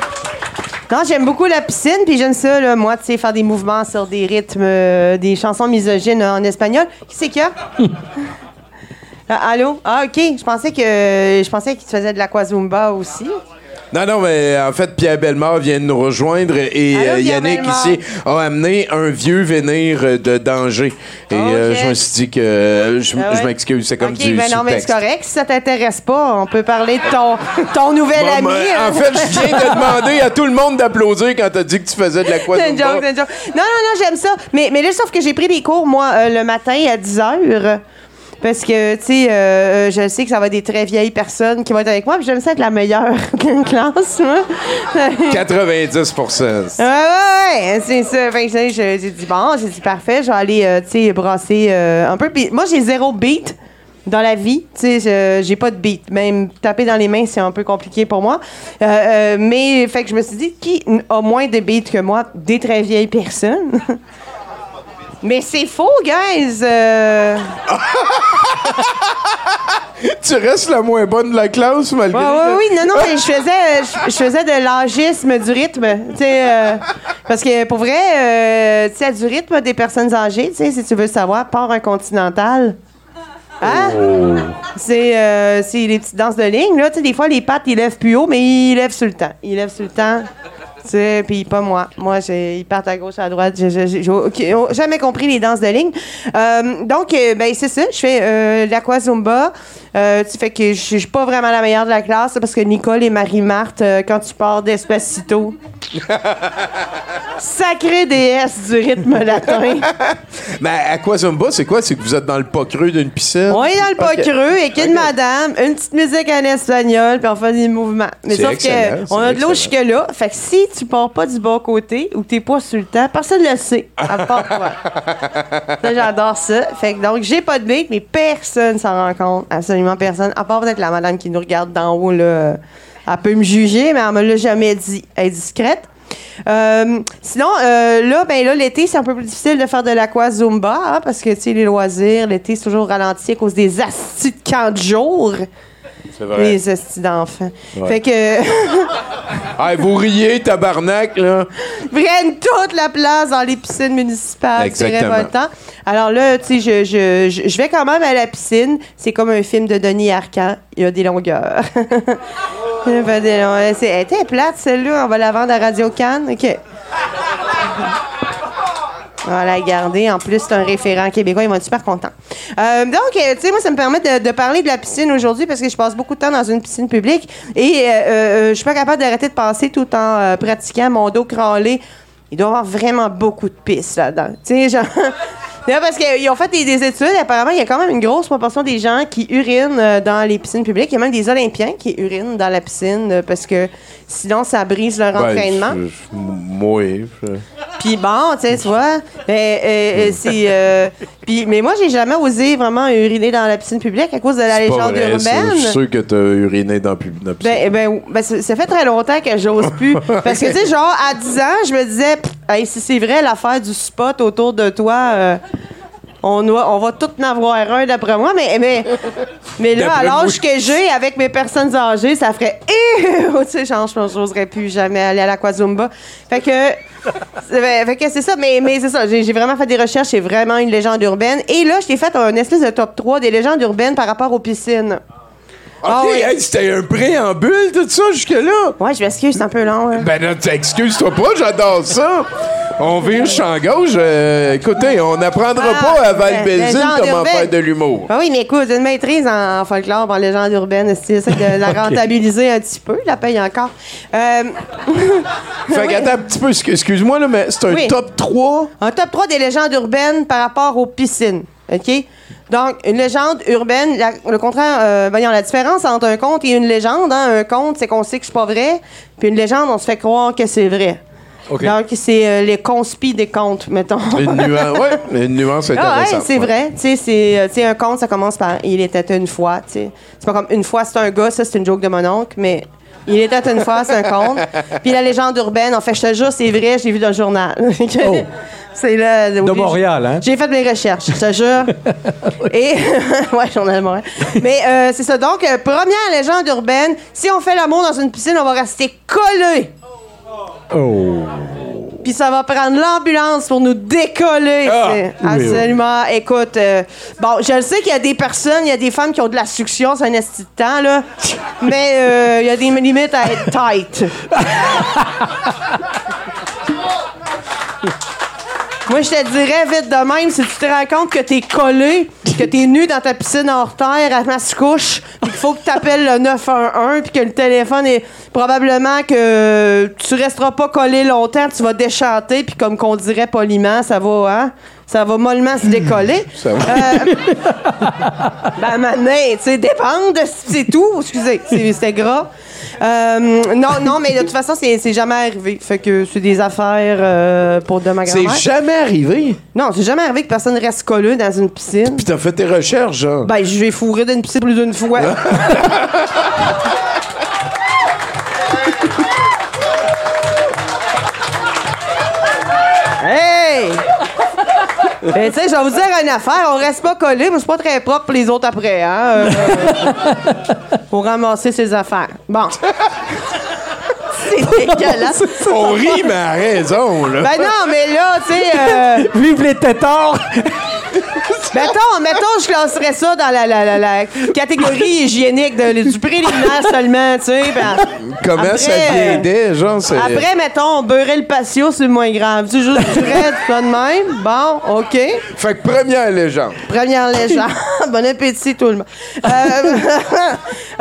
Non, j'aime beaucoup la piscine, puis j'aime ça, là, moi, tu sais, faire des mouvements sur des rythmes, des chansons misogynes en espagnol. Qui c'est qu'il y a? Ah, allô? Ah, OK. Je pensais que je pensais qu'il faisait de l'aquazumba aussi. Non, non, mais en fait, Pierre Bellemare vient de nous rejoindre et Allô, euh, Yannick Bellemare. ici a amené un vieux vénir euh, de danger. Et euh, Ok. je me suis dit que euh, je, Ah ouais? je m'excuse, c'est comme OK, du ben non, mais c'est correct. Si ça t'intéresse pas, on peut parler de ton, ton nouvel Bon, ami. ben, hein. en fait, je viens de demander à tout le monde d'applaudir quand t'as dit que tu faisais de une joke, une joke. Non, non, non, j'aime ça. Mais, mais là, sauf que j'ai pris des cours, moi, euh, le matin à 10 heures. Parce que, tu sais, euh, euh, je sais que ça va être des très vieilles personnes qui vont être avec moi. Puis j'aime ça être la meilleure classe, moi. 90 Ouais, ouais, ouais, c'est ça. Fait que j'ai dit, bon, j'ai dit, parfait, je vais aller, euh, tu sais, brasser euh, un peu. Puis moi, j'ai zéro beat dans la vie. Tu sais, j'ai pas de beat. Même taper dans les mains, c'est un peu compliqué pour moi. Mais, fait que je me suis dit, qui a moins de beat que moi? Des très vieilles personnes. mais c'est faux, guys! Euh, Tu restes la moins bonne de la classe, malgré Ouais, ouais, oui, non, non, mais je faisais, je, je faisais de l'agisme du rythme. Euh, parce que pour vrai, euh, tu sais, du rythme des personnes âgées, tu sais, si tu veux savoir, part un continental. Hein? C'est euh, c'est les petites danses de ligne, là. Tu sais, des fois, les pattes, ils lèvent plus haut, mais ils lèvent sur le temps. Ils lèvent sur le temps. Sais, puis pas moi. Moi, ils partent à gauche, à droite. J'ai- jamais compris les danses de ligne. Euh, donc, euh, ben, c'est ça. Je fais euh. Euh, tu fais que je suis pas vraiment la meilleure de la classe parce que Nicole et Marie-Marthe, euh, quand tu pars d'Espacito, sacré déesse du rythme latin. Mais Aquazumba, c'est quoi? C'est que vous êtes dans le pas creux d'une piscine? On est dans le pas creux avec une madame, une petite musique en espagnol, puis on fait des mouvements. Mais sauf excellent, que on c'est a de l'eau jusque-là. Fait que si tu pars pas du bon côté ou t'es pas sur le temps, personne ne le sait. À part toi. ça, j'adore ça. Fait que donc, j'ai pas de beat, mais personne s'en rend compte. Absolument personne. À part peut-être la madame qui nous regarde d'en haut, là. Elle peut me juger, mais elle me l'a jamais dit. Elle est discrète. Euh, sinon, euh, là, ben là, l'été, c'est un peu plus difficile de faire de l'aqua zumba, hein, parce que, tu sais, les loisirs, l'été, c'est toujours ralenti à cause des astis de camp de jour. C'est vrai. Les astis d'enfants. Ouais. Fait que, Ah, vous riez, tabarnak, là. prennent toute la place dans les piscines municipales. C'est Exactement. révoltant. Alors là, tu sais, je, je, je, vais quand même à la piscine. C'est comme un film de Denis Arcand. Il y a des longueurs. Elle était plate, celle-là. On va la vendre à Radio Cannes. OK. On va la garder. En plus, c'est un référent québécois. Ils vont être super contents. Euh, donc, euh, tu sais, moi, ça me permet de, de parler de la piscine aujourd'hui parce que je passe beaucoup de temps dans une piscine publique et euh, euh, je suis pas capable d'arrêter de passer tout en euh, pratiquant mon dos crawlé. Il doit y avoir vraiment beaucoup de pistes là-dedans. Tu sais, genre. Non, parce qu'ils ont fait des, des études. Apparemment, il y a quand même une grosse proportion des gens qui urinent euh, dans les piscines publiques. Il y a même des Olympiens qui urinent dans la piscine euh, parce que sinon, ça brise leur Ben, entraînement. je- je- moi, je- Puis bon, tu sais, tu vois, mais, euh, euh, c'est... euh, puis- mais moi, j'ai jamais osé vraiment uriner dans la piscine publique à cause de la c'est pas légende vrai, ça. urbaine. Je suis sûr que t'as uriné dans, pub- dans la piscine. Ben, ben, ben, ça, ça fait très longtemps que j'ose plus. Parce que, tu sais, genre, à 10 ans, je me disais, Pff, hey, si c'est vrai l'affaire du spot autour de toi, euh, on, doit- on va tout en avoir un d'après moi. Mais, mais, mais là, à l'âge que j'ai, avec mes personnes âgées, ça ferait, tu sais, genre, je n'oserais plus jamais aller à l'Aquazumba. Fait que. fait que c'est ça, mais, mais c'est ça. J'ai j'ai vraiment fait des recherches, c'est vraiment une légende urbaine. Et là, je t'ai fait un espèce de top 3 des légendes urbaines par rapport aux piscines. OK, Ah oui. hey, c'était un préambule, tout ça, jusque-là. Ouais, je m'excuse, c'est un peu long. hein. Ben non, excuse-toi pas, j'adore ça. On vire champ gauche. euh, écoutez, on n'apprendra Ah, pas à ben, Val-Belzile légende comment faire de l'humour. Ah oui, mais écoute, une maîtrise en, folklore, en légende urbaine, c'est essaie de la rentabiliser un petit peu, la paye encore. Euh, Fait qu'attends un petit peu, excu- excuse-moi, là, mais c'est un Oui. top 3. un top 3 des légendes urbaines par rapport aux piscines. OK? Donc, une légende urbaine, la- le contraire, euh, voyons, la différence entre un conte et une légende, hein, un conte, c'est qu'on sait que c'est pas vrai, puis une légende, on se fait croire que c'est vrai. OK. Donc, c'est euh, les conspis des contes, mettons. Une nuance, ouais, une nuance Ah ouais, intéressante. c'est ouais. vrai. Tu sais, c'est, euh, tu sais, un conte, ça commence par Il était une fois. tu sais. C'est pas comme une fois, c'est un gars, ça, c'est une joke de mon oncle, mais Il était une fois, c'est un conte. Puis la légende urbaine, en fait, je te jure, c'est vrai, j'ai vu dans le journal. C'est là. De Montréal, hein? J'ai fait mes recherches, je te jure. Et. ouais, journal de Montréal. Mais euh, c'est ça. Donc, euh, première légende urbaine, si on fait l'amour dans une piscine, on va rester collé. Oh. Puis ça va prendre l'ambulance pour nous décoller. Ah! C'est Oui, oui. Absolument. Écoute, euh, bon, je le sais qu'il y a des personnes, il y a des femmes qui ont de la succion, c'est un esti de temps, là. Mais euh, il y a des limites à être tight. Moi, je te dirais vite de même, si tu te rends compte que t'es collé, que t'es nu dans ta piscine hors terre à masse couche, qu'il faut que t'appelles le 911, puis que le téléphone est probablement que tu resteras pas collé longtemps, tu vas déchanter, puis comme qu'on dirait poliment, ça va, hein? Ça va mollement se décoller. Ça va. Euh, ben, maintenant, tu sais, dépendre, c'est tout. Excusez, c'est- c'était gras. Euh, non, non, mais de toute façon, c'est c'est jamais arrivé. Fait que c'est des affaires euh, pour de ma C'est grand-mère. jamais arrivé? Non, c'est jamais arrivé que personne reste collé dans une piscine. Puis t'as fait tes recherches, genre. Ben, je vais fourrer d'une piscine plus d'une fois. Ben, tu sais, je vais vous dire une affaire, on reste pas collé, mais c'est pas très propre pour les autres après, hein? euh, pour ramasser ses affaires. Bon. c'est dégueulasse. On rit, mais à raison, là. Ben non, mais là, tu sais. euh, Vive les tétards! Mettons, mettons, je classerais ça dans la, la, la, la catégorie hygiénique de, du préliminaire seulement, tu sais. ben, Comment après, ça euh, viendait, genre? c'est- Après, mettons, beurrer le patio, c'est moins grave. Tu juste du raide, pas de même? Bon, OK. Fait que première légende. Première légende. bon appétit, tout le monde. Euh,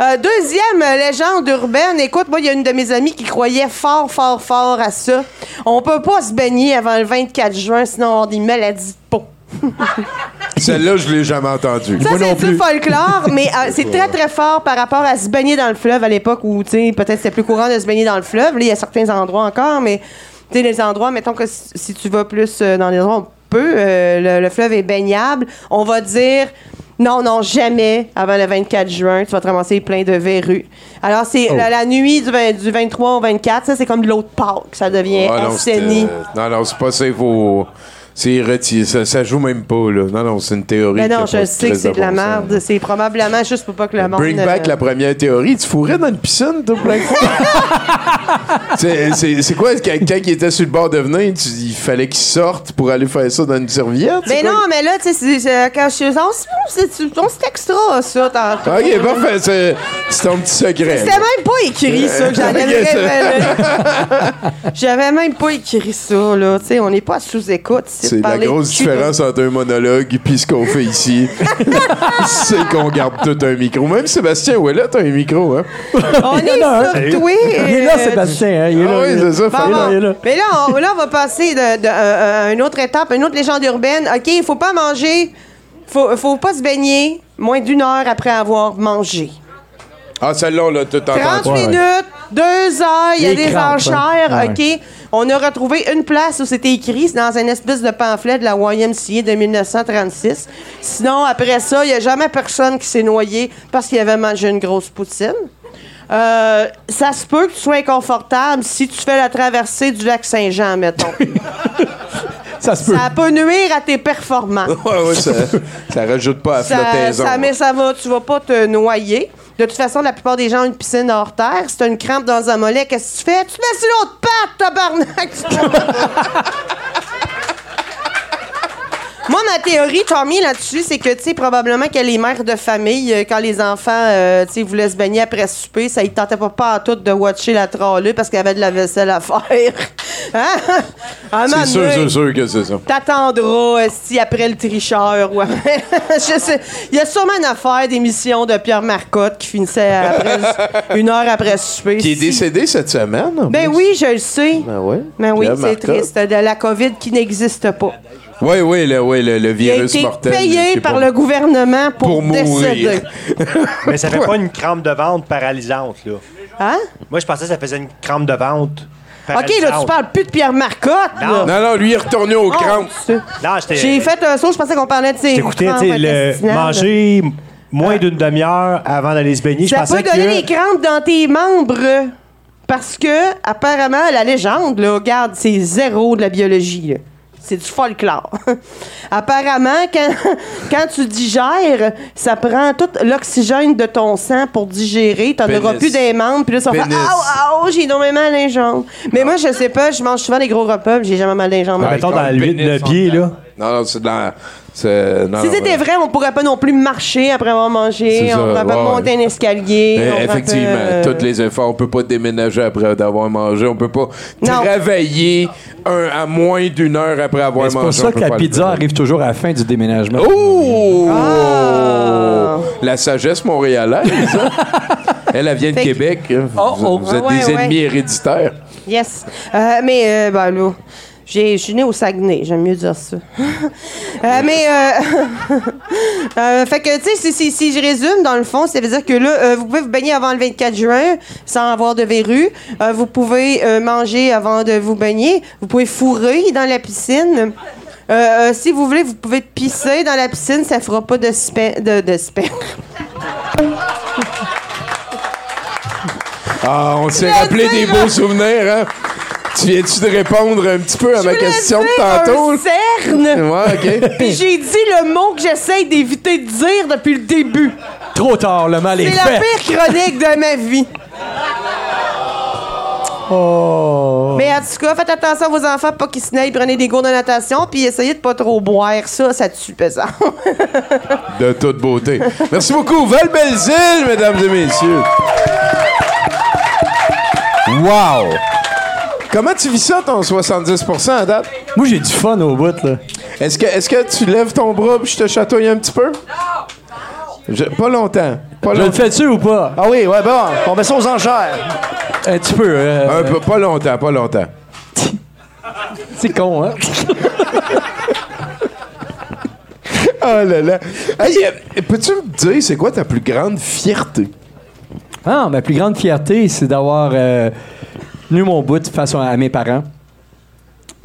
euh, deuxième légende urbaine. Écoute, moi, il y a une de mes amies qui croyait fort, fort, fort à ça. On peut pas se baigner avant le 24 juin, sinon on avoir des maladies de peau. Celle-là, je l'ai jamais entendue. Ça, c'est du folklore, mais euh, c'est très, très fort par rapport à se baigner dans le fleuve à l'époque où, tu sais, peut-être c'était plus courant de se baigner dans le fleuve. Là, il y a certains endroits encore, mais, tu sais, les endroits, mettons que si, si tu vas plus euh, dans les endroits, on peut, euh, le, le fleuve est baignable. On va dire. Non, non, jamais avant le 24 juin, tu vas te ramasser plein de verrues. Alors, c'est Oh. la, la nuit du, 20 du 23 au 24, ça, c'est comme de l'eau de Pâques. Ça devient Ah, non, assaini. c'était- non, non, c'est pas ça, il faut. C'est retiré. Ça, ça joue même pas, là. Non, non, c'est une théorie. Mais a non, je sais que c'est de la merde. C'est probablement juste pour pas que le monde. Bring back euh, la première théorie. Tu fourrais dans une piscine, toi, plein de fois? c'est, quoi, quand, quand il était sur le bord de venir, tu- il fallait qu'il sorte pour aller faire ça dans une serviette? Mais quoi? non, mais là, tu sais, c'est- c'est- quand je suis. on C'est extra, ça, tantôt. Ok, parfait. C'est, ton petit secret. C'était même pas écrit, ça, que révéler. J'avais même pas écrit ça, là. Tu sais, on n'est pas sous écoute. ici. C'est la grosse différence entre un monologue puis ce qu'on fait ici. C'est qu'on garde tout un micro. Même Sébastien Ouellet a un micro, hein? On est sur toi. Il est là, euh, Sébastien. hein, il est là, Ah oui, il est là. c'est ça. Bon, fait- bon. il est là. Mais là on, là, on va passer de, de, euh, à une autre étape, une autre légende urbaine. OK, il faut pas manger, faut, faut pas se baigner moins d'une heure après avoir mangé. Ah, celle-là, on l'a tout 30 entendu. minutes, deux heures, il y a des crampes, enchères, hein. OK. On a retrouvé une place où c'était écrit, c'est dans un espèce de pamphlet de la YMCA de 1936. Sinon, après ça, il n'y a jamais personne qui s'est noyé parce qu'il avait mangé une grosse poutine. Euh, ça se peut que tu sois inconfortable si tu fais la traversée du lac Saint-Jean, mettons. Ça se peut. ça peut nuire à tes performances. Ouais, ouais, ça, ça rajoute pas à Ça, flottaison. ça, mais ça va, tu vas pas te noyer. De toute façon, la plupart des gens ont une piscine hors terre. Si t'as une crampe dans un mollet, qu'est-ce que tu fais? Tu te mets sur l'autre patte, tabarnak! Moi, ma théorie, Tommy, là-dessus, c'est que, tu sais, probablement que les mères de famille, euh, quand les enfants, euh, tu sais, voulaient se baigner après souper, ça, ils tentaient pas, pas à tout de watcher la trollée parce qu'il y avait de la vaisselle à faire. hein? Moment C'est sûr, c'est sûr que c'est ça. T'attendras euh, si après le tricheur ou après- je sais. Il y a sûrement une affaire d'émission de Pierre Marcotte qui finissait après- une heure après souper. Qui est Si- décédé cette semaine. en Ben plus. oui, je le sais. Ben ouais. Ben oui, c'est triste. De la COVID qui n'existe pas. Oui, oui, le, oui, le, le Il a virus été mortel. payé par pas- le gouvernement pour, Pour mourir. décéder. Mais ça fait pas une crampe de ventre paralysante, là. Hein? Moi, je pensais que ça faisait une crampe de ventre OK, là, tu parles plus de Pierre Marcotte. là. Non, non, lui, il est retourné au Oh, crampes. c'est- Non, j'étais... J'ai fait un saut, je pensais qu'on parlait de ses J'écoutais, crampes tu sais, le intestinales. manger moins d'une demi-heure avant d'aller se baigner. Je Ça pensais peut donner que... des crampes dans tes membres. Parce que, apparemment, la légende, là, regarde, c'est zéro de la biologie. là. C'est du folklore. apparemment, quand, quand tu digères, ça prend tout l'oxygène de ton sang pour digérer. T'en auras plus des membres. Puis là, ça va faire Pénis. « Aouh, aouh, j'ai énormément mal les jambes. » Mais moi, je sais pas, je mange souvent des gros repas, j'ai jamais mal les jambes. Ah, mettons, dans le, pied, là. Non, non, c'est dans. C'est- non, Si non, c'était ouais. vrai, on pourrait pas non plus marcher après avoir mangé. C'est ça, on pourrait pas ouais, monter ouais. un escalier. Mais effectivement, euh, tous les efforts, on peut pas déménager après d'avoir mangé, on peut pas Non. travailler un, à moins d'une heure après avoir Mais C'est mangé. pour ça que la pizza arrive toujours à la fin du déménagement. Oh! Ah! La sagesse montréalaise, hein? Elle, elle vient de que- Québec. hein? Vous, oh. vous êtes Ouais, des ouais. ennemis héréditaires. Yes. Euh, mais, euh, ben là, j'ai- je suis née au Saguenay, j'aime mieux dire ça. Euh, mais, euh, euh, fait que, tu sais, si, si, si je résume, dans le fond, ça veut dire que là, vous pouvez vous baigner avant le 24 juin sans avoir de verrue. Vous pouvez manger avant de vous baigner. Vous pouvez fourrer dans la piscine. Si vous voulez, vous pouvez pisser dans la piscine, ça fera pas de sperme. De, de sperme. Ah, on s'est rappelé des beaux souvenirs, hein? Tu viens-tu de répondre un petit peu à ma Je question de tantôt? un cerne. Ouais, OK. Puis j'ai dit le mot que j'essaie d'éviter de dire depuis le début. Trop tard, le mal est, C'est la fait. pire chronique de ma vie. Oh. Mais en tout cas, faites attention à vos enfants, pas qu'ils se naillent, prenez des cours de natation, puis essayez de pas trop boire. Ça, ça tue pesant. De toute beauté. Merci beaucoup. Val Belzile, mesdames et messieurs. Wow! Comment tu vis ça, ton 70 à date? Moi, j'ai du fun au bout, là. Est-ce que, est que tu lèves ton bras puis je te chatouille un petit peu? Je- pas longtemps. Pas Je le longtemps. fais-tu ou pas? Ah oui, ouais, bon, on met ça aux enchères. Un petit peu. euh, Un peu, pas longtemps, pas longtemps. C'est con, hein? Oh là là. Hey, euh, peux-tu me dire, c'est quoi ta plus grande fierté? Ah, ma plus grande fierté, c'est d'avoir euh, tenu mon bout face à, mes parents.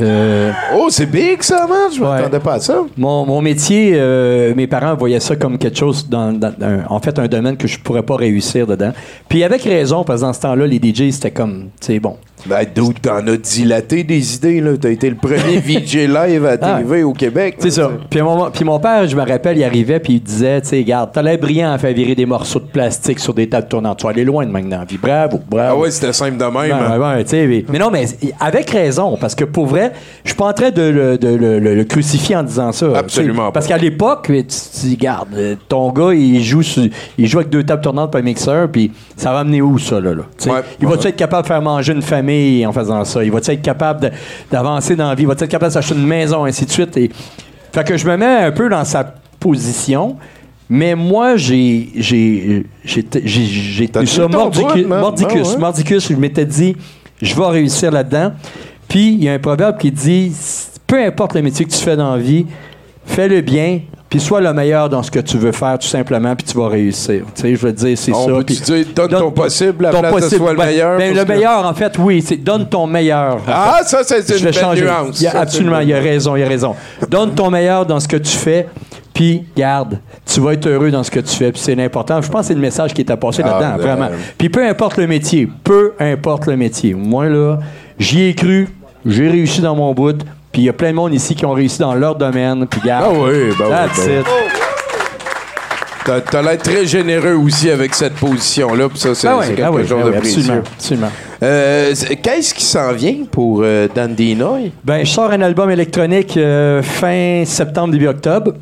Euh, Oh, c'est big ça, man! Je m'attendais pas à ça. mon, mon métier, euh, mes parents voyaient ça comme quelque chose, dans, dans- un- en fait, un domaine que je pourrais pas réussir dedans. Puis avec raison, parce que dans ce temps-là, les DJ, c'était comme, c'est bon. Ben, dude, t'en as dilaté des idées, là. T'as été le premier VJ live à Ah. TV au Québec. C'est ça. Puis mon, puis mon père, je me rappelle, il arrivait puis il disait, tu sais, regarde, t'as l'air brillant à faire virer des morceaux de plastique sur des tables tournantes. Tu vas aller loin de maintenant. Puis bravo, Ah bravo. ouais, c'était simple de même. Ben, hein. mais, mais non, mais avec raison, parce que pour vrai, je suis pas en train de le, de le- le- le crucifier en disant ça. Absolument pas. Parce qu'à l'époque, tu tu dis, regarde, euh, ton gars, il joue, sur- il joue avec deux tables tournantes pour un mixeur, puis ça va amener où ça, là? là? Ouais, il ouais. va-tu être capable de faire manger une famille? Famille en faisant ça? Il va être capable d'avancer dans la vie? Va être capable d'acheter une maison, ainsi de suite? Et... Fait que je me mets un peu dans sa position. Mais moi, j'ai j'ai tenu ça mordicus, bout, man. mordicus, Ah ouais. mordicus. Je m'étais dit, je vais réussir là-dedans. Puis il y a un proverbe qui dit, peu importe le métier que tu fais dans la vie, fais-le bien, puis sois le meilleur dans ce que tu veux faire, tout simplement, puis tu vas réussir. Tu sais, je veux dire, c'est ça. dire, donne ton possible à la ton place de possible, sois le ouais. meilleur, Ben, le meilleur, en fait, oui, c'est donne ton meilleur. Ah, fait. ça, c'est une belle changé. nuance. Il y a Ça, c'est absolument, il a raison, il a raison. Donne ton meilleur dans ce que tu fais, puis garde, tu vas être heureux dans ce que tu fais, puis c'est l'important. Je pense que c'est le message qui est à passer Ah, là-dedans, ben, vraiment. Puis peu importe le métier, peu importe le métier. Moi, là, j'y ai cru, j'ai réussi dans mon bout, puis il y a plein de monde ici qui ont réussi dans leur domaine, puis garde. Ah oui, ben oui, That's ben it. T'as t'as l'air très généreux aussi avec cette position-là, puis ça, c'est Ah oui, c'est ah quelque oui, chose ah de oui, précieux. absolument, absolument. Euh, Qu'est-ce qui s'en vient pour euh, Dandy Noy? Ben, je sors un album électronique euh, fin septembre, début octobre.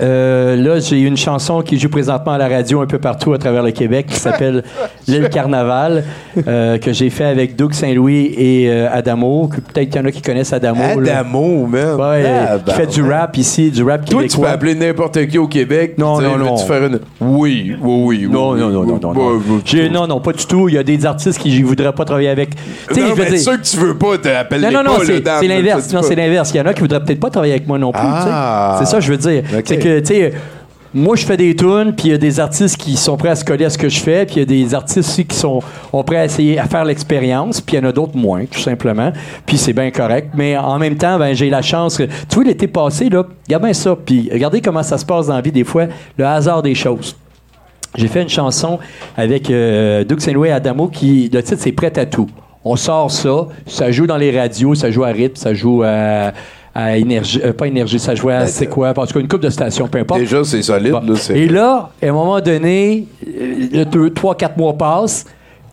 Euh, là, j'ai une chanson qui joue présentement à la radio un peu partout à travers le Québec qui s'appelle L'île Carnaval, euh, que j'ai fait avec Doug Saint-Louis et euh, Adamo. Peut-être qu'il y en a qui connaissent Adamo. Adamo, man. Ouais, Ah, qui ben, fait du rap ici, du rap Toi, tu peux québécois. appeler n'importe qui au Québec. Non, non, non. Veux-tu faire une. Oui, oui, oui. Non, oui, non, non, oui, non, non, non. non, non, pas du tout. Il y a des artistes qui ne voudraient pas travailler avec. Tu Non, je mais dire- ceux que tu veux pas, t'appelles Non, non, non, pas, c'est l'inverse. tu Non, c'est l'inverse. Il y en a qui voudraient peut-être pas travailler avec moi non plus. tu. Ah. C'est ça, je veux dire. Ok. Tu sais, moi, je fais des tunes, puis il y a des artistes qui sont prêts à se coller à ce que je fais, puis il y a des artistes aussi qui sont, ont prêts à essayer à faire l'expérience, puis il y en a d'autres moins, tout simplement. Puis c'est bien correct. Mais en même temps, ben, j'ai la chance. Tu vois, l'été passé, là, regarde bien ça, puis regardez comment ça se passe dans la vie, des fois, le hasard des choses. J'ai fait une chanson avec euh, Doug Saint-Louis Adamo qui, le titre, c'est Prêt à tout. On sort ça, ça joue dans les radios, ça joue à rythme, ça joue à, à énergie, euh, pas énergie, ça joue à c'est quoi, parce qu'une coupe de stations, peu importe. Déjà, c'est solide. Bon. Là, c'est- Et là, à un moment donné, euh, deux, trois, quatre mois passent,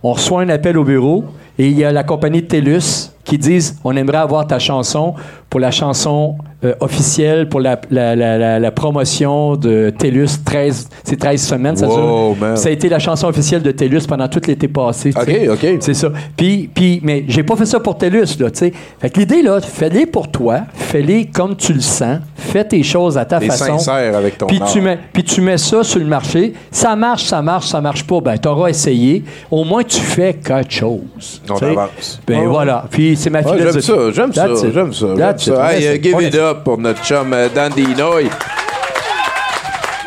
on reçoit un appel au bureau et il y a la compagnie de TELUS qui disent on aimerait avoir ta chanson pour la chanson euh, officielle, pour la, la- la- promotion de TELUS 13, c'est 13 semaines, ça Wow, dure. man. Ça a été la chanson officielle de TELUS pendant tout l'été passé. OK. OK. C'est ça. Puis, puis, mais j'ai pas fait ça pour TELUS, là, tu sais. Fait que l'idée, là, fais-les pour toi, fais-les comme tu le sens, fais tes choses à ta T'es façon. sincère avec ton Puis art. tu mets, puis tu mets ça sur le marché. Ça marche, ça marche, ça marche pas. Ben, t'auras essayé. Au moins, tu fais quelque chose. On avance. Ben Ouais. voilà. Puis c'est ma Ah, philosophie. j'aime ça, j'aime ça, it. j'aime ça, That's. Ça. Hey, uh, give it up pour notre chum euh, Dandy Noy.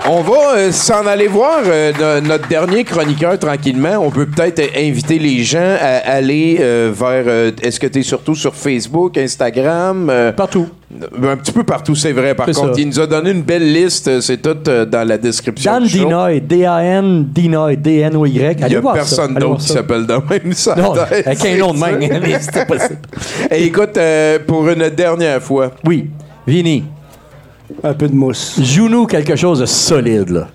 On va euh, s'en aller voir euh, no- notre dernier chroniqueur tranquillement. On peut peut-être euh, inviter les gens à aller euh, vers. Est-ce que tu es surtout sur Facebook, Instagram Partout. Un petit peu partout, c'est vrai. Par contre, ça. il nous a donné une belle liste. C'est tout dans la description. Dan. Dinoy, D-A-N, Dinoy, D-N-O-Y. Il n'y a voir personne d'autre qui s'appelle de même. Ça Non, avec un nom de même. C'était possible. Et écoute, pour une dernière fois. Oui. Vini. Un peu de mousse. Joue-nous quelque chose de solide, là.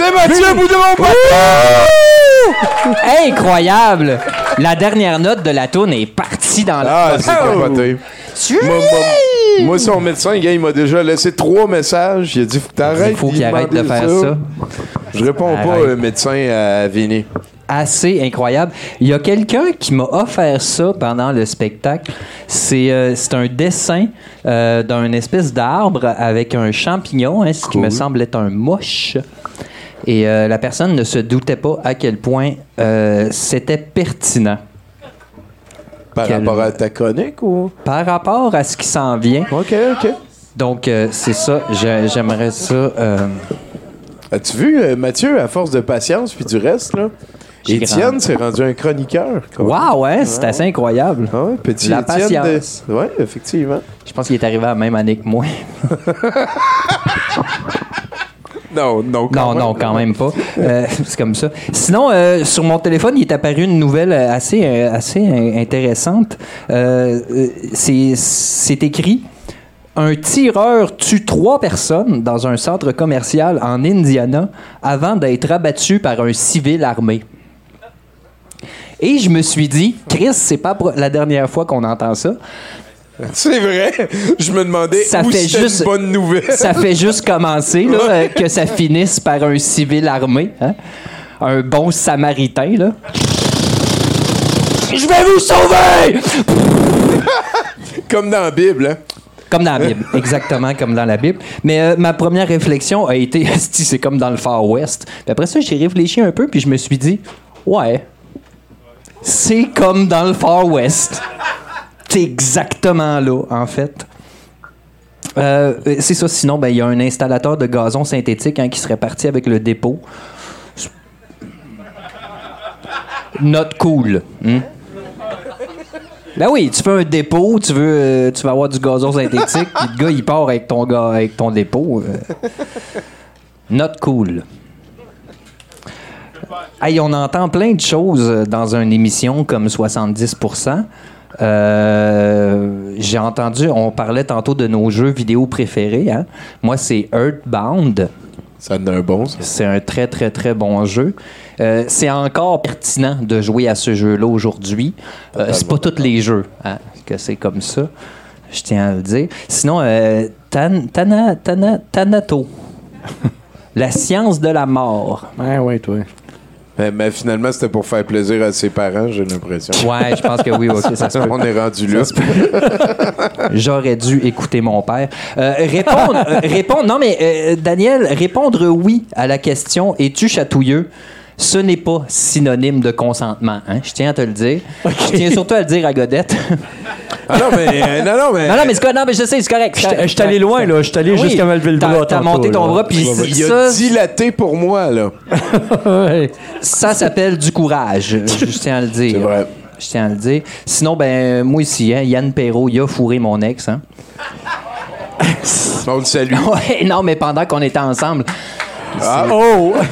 C'est Mathieu Boudreau Incroyable! La dernière note de la tourne est partie dans la. Ah, c'est capoté. Moi, moi, moi, son médecin, gars, il m'a déjà laissé trois messages. Il a dit Faut que t'arrêtes. Il faut qu'il arrête de faire ça. Je réponds pas, Arrête. euh, médecin, à Vinny. assez incroyable. Il y a quelqu'un qui m'a offert ça pendant le spectacle. C'est euh, c'est un dessin euh, d'un espèce d'arbre avec un champignon, hein, ce qui me semble être un moche. Et euh, la personne ne se doutait pas à quel point euh, c'était pertinent. Par Quel- rapport à ta chronique ou? Par rapport à ce qui s'en vient. OK, OK. Donc, euh, c'est ça. J'ai- J'aimerais ça. As-tu vu, Mathieu, à force de patience puis du reste, là Étienne s'est rendu un chroniqueur. quoi. Wow, ouais, c'est assez incroyable. Ah ouais, petit La Étienne de- patience. Ouais, effectivement. Je pense qu'il est arrivé à la même année que moi. Non, non, non, non, quand même pas. Euh, c'est comme ça. Sinon, euh, sur mon téléphone, il est apparu une nouvelle assez, euh, assez intéressante. Euh, c'est écrit Un tireur tue trois personnes dans un centre commercial en Indiana avant d'être abattu par un civil armé. Et je me suis dit, Chris, c'est pas la dernière fois qu'on entend ça. C'est vrai. Je me demandais Ça où fait juste- une bonne nouvelle. Ça fait juste commencer, là, euh, que ça finisse par un civil armé. hein. Un bon samaritain, là. Je vais vous sauver! Comme dans la Bible, hein? Comme dans la Bible, exactement comme dans la Bible. Mais euh, ma première réflexion a été, c'est comme dans le Far West. Puis après ça, j'ai réfléchi un peu, puis je me suis dit, ouais, c'est comme dans le Far West. C'est exactement là, en fait. Euh, c'est ça. Sinon, ben, il y a un installateur de gazon synthétique hein, qui serait parti avec le dépôt. Not cool. hein? Ben oui, tu fais un dépôt, tu veux, euh, tu vas avoir du gazon synthétique, puis le gars, il part avec ton, ga- avec ton dépôt. euh. Not cool. Hey, on entend plein de choses euh, dans une émission comme 70%. Euh, J'ai entendu, on parlait tantôt de nos jeux vidéo préférés. hein. Moi, c'est Earthbound. Ça a un bon. C'est un très, très, très bon jeu. Euh, c'est encore pertinent de jouer à ce jeu-là aujourd'hui. Euh, c'est pas tous les jeux hein, que c'est comme ça. Je tiens à le dire. Sinon, euh, Tan- Tana- Tana- Thanato. La science de la mort. Ouais, ouais, toi. Mais, mais finalement, c'était pour faire plaisir à ses parents, j'ai l'impression. Ouais, je pense que oui, ok, ça se peut. On est rendu là. J'aurais dû écouter mon père. Euh, répondre, euh, répondre, non mais euh, Daniel, répondre oui à la question es-tu chatouilleux? Ce n'est pas synonyme de consentement. Hein? Je tiens à te le dire. Je tiens surtout à le dire à Godette. Ah non, mais. euh, non, non, mais. Non, non, mais c'est correct. Non, mais je sais, c'est correct. Je suis- allé loin, là. Je suis allé jusqu'à me lever le t'as- bras T'as tantôt, monté ton là. bras, puis Il a ça, dilaté pour moi, là. Ça s'appelle du courage. Je tiens à le dire. C'est vrai. Je tiens à le dire. Sinon, ben, moi aussi, hein, Yann Perrault, il a fourré mon ex. Hein. On le salue. Ouais, non, mais pendant qu'on était ensemble. Ah, Oh!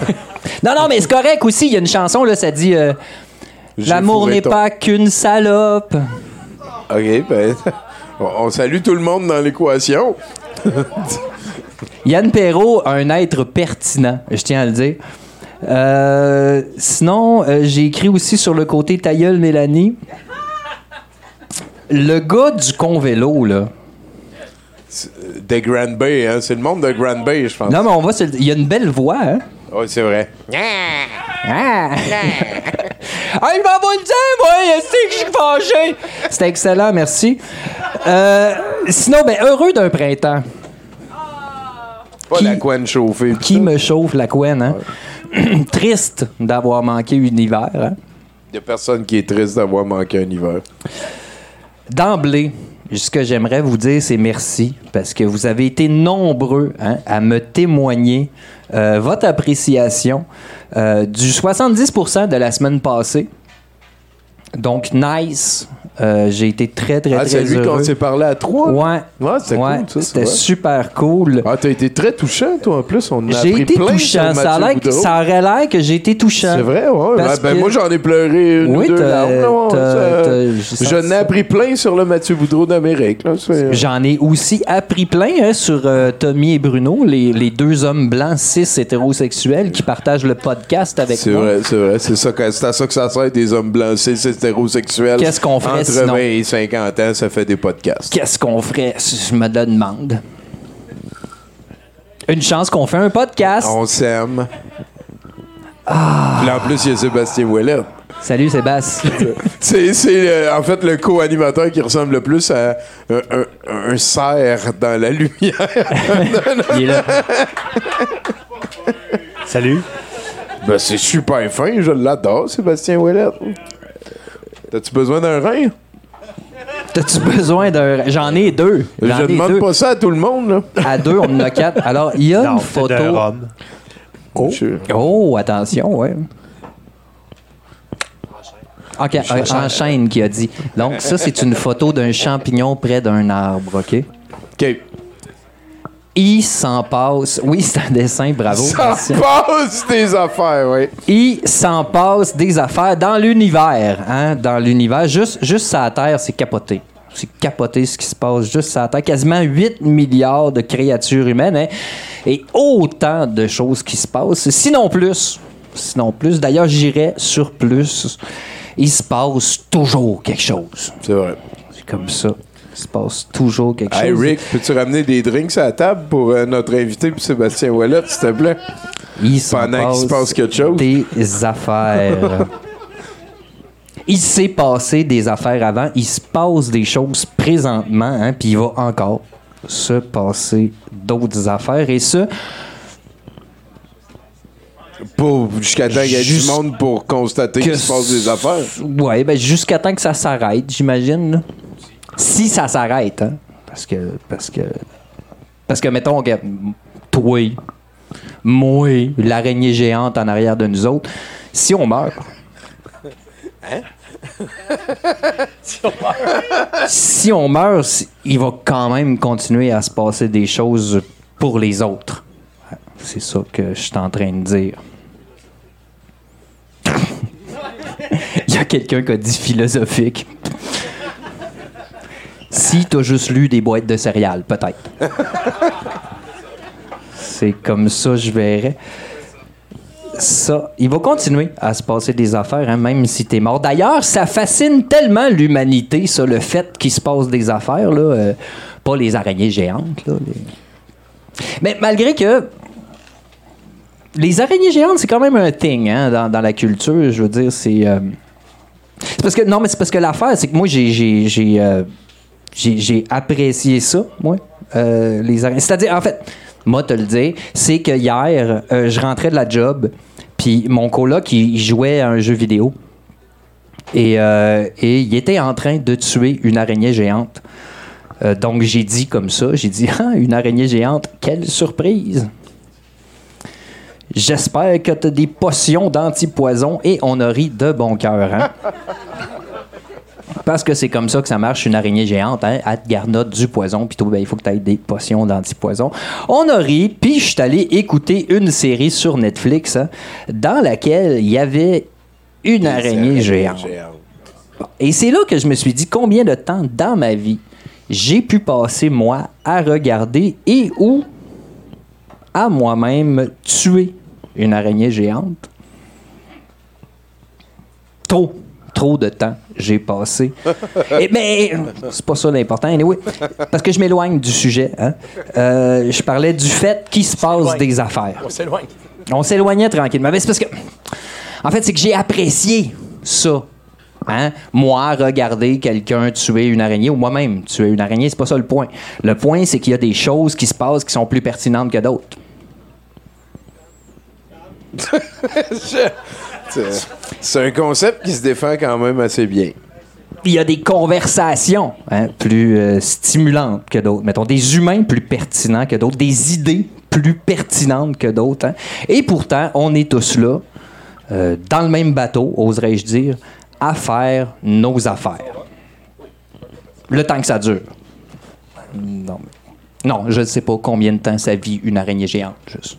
Non, non, mais c'est correct aussi. Il y a une chanson, là, ça dit euh, L'amour n'est pas qu'une salope. OK, ben. On salue tout le monde dans l'équation. Yann Perrault, un être pertinent, je tiens à le dire. Euh, sinon, euh, j'ai écrit aussi sur le côté ta gueule, Mélanie. Le gars du convélo, là. De Grand Bay, hein. C'est le monde de Grand Bay, je pense. Non, mais on va le Il y a une belle voix, hein? Oui, c'est vrai. Ah! ah, il va vous le dire, moi, c'est que je suis fâché. C'était excellent, merci. Euh, sinon, ben, heureux d'un printemps. Pas Qui- la couenne chauffée. Qui me chauffe la couenne, hein? Triste d'avoir manqué un hiver, hein? Il y a personne qui est triste d'avoir manqué un hiver. D'emblée, ce que j'aimerais vous dire, c'est merci, parce que vous avez été nombreux hein, à me témoigner euh, votre appréciation euh, du 70% de la semaine passée. Donc, nice. Euh, J'ai été très, très, Ah, très c'est lui heureux. qu'on s'est parlé à trois? Ouais. Ouais, c'était Ouais, cool, C'était vrai. super cool. Ah, t'as été très touchant, toi, en plus. On a J'ai appris été plein touchant. Ça, a Boudreau. ça aurait l'air que j'ai été touchant. C'est vrai, ouais. Parce Ben, ben, que- moi, j'en ai pleuré une Oui, ou deux t'as- larmes, là, ouais, t'as- ça- t'as- j'ai Je senti n'ai appris plein sur le Mathieu Boudreau d'Amérique. J'en ai aussi appris plein hein, sur euh, Tommy et Bruno, les, les deux hommes blancs cis hétérosexuels qui partagent le podcast avec C'est moi. vrai, c'est vrai. C'est ça que- c'est à ça que ça sert des hommes blancs, cis, hétérosexuels. Qu'est-ce qu'on ferait Entre sinon? 20 et 50 ans, ça fait des podcasts. Qu'est-ce qu'on ferait si je me le demande? Une chance qu'on fait un podcast. On s'aime. Ah. Puis en plus, il y a Sébastien Ouellet. Salut Sébastien. C'est, c'est, euh, en fait le co-animateur qui ressemble le plus à un, un- un cerf dans la lumière. Il est là. Salut. ben, c'est super fin, je l'adore, Sébastien Ouellet. T'as-tu besoin d'un rein? T'as-tu besoin d'un. J'en ai deux. J'en Je ai demande deux. pas ça à tout le monde, là. À deux, on en a quatre. Alors, il y a Non, une photo. Oh. Oh, attention, ouais. OK, euh, enchaîne qui a dit. Donc, ça, c'est une photo d'un champignon près d'un arbre, OK? OK. Il s'en passe. Oui, c'est un dessin, bravo. Ça Christian. passe des affaires, oui. Il s'en passe des affaires dans l'univers. Hein? Dans l'univers. Juste, juste la Terre, c'est capoté. C'est capoté ce qui se passe juste sur la Terre. Quasiment 8 milliards de créatures humaines. hein, Et autant de choses qui se passent. Sinon plus. Sinon plus. D'ailleurs, j'irais sur plus. Il se passe toujours quelque chose. C'est vrai. C'est comme ça. Il se passe toujours quelque Hey chose. Rick, peux-tu ramener des drinks à la table pour euh, notre invité puis Sébastien Ouellet, s'il te plaît? Il Pendant qu'il se passe quelque chose. Des affaires. il s'est passé des affaires avant. Il se passe des choses présentement, hein, puis il va encore se passer d'autres affaires. Et ça, Pour- Jusqu'à temps qu'il y ait du monde pour constater qu'il se passe des affaires. ouais, ben jusqu'à temps que ça s'arrête, j'imagine. Si ça s'arrête, hein. Parce que, parce que, parce que, mettons, toi, moi, l'araignée géante en arrière de nous autres, si on meurt, si on meurt, si- il va quand même continuer à se passer des choses pour les autres. C'est ça que je suis en train de dire. Il y a quelqu'un qui a dit philosophique. Si t'as juste lu des boîtes de céréales, peut-être. C'est comme ça, je verrais. Ça, il va continuer à se passer des affaires, hein, même si t'es mort. D'ailleurs, ça fascine tellement l'humanité, ça, le fait qu'il se passe des affaires, là. euh, pas les araignées géantes, là. Mais malgré que les araignées géantes, c'est quand même un thing hein, dans, la culture. Je veux dire, c'est. euh, c'est parce que. Non, mais c'est parce que l'affaire, c'est que moi, j'ai, euh, j'ai- apprécié ça, moi. euh, les araignées. C'est-à-dire, en fait, moi, te le dire, c'est que hier, euh, je rentrais de la job, puis mon coloc, il, jouait à un jeu vidéo. Et, euh, et il était en train de tuer une araignée géante. Donc, j'ai dit comme ça, j'ai dit, ah, une araignée géante, quelle surprise! J'espère que tu as des potions d'antipoison et on a ri de bon cœur. Hein? Parce que c'est comme ça que ça marche, une araignée géante. Hein? Elle te du poison, puis ben, il faut que tu aies des potions d'antipoison. On a ri, puis je suis allé écouter une série sur Netflix hein, dans laquelle il y avait une araignée géante. Et c'est là que je me suis dit combien de temps dans ma vie j'ai pu passer, moi, à regarder et ou à moi-même tuer une araignée géante? Trop, trop de temps j'ai passé. Et- mais c'est pas ça l'important, anyway, parce que je m'éloigne du sujet. hein. Euh, je parlais du fait qu'il se passe des affaires. On s'éloigne. On s'éloignait tranquillement. Mais c'est parce que, en fait, c'est que j'ai apprécié ça. Hein? Moi, regarder quelqu'un tuer une araignée ou moi-même tuer une araignée, c'est pas ça le point. Le point, c'est qu'il y a des choses qui se passent qui sont plus pertinentes que d'autres. C'est- C'est un concept qui se défend quand même assez bien. il y a des conversations hein, plus euh, stimulantes que d'autres. Mettons, des humains plus pertinents que d'autres, des idées plus pertinentes que d'autres. hein. Et pourtant, on est tous là, euh, dans le même bateau, oserais-je dire, à faire nos affaires. Le temps que ça dure. Non, non je ne sais pas combien de temps ça vit une araignée géante, juste.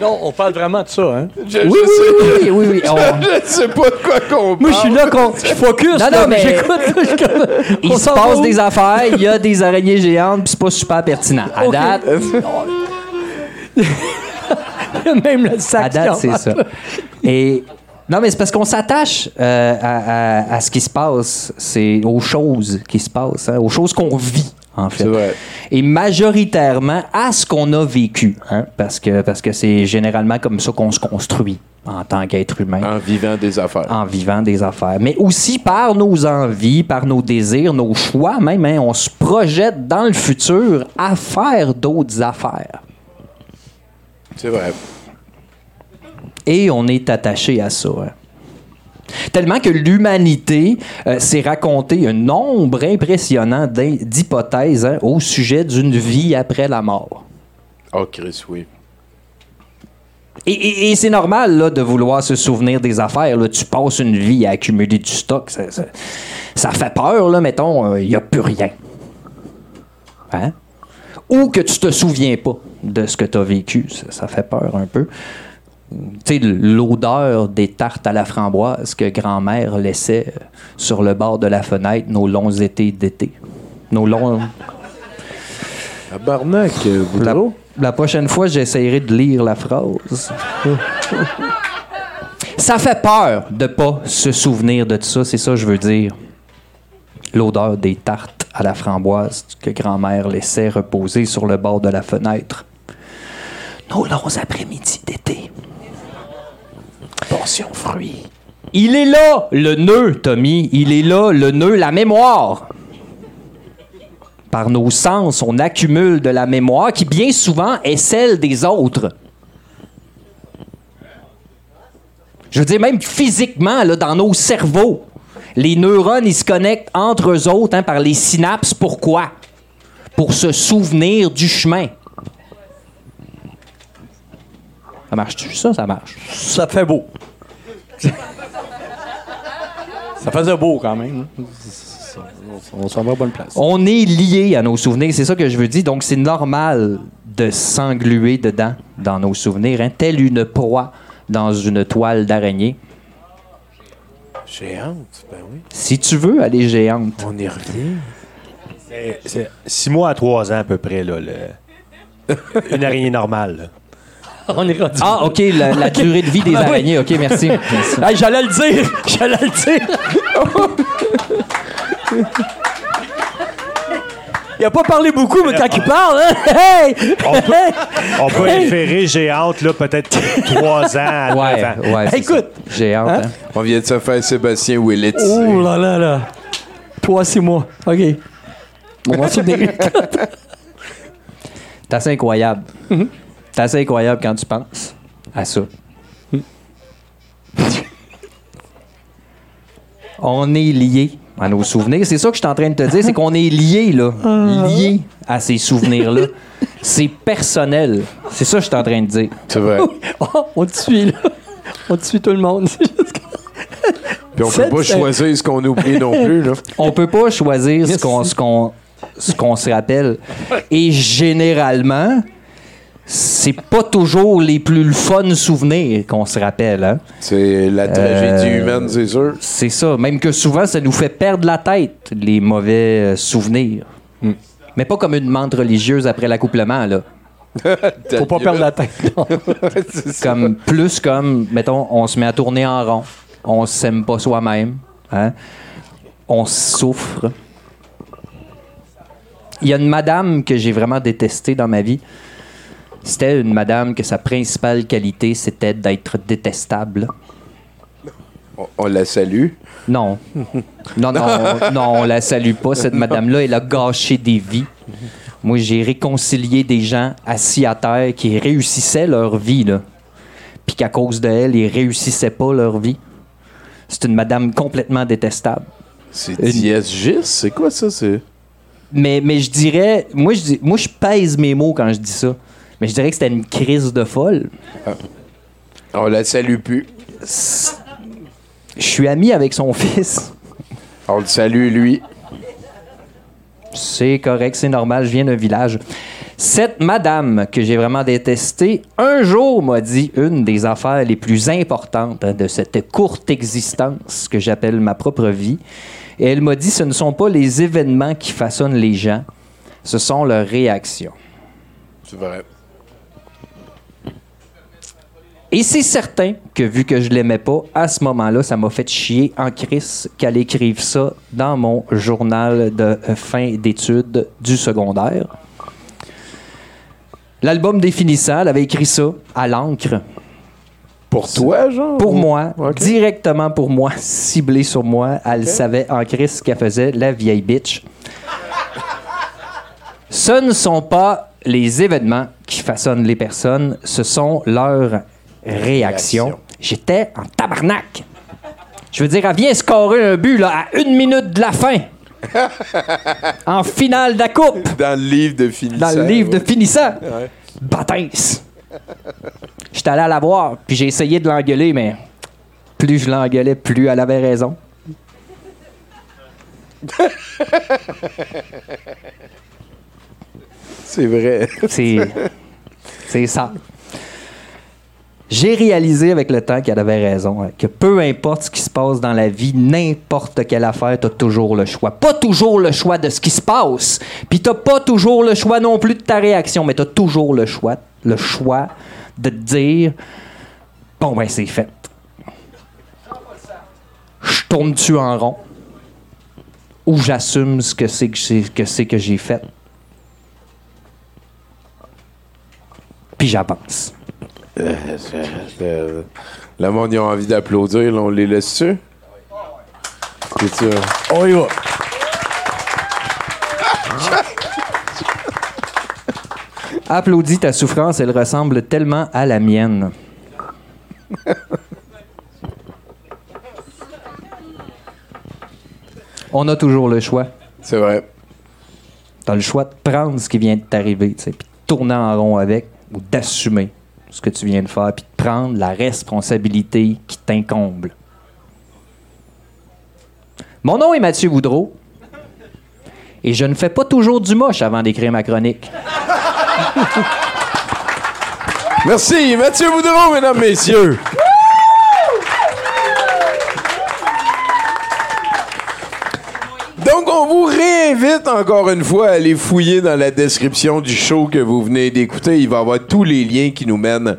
Non, on parle vraiment de ça, hein? Je, Oui, je oui, sais, oui, oui, oui, on- je ne sais pas de quoi qu'on parle. Moi, je suis là, qu'on- je focus. Non, là, non, mais- j'écoute, Il on se passe où? des affaires, il y a des araignées géantes, puis c'est pas super pertinent. À Ok. date, Même le sac. à date, c'est ça. Et non, mais c'est parce qu'on s'attache euh, à, à- à ce qui se passe, c'est aux choses qui se passent, hein, aux choses qu'on vit. En fait. C'est vrai. Et majoritairement à ce qu'on a vécu. hein, parce que parce que c'est généralement comme ça qu'on se construit en tant qu'être humain. En vivant des affaires. en vivant des affaires, mais aussi par nos envies, par nos désirs, nos choix même. hein, on se projette dans le futur à faire d'autres affaires. C'est vrai. Et on est attaché à ça. hein. Tellement que l'humanité euh, s'est raconté un nombre impressionnant d'hy- d'hypothèses hein, au sujet d'une vie après la mort. Oh, Chris, oui. Et, et- et c'est normal là, de vouloir se souvenir des affaires. là. Tu passes une vie à accumuler du stock. Ça, ça- ça fait peur, là, mettons, il n'y a plus rien. Hein? Ou que tu te souviens pas de ce que tu as vécu. Ça, ça fait peur un peu. Tu sais, l'odeur des tartes à la framboise que grand-mère laissait sur le bord de la fenêtre nos longs étés d'été. Nos longs. Euh, La, prochaine fois, j'essaierai de lire la phrase. ça fait peur de pas se souvenir de ça, c'est ça que je veux dire. L'odeur des tartes à la framboise que grand-mère laissait reposer sur le bord de la fenêtre. Nos longs après-midi d'été. Portion fruits. Il est là, le nœud, Tommy. Il est là, le nœud, la mémoire. Par nos sens, on accumule de la mémoire qui bien souvent est celle des autres. Je veux dire, même physiquement, là, dans nos cerveaux, les neurones, ils se connectent entre eux autres hein, par les synapses. Pourquoi? Pour se souvenir du chemin. Ça marche-tu, ça? Ça marche. Ça fait beau. ça faisait beau quand même. hein. On s'en va à bonne place. On est lié à nos souvenirs, c'est ça que je veux dire. Donc, c'est normal de s'engluer dedans, dans nos souvenirs, hein, telle une proie dans une toile d'araignée. Géante, ben oui. Si tu veux aller géante. On y revient. C'est- C'est six mois à trois ans à peu près, là, le- une araignée normale. On est rendu. Ah, OK, la, la durée de vie des Ah oui. araignées. OK, merci. Merci. Hey, J'allais le dire! J'allais le dire! Il a pas parlé beaucoup, mais quand il parle, hein? Hey! On peut, on peut Hey! inférer géante, là, peut-être trois ans à Ouais, ouais. c'est Écoute! ça. Géante, Hein? hein? On vient de se faire Sébastien Willett. Oh là là là! Trois, six mois. OK. On va se. C'est assez incroyable. Mhm. C'est assez incroyable quand tu penses à ça. On est lié à nos souvenirs. C'est ça que je suis en train de te dire, c'est qu'on est lié, là. Lié à ces souvenirs-là. C'est personnel. C'est ça que je suis en train de dire. C'est vrai. Oh, on te suit, là. On te suit tout le monde. Puis on peut pas choisir ce qu'on oublie non plus, là. On peut pas choisir ce qu'on ce qu'on ce qu'on se rappelle. Et généralement, c'est pas toujours les plus le fun souvenirs qu'on se rappelle. Hein? C'est la tragédie Euh, humaine, c'est sûr. C'est ça. Même que souvent, ça nous fait perdre la tête, les mauvais euh, souvenirs. Mais pas comme une menthe religieuse après l'accouplement, là. Faut pas perdre la tête. non. comme plus comme, mettons, on se met à tourner en rond. On s'aime pas soi-même. hein. On souffre. Il y a une madame que j'ai vraiment détestée dans ma vie. C'était une madame que sa principale qualité, c'était d'être détestable. On, on la salue? Non. Non, non, non, on la salue pas, cette madame-là. Elle a gâché des vies. Moi, j'ai réconcilié des gens assis à terre qui réussissaient leur vie, là. Puis qu'à cause de elle, ils réussissaient pas leur vie. C'est une madame complètement détestable. C'est Une- dièse gis, c'est quoi ça? C'est... Mais, mais je dirais, moi je, dis- moi, je pèse mes mots quand je dis ça. Mais je dirais que c'était une crise de folle. On la salue plus. Je suis ami avec son fils. On le salue, lui. C'est correct, c'est normal, je viens d'un village. Cette madame que j'ai vraiment détestée, un jour m'a dit une des affaires les plus importantes hein, de cette courte existence que j'appelle ma propre vie. Et elle m'a dit ce ne sont pas les événements qui façonnent les gens, ce sont leurs réactions. C'est vrai. Et c'est certain que vu que je l'aimais pas, à ce moment-là, ça m'a fait chier en crise qu'elle écrive ça dans mon journal de fin d'études du secondaire. L'album définissant, elle avait écrit ça à l'encre. Pour toi, genre? Pour Ou- moi, directement pour moi, ciblé sur moi. Elle savait en crise ce qu'elle faisait, la vieille bitch. Ce ne sont pas les événements qui façonnent les personnes, ce sont leurs Réactions. J'étais en tabarnak. Je veux dire, elle vient scorer un but là, à une minute de la fin. en finale de la coupe. Dans le livre de finissant. Dans le livre de finissant. Ouais. Bâtins. J'étais allé à la voir, puis j'ai essayé de l'engueuler, mais plus je l'engueulais, plus elle avait raison. C'est vrai. C'est ça. J'ai réalisé avec le temps qu'elle avait raison, hein, que peu importe ce qui se passe dans la vie, n'importe quelle affaire, t'as toujours le choix. Pas toujours le choix de ce qui se passe, puis t'as pas toujours le choix non plus de ta réaction, mais t'as toujours le choix, le choix de te dire, bon ben c'est fait. Je tourne-tu en rond? Ou j'assume ce que c'est que j'ai, que c'est que j'ai fait. Puis j'avance. Euh, Le monde, ils ont envie d'applaudir. là, On les laisse-tu? C'est ça. On y va. Applaudis ta souffrance, elle ressemble tellement à la mienne. On a toujours le choix. C'est vrai. Tu as le choix de prendre ce qui vient de t'arriver, tu sais, puis de tourner en rond avec, ou d'assumer ce que tu viens de faire, puis de prendre la responsabilité qui t'incombe. Mon nom est Mathieu Boudreau, et je ne fais pas toujours du moche avant d'écrire ma chronique. Merci, Mathieu Boudreau, mesdames, messieurs. Vous réinvite encore une fois à aller fouiller dans la description du show que vous venez d'écouter. Il va y avoir tous les liens qui nous mènent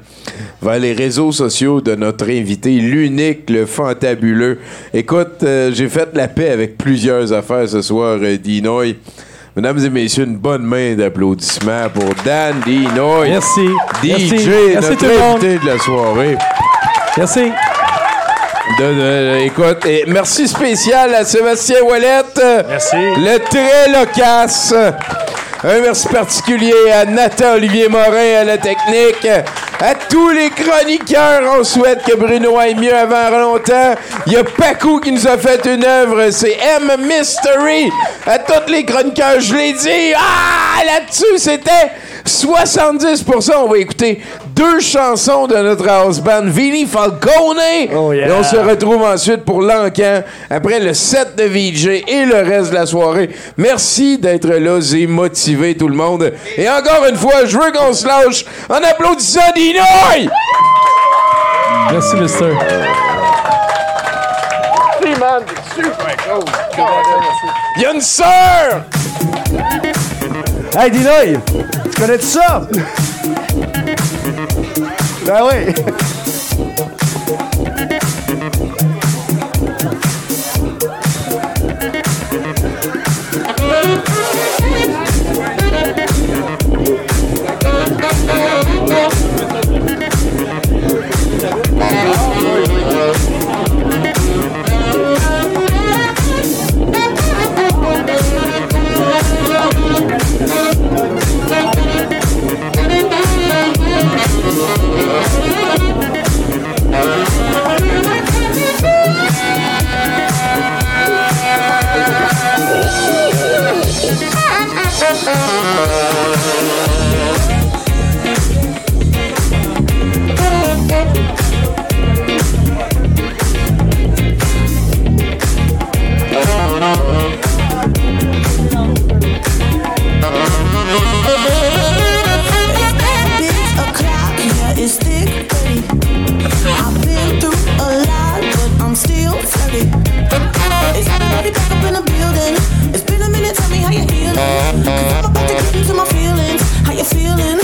vers les réseaux sociaux de notre invité, l'unique, le fantabuleux. Écoute, euh, j'ai fait la paix avec plusieurs affaires ce soir, euh, Dinoy. Mesdames et messieurs, une bonne main d'applaudissements pour Dan Dinoy. Merci. DJ, Merci. Merci notre monde. invité de la soirée. Merci. De- de- écoute, et merci spécial à Sébastien Ouellette. Merci. Le très loquace. Un merci particulier à Nathan Olivier Morin à la technique. À tous les chroniqueurs, on souhaite que Bruno aille mieux avant longtemps. Il y a Paco qui nous a fait une œuvre, c'est M Mystery. À tous les chroniqueurs, je l'ai dit. Ah, là-dessus, c'était 70%. On va écouter deux chansons de notre house band, Vili Falcone. yeah. Et on se retrouve ensuite pour l'encan, après le set de VJ et le reste de la soirée. Merci d'être là et motivé tout le monde. Et encore une fois, je veux qu'on se lâche en applaudissant Dinoy! Merci, mister. Il y a une sœur! Hey, Dinoy! Tu connais-tu ça? Ben oui! Thank feeling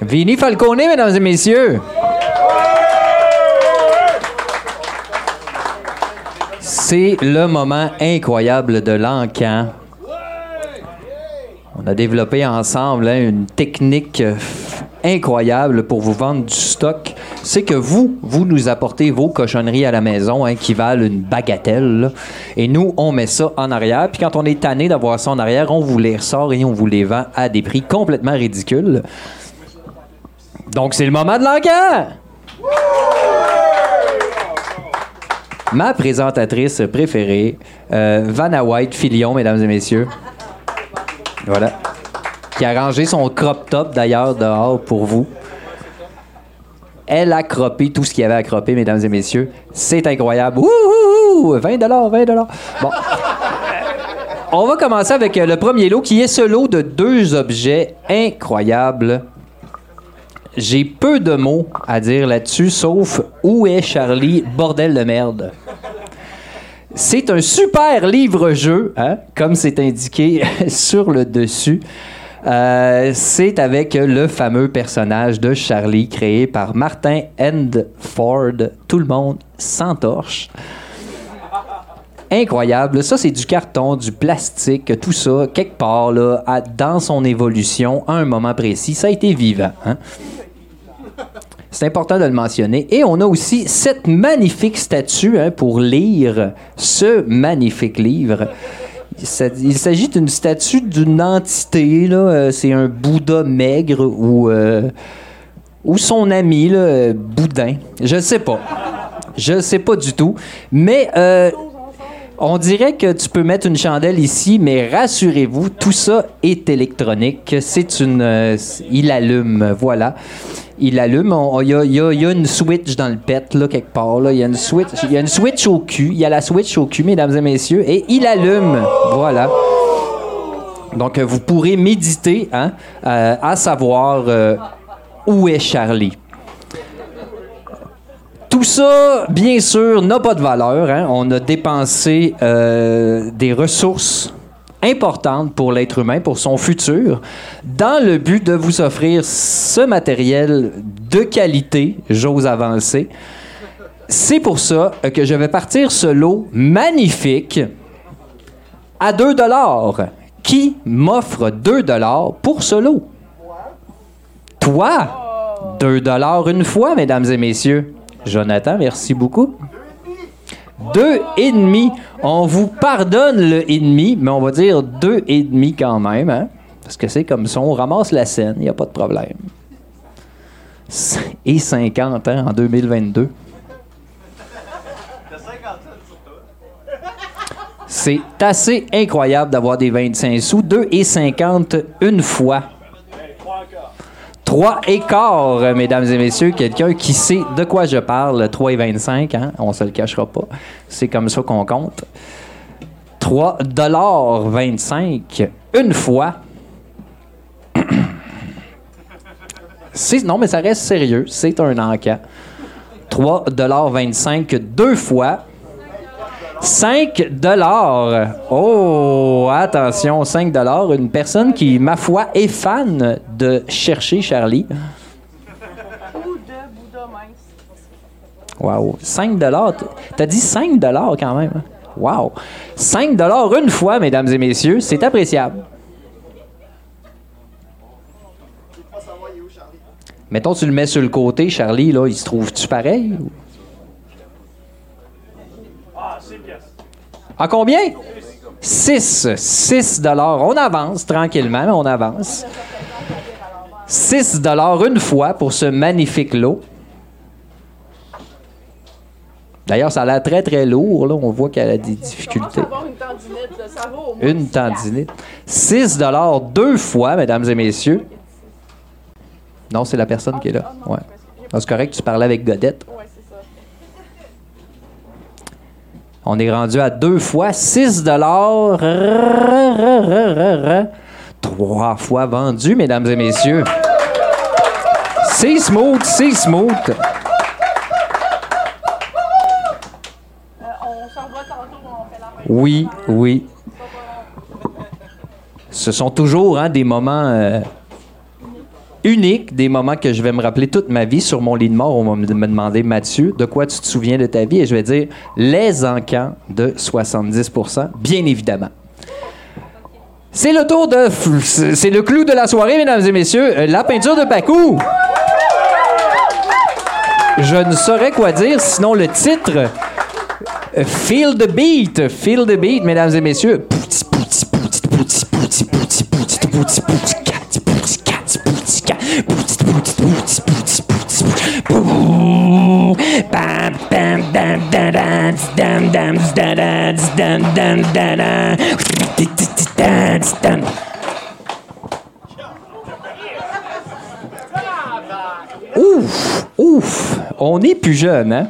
Vini Falcone, mesdames et messieurs. C'est le moment incroyable de l'encan. On a développé ensemble hein, une technique incroyable pour vous vendre du stock. C'est que vous, vous nous apportez vos cochonneries à la maison hein, qui valent une bagatelle. là. Et nous, on met ça en arrière. Puis quand on est tanné d'avoir ça en arrière, on vous les ressort et on vous les vend à des prix complètement ridicules. Donc, c'est le moment de l'encan! Ma présentatrice préférée, euh, Vanna White Filion, mesdames et messieurs. Voilà. Qui a rangé son crop top d'ailleurs dehors pour vous. Elle a croppé tout ce qu'il y avait à cropper, mesdames et messieurs. C'est incroyable. Wouhou! 20 20 Bon. On va commencer avec euh, le premier lot qui est ce lot de deux objets incroyables. J'ai peu de mots à dire là-dessus, sauf où est Charlie, bordel de merde. C'est un super livre-jeu, hein, comme c'est indiqué sur le dessus. Euh, c'est avec le fameux personnage de Charlie créé par Martin Endford. Tout le monde s'entorche. Incroyable. Ça, c'est du carton, du plastique, tout ça, quelque part, là, dans son évolution, à un moment précis. Ça a été vivant. hein. C'est important de le mentionner. Et on a aussi cette magnifique statue hein, pour lire ce magnifique livre. Il s'a- Il s'agit d'une statue d'une entité. là. Euh, C'est un Bouddha maigre ou, euh, ou son ami, là, euh, Boudin. Je sais pas. Je sais pas du tout. Mais euh, on dirait que tu peux mettre une chandelle ici, mais rassurez-vous, tout ça est électronique. C'est une. euh, il allume, voilà. Il allume. Il y, a- une switch dans le pet, là, quelque part. Il y a une switch. Y a une switch au cul. Il y a la switch au cul, mesdames et messieurs, et il allume. Voilà. Donc, euh, vous pourrez méditer hein, euh, à savoir où est Charlie. Tout ça, bien sûr, n'a pas de valeur. hein. On a dépensé euh, des ressources importantes pour l'être humain, pour son futur, dans le but de vous offrir ce matériel de qualité, j'ose avancer. C'est pour ça euh, que je vais partir ce lot magnifique à 2 dollars. Qui m'offre 2 dollars pour ce lot? Toi? 2 dollars une fois, mesdames et messieurs. Jonathan, merci beaucoup. Deux et demi. On vous pardonne le et demi, mais on va dire deux et demi quand même, hein? Parce que c'est comme ça, on ramasse la scène, il n'y a pas de problème. Et 50 hein, en 2022. C'est assez incroyable d'avoir des 25 sous. 2 et 50 une fois. 3 et quart, mesdames et messieurs. Quelqu'un qui sait de quoi je parle. 3 et 25, hein? on se le cachera pas. C'est comme ça qu'on compte. 3 dollars 25 une fois. Non, mais ça reste sérieux. C'est un encan. 3 dollars 25 deux fois. 5 dollars. Oh, attention, 5 dollars. Une personne qui, ma foi, est fan de chercher Charlie. Wow. 5 dollars. T'as dit 5 dollars quand même. hein? Wow. 5 dollars une fois, mesdames et messieurs, c'est appréciable. Mettons, tu le mets sur le côté, Charlie, là, il se trouve-tu pareil? ou- À combien? 6. 6 dollars. On avance tranquillement, mais on avance. 6 dollars une fois pour ce magnifique lot. D'ailleurs, ça a l'air très très lourd. Là. On voit qu'elle a des difficultés. Une tendinite. 6 dollars deux fois, mesdames et messieurs. Non, c'est la personne qui est là. Ouais. C'est correct, tu parlais avec Godette. On est rendu à deux fois 6 dollars. Trois fois vendu, mesdames et messieurs. C'est smooth, c'est smooth. Oui, oui. Ce sont toujours hein, des moments euh, uniques, des moments que je vais me rappeler toute ma vie. Sur mon lit de mort, on va me demander, Mathieu, de quoi tu te souviens de ta vie? Et je vais dire, les encans de 70% bien évidemment. C'est le tour de... C'est le clou de la soirée, mesdames et messieurs. euh, La peinture de Bakou. Je ne saurais quoi dire, sinon le titre... euh, Feel the beat, feel the beat, mesdames et messieurs. Ouf, ouf, on est plus jeune, hein?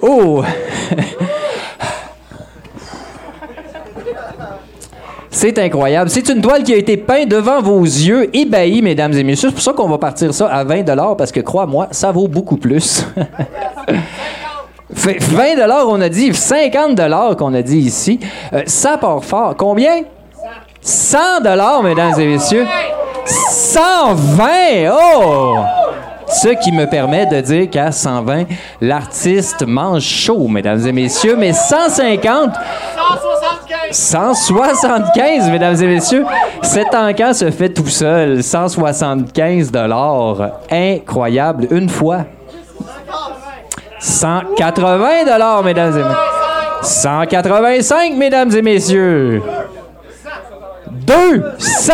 Oh! C'est incroyable. C'est une toile qui a été peinte devant vos yeux, ébahis, mesdames et messieurs. C'est pour ça qu'on va partir ça à 20 parce que, crois-moi, ça vaut beaucoup plus. Fait 20 on a dit. 50 qu'on a dit ici. Euh, ça part fort. Combien? 100 mesdames et messieurs. 120! Oh! Ce qui me permet de dire qu'à 120, l'artiste mange chaud, mesdames et messieurs, mais 150... 175, mesdames et messieurs. Cet encas se fait tout seul. 175 dollars. Incroyable. Une fois. 180 dollars, mesdames et messieurs. 185, mesdames et messieurs. 200.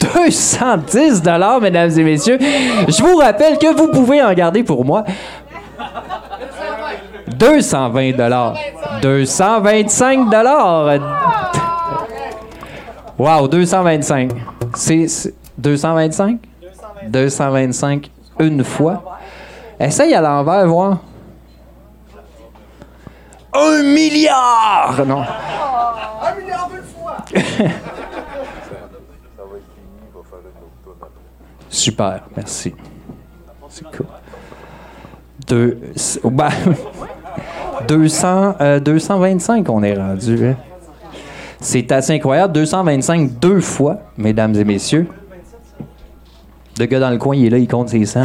210 dollars, mesdames et messieurs. Je vous rappelle que vous pouvez en garder pour moi 220 dollars. 225 dollars. Wow, 225. C'est c'est- 225? 225 une fois. Essaye à l'envers, voir. Un milliard! Non. Super, merci. C'est cool. Deux, ben, 200, euh, 225 on est rendu. hein. C'est assez incroyable. 225 deux fois, mesdames et messieurs. Le gars dans le coin, il est là, il compte ses cents.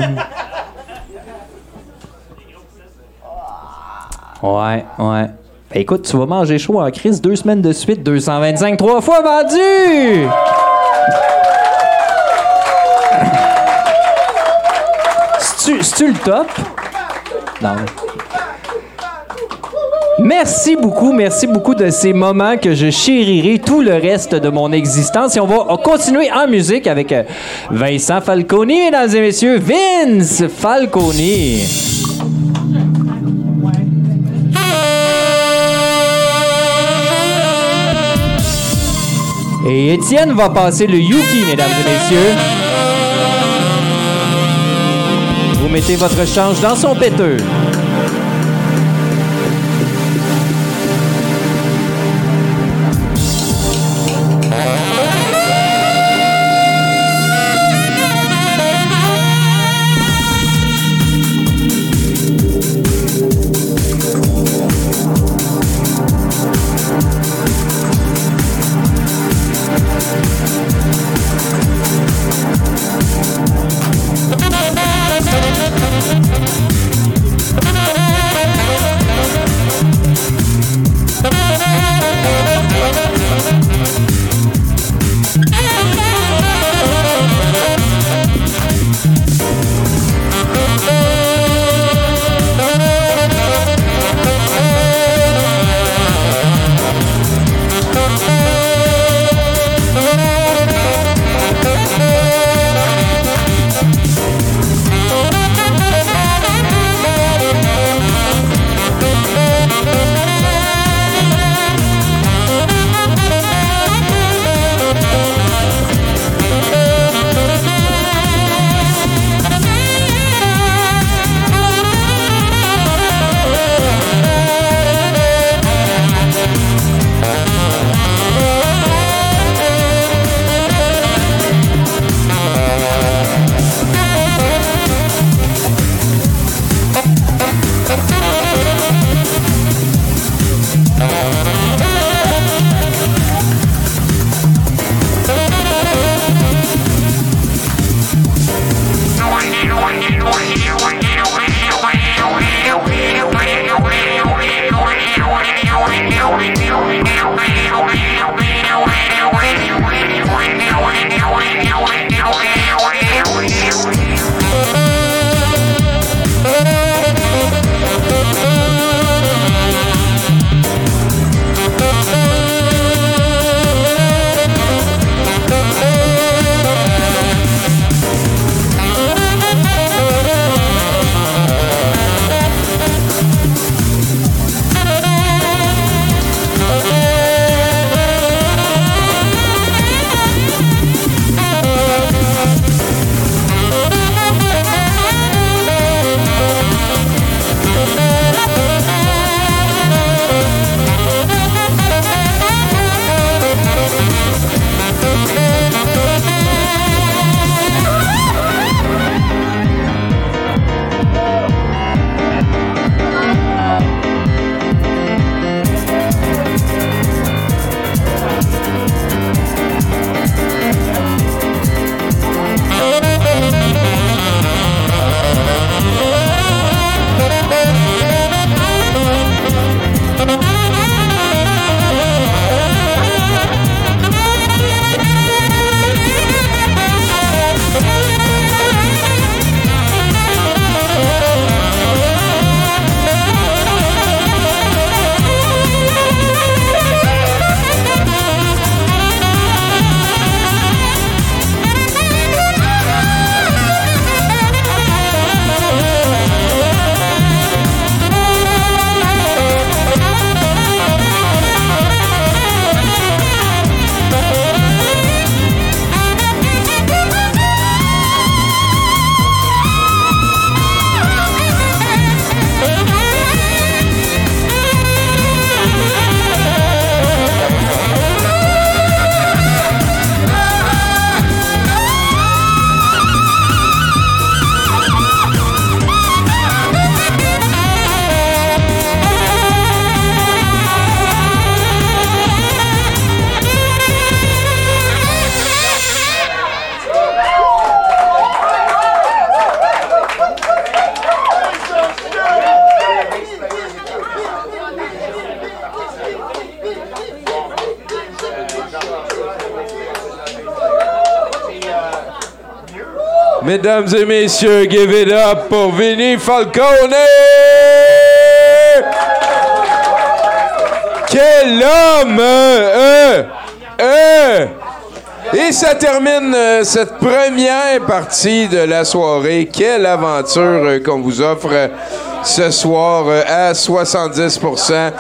Ouais, ouais. Ben, écoute, tu vas manger chaud en crise deux semaines de suite, 225 trois fois vendu! C'est-tu le top? Non. Merci beaucoup, merci beaucoup de ces moments que je chérirai tout le reste de mon existence. Et on va continuer en musique avec euh, Vincent Falconi, mesdames et messieurs. Vince Falconi. Et Étienne va passer le Yuki, mesdames et messieurs. Vous mettez votre change dans son péteux. Mesdames et messieurs, give it up pour Vinny Falcone! Quel homme! Euh, euh. Et ça termine euh, cette première partie de la soirée. Quelle aventure qu'on vous offre ce soir à 70%,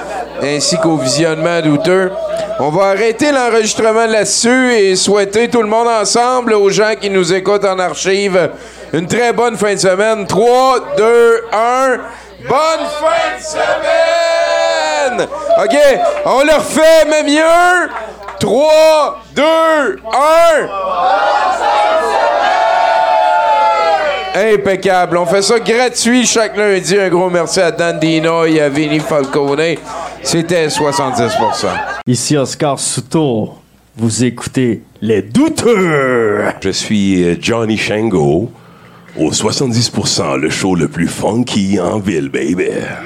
ainsi qu'au visionnement douteux. On va arrêter l'enregistrement là-dessus et souhaiter tout le monde ensemble aux gens qui nous écoutent en archive une très bonne fin de semaine. 3, 2, 1. Bonne fin de semaine! OK, on le refait, mais mieux. 3, 2, 1. Impeccable. On fait ça gratuit chaque lundi. Un gros merci à Dan Dino et à Vinny Falcone. C'était 70%. Ici Oscar Souto. Vous écoutez Les Douteux. Je suis euh, Johnny Shango. Au 70%, le show le plus funky en ville, baby.